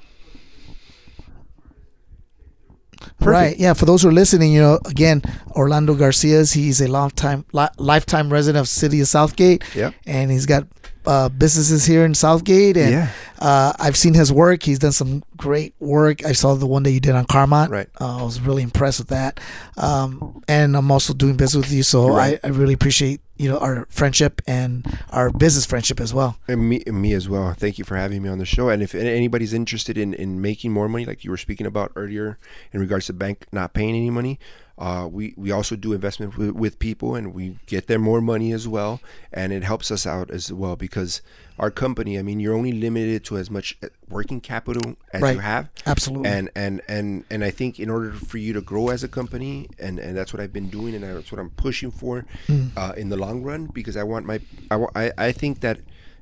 Speaker 1: Right. Yeah. For those who are listening, you know, again, Orlando Garcia's he's a long time, li- lifetime resident of City of South
Speaker 2: Gate. Yeah.
Speaker 1: And he's got uh, businesses here in South Gate, and
Speaker 2: Yeah.
Speaker 1: uh, I've seen his work. He's done some great work. I saw the one that you did on Carmont.
Speaker 2: Right.
Speaker 1: Uh, I was really impressed with that. Um, and I'm also doing business with you, so
Speaker 2: Right.
Speaker 1: I, I really appreciate you know our friendship and our business friendship as well.
Speaker 2: And me, me as well. Thank you for having me on the show. And if anybody's interested in, in making more money, like you were speaking about earlier, in regards to bank not paying any money, uh, we we also do investment with, with people, and we get them more money as well, and it helps us out as well because our company. I mean, you're only limited to as much working capital as
Speaker 1: Right.
Speaker 2: you have.
Speaker 1: Absolutely.
Speaker 2: And and and and I think in order for you to grow as a company, and and that's what I've been doing, and that's what I'm pushing for
Speaker 1: Mm.
Speaker 2: uh, in the long run, because I want my I, I I think that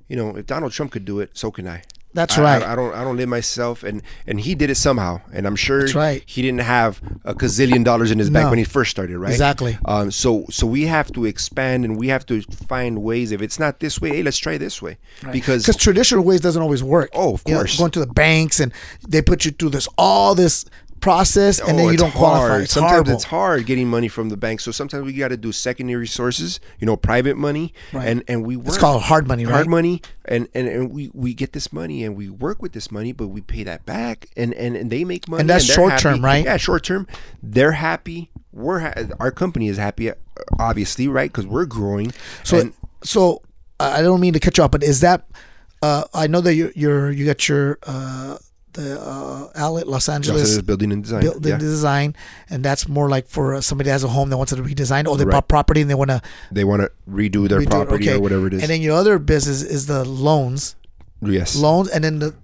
Speaker 2: you know if Donald Trump could do it, so can I.
Speaker 1: That's
Speaker 2: I-
Speaker 1: right.
Speaker 2: I, I don't I don't live myself, and and he did it somehow, and I'm sure
Speaker 1: That's right.
Speaker 2: he didn't have a gazillion dollars in his bank when he first started, right?
Speaker 1: Exactly.
Speaker 2: Um, so so we have to expand, and we have to find ways. If it's not this way, hey, let's try this way, because
Speaker 1: because traditional ways doesn't always work.
Speaker 2: Oh, of
Speaker 1: You know,
Speaker 2: course.
Speaker 1: going to the banks and they put you through this all this process, and
Speaker 2: Oh,
Speaker 1: then you don't qualify. It's
Speaker 2: sometimes
Speaker 1: horrible.
Speaker 2: it's hard getting money from the bank. So sometimes we got to do secondary sources, you know, private money,
Speaker 1: Right.
Speaker 2: and and we work.
Speaker 1: It's called hard money, right?
Speaker 2: hard money, and, and and we we get this money and we work with this money, but we pay that back, and and, and they make money,
Speaker 1: And that's
Speaker 2: they're
Speaker 1: short term, right?
Speaker 2: Yeah, short term. They're happy. We're ha- our company is happy, obviously, right? Because we're growing.
Speaker 1: So,
Speaker 2: and
Speaker 1: so I don't mean to cut you off, but is that? Uh, I know that you you're you got your uh, the uh, outlet Los Angeles
Speaker 2: building and design.
Speaker 1: built
Speaker 2: yeah.
Speaker 1: design, and that's more like for uh, somebody that has a home that wants it redesigned, or they
Speaker 2: Right.
Speaker 1: bought property and they want to
Speaker 2: They want to redo their
Speaker 1: redo
Speaker 2: property
Speaker 1: Okay.
Speaker 2: or whatever it is.
Speaker 1: And then your other business is the loans,
Speaker 2: yes.
Speaker 1: loans, and then the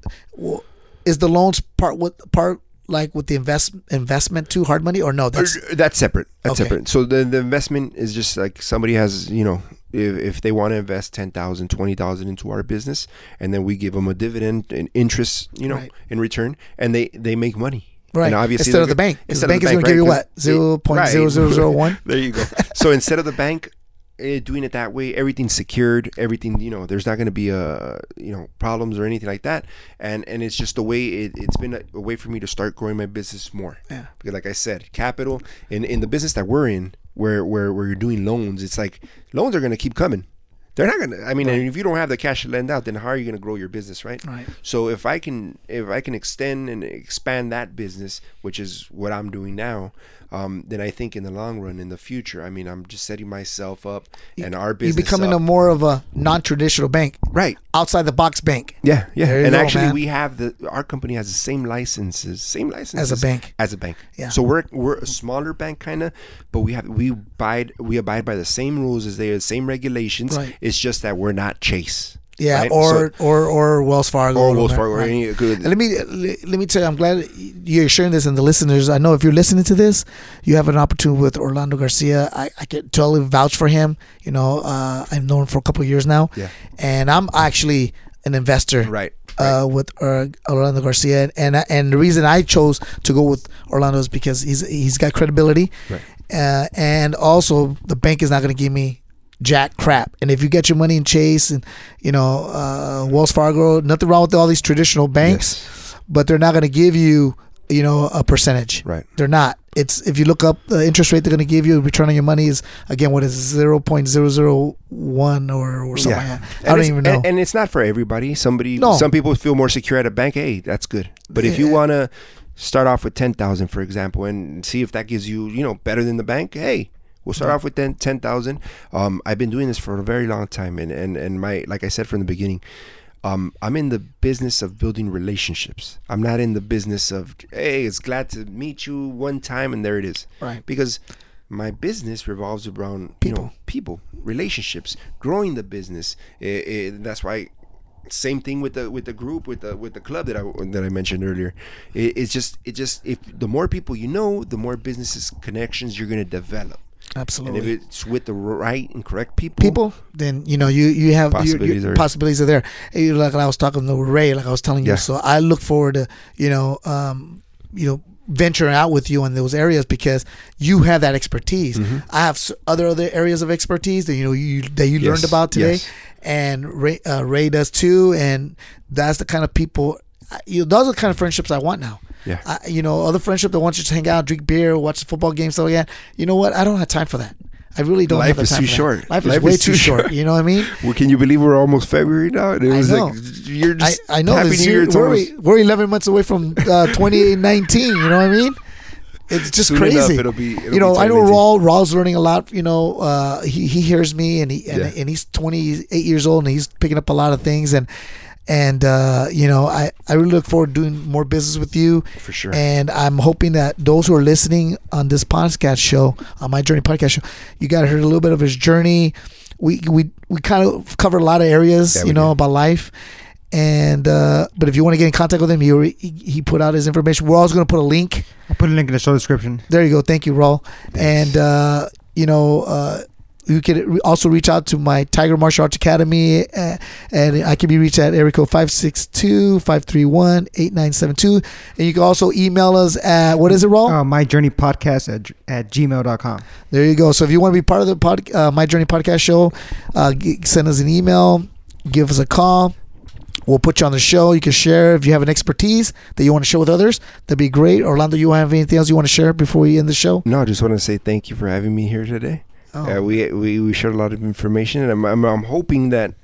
Speaker 1: is the loans part with part like with the invest investment too hard money or no? That's
Speaker 2: that's separate. That's
Speaker 1: Okay.
Speaker 2: separate. So the the investment is just like somebody has, you know, if, if they want to invest 10,000, 20,000 into our business and then we give them a dividend and interest, you know,
Speaker 1: Right.
Speaker 2: in return and they they make money.
Speaker 1: right.
Speaker 2: And obviously
Speaker 1: instead of the bank, 'cause the
Speaker 2: instead
Speaker 1: bank
Speaker 2: of
Speaker 1: is going to give you what 0.0001.
Speaker 2: right.
Speaker 1: zero zero zero one.
Speaker 2: there you go. So instead of the bank eh, doing it that way, everything's secured. Everything, you know, there's not going to be a, you know, problems or anything like that. And and it's just a way. It, it's been a, a way for me to start growing my business more.
Speaker 1: Yeah.
Speaker 2: Because like I said, capital in in the business that we're in, where where where you're doing loans, it's like loans are going to keep coming. They're not gonna. I mean, and if you don't have the cash to lend out, then how are you gonna grow your business, right?
Speaker 1: Right.
Speaker 2: So if I can, if I can extend and expand that business, which is what I'm doing now, um, then I think in the long run, in the future, I mean, I'm just setting myself up and our business.
Speaker 1: You're becoming a more of a non-traditional bank,
Speaker 2: right.
Speaker 1: outside the box bank.
Speaker 2: Yeah, yeah.
Speaker 1: There
Speaker 2: And actually,
Speaker 1: man.
Speaker 2: we have the our company has the same licenses, same licenses as a
Speaker 1: bank.
Speaker 2: As a bank.
Speaker 1: Yeah.
Speaker 2: So we're we're a smaller bank, kind of, but we have we abide we abide by the same rules as they, are, the same regulations.
Speaker 1: Right.
Speaker 2: It's just that we're not Chase.
Speaker 1: Yeah,
Speaker 2: right?
Speaker 1: or,
Speaker 2: So-
Speaker 1: or or Wells Fargo.
Speaker 2: or Wells Fargo or
Speaker 1: Right.
Speaker 2: any good.
Speaker 1: And let me let me tell you, I'm glad you're sharing this, and the listeners. I know if you're listening to this, you have an opportunity with Orlando Garcia. I, I can totally vouch for him. You know, uh, I've known him for a couple of years now,
Speaker 2: Yeah.
Speaker 1: and I'm actually an investor.
Speaker 2: Right.
Speaker 1: Uh, with uh, Orlando Garcia, and and the reason I chose to go with Orlando is because he's he's got credibility,
Speaker 2: Right.
Speaker 1: uh, and also the bank is not going to give me jack crap. And if you get your money in Chase and you know uh, Wells Fargo, nothing wrong with all these traditional banks, but they're not going to give you you know a percentage.
Speaker 2: Right.
Speaker 1: They're not. It's if you look up the interest rate they're going to give you, return on your money is again what is zero point zero zero one or or something. Like that. I
Speaker 2: And
Speaker 1: don't even know.
Speaker 2: And, and it's not for everybody. Somebody,
Speaker 1: No.
Speaker 2: some people feel more secure at a bank. Hey, that's good. But if you want to start off with ten thousand, for example, and see if that gives you, you know, better than the bank, hey, we'll start off with ten ten thousand. Um, I've been doing this for a very long time, and and and my, like I said from the beginning. Um, I'm in the business of building relationships. I'm not in the business of, hey, it's glad to meet you one time and there it is.
Speaker 1: Right.
Speaker 2: Because my business revolves around
Speaker 1: People.
Speaker 2: you know people relationships growing the business Eh, eh, that's why same thing with the with the group with the with the club that I that I mentioned earlier it, it's just it just if the more people you know the more businesses connections you're going to develop and
Speaker 1: Absolutely.
Speaker 2: if it's with the right and correct people
Speaker 1: people, then you know you you have your- your
Speaker 2: Possibilities are-
Speaker 1: possibilities are there. Eh, Like I was talking to Ray, like I was telling you. So I look forward to you know um, you know venturing out with you in those areas because you have that expertise.
Speaker 2: Mm-hmm.
Speaker 1: I have other other areas of expertise that you know you that you learned about today,
Speaker 2: yes.
Speaker 1: and Ray uh, Ray does too. And that's the kind of people. You know, those are the kind of friendships I want now.
Speaker 2: Yeah.
Speaker 1: I, you know, other friendship that wants you to hang out, drink beer, watch the football game, stuff like that. You know what? I don't have time for that. I really don't.
Speaker 2: Life
Speaker 1: have the
Speaker 2: is too short.
Speaker 1: Life,
Speaker 2: Life
Speaker 1: is way
Speaker 2: is
Speaker 1: too
Speaker 2: too
Speaker 1: short.
Speaker 2: short.
Speaker 1: You know what I mean?
Speaker 2: Well, can you believe we're almost February now? And it
Speaker 1: I know.
Speaker 2: like you're just
Speaker 1: I know
Speaker 2: happy
Speaker 1: this
Speaker 2: New
Speaker 1: year. We're,
Speaker 2: almost-
Speaker 1: we're 11 months away from uh, 2019. You know what I mean? It's just
Speaker 2: soon
Speaker 1: crazy.
Speaker 2: enough, it'll be. It'll
Speaker 1: you know, I know
Speaker 2: 2019.
Speaker 1: Raul. Raul's learning a lot. You know, uh, he he hears me, and he and,
Speaker 2: Yeah.
Speaker 1: and he's 28 years old, and he's picking up a lot of things, and and uh, you know, I I really look forward to doing more business with you,
Speaker 2: for sure.
Speaker 1: and I'm hoping that those who are listening on this podcast show, on my journey podcast show, you got to hear a little bit of his journey. We we we kind of cover a lot of areas,
Speaker 2: Yeah,
Speaker 1: you know,
Speaker 2: did.
Speaker 1: about life. And uh, but if you want to get in contact with him, he he he put out his information. We're always going to put a link
Speaker 3: I'll put a link in the show description.
Speaker 1: there you go. Thank you, Raul. And uh, you know, uh, you can also reach out to my Tiger Martial Arts Academy, uh, and I can be reached at area code 562-531-8972. And you can also email us at what is it, Raul?
Speaker 3: Uh, my journey podcast at, at gmail.com.
Speaker 1: There you go. So if you want to be part of the pod, uh, My Journey podcast show, uh, send us an email, give us a call. We'll put you on the show. You can share if you have an expertise that you want to share with others. That'd be great. Orlando, you have anything else you want to share before we end the show?
Speaker 2: no, I just want to say thank you for having me here today.
Speaker 1: Oh.
Speaker 2: Uh, we, we we shared a lot of information, and I'm, I'm I'm hoping that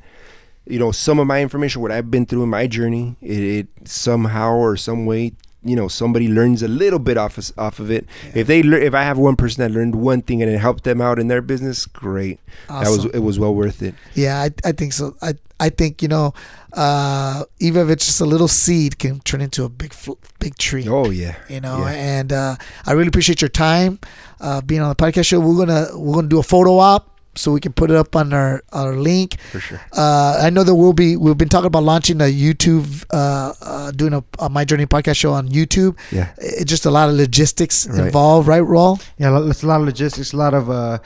Speaker 2: you know some of my information, what I've been through in my journey, it, it somehow or some way, you know, somebody learns a little bit off of, off of it. If they lear- if I have one person that learned one thing and it helped them out in their business, great. That was it was well worth it.
Speaker 1: Yeah, I, I think so. I I think you know, uh, even if it's just a little seed, can turn into a big fl- big tree.
Speaker 2: Oh yeah,
Speaker 1: You know,
Speaker 2: yeah.
Speaker 1: and uh, I really appreciate your time uh, being on the podcast show. We're gonna we're gonna do a photo op so we can put it up on our our link.
Speaker 2: for sure.
Speaker 1: Uh, I know that we'll be we've been talking about launching a YouTube, uh, uh, doing a, a My Journey podcast show on YouTube.
Speaker 2: Yeah,
Speaker 1: It's just a lot of logistics
Speaker 2: Right.
Speaker 1: involved, right, Raul?
Speaker 3: Yeah, it's a lot of logistics, a lot of uh,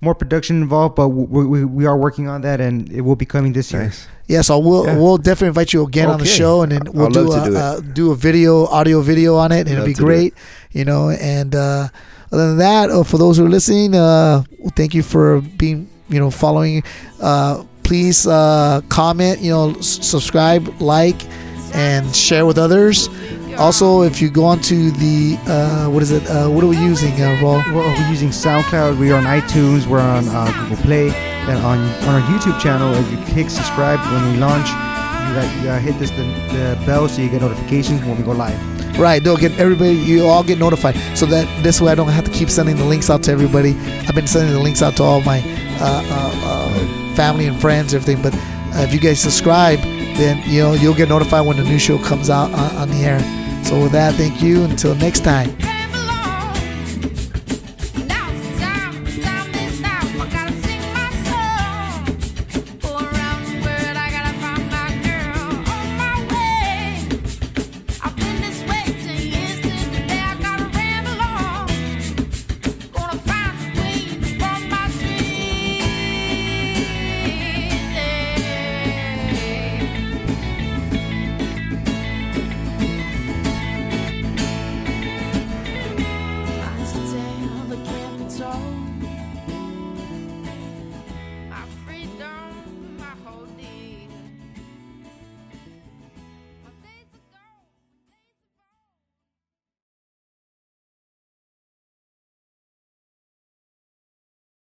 Speaker 3: more production involved, but we, we, we are working on that and it will be coming this year.
Speaker 2: nice.
Speaker 1: Yeah, so we'll
Speaker 2: Yeah.
Speaker 1: we'll definitely invite you again on the show, and then we'll
Speaker 2: I'd
Speaker 1: do a
Speaker 2: do
Speaker 1: uh, do a video, audio video on it, and it'll be
Speaker 2: to do
Speaker 1: great. You know, and uh, other than that, uh, for those who are listening, uh, thank you for being you know following. Uh, please uh, comment, you know, s- subscribe, like, and share with others. Also, if you go onto the uh, what is it? Uh, what are we using, uh?
Speaker 3: We're, we're using SoundCloud. We're on iTunes. We're on uh, Google Play. And on on our YouTube channel, if you click subscribe when we launch, uh, hit this the, the bell so you get notifications when we go live.
Speaker 1: Right, they'll get everybody. You all get notified, so that this way I don't have to keep sending the links out to everybody. I've been sending the links out to all my uh, uh, uh, family and friends, everything. But if you guys subscribe, then you know you'll get notified when the new show comes out on, on the air. So with that, thank you. Until next time.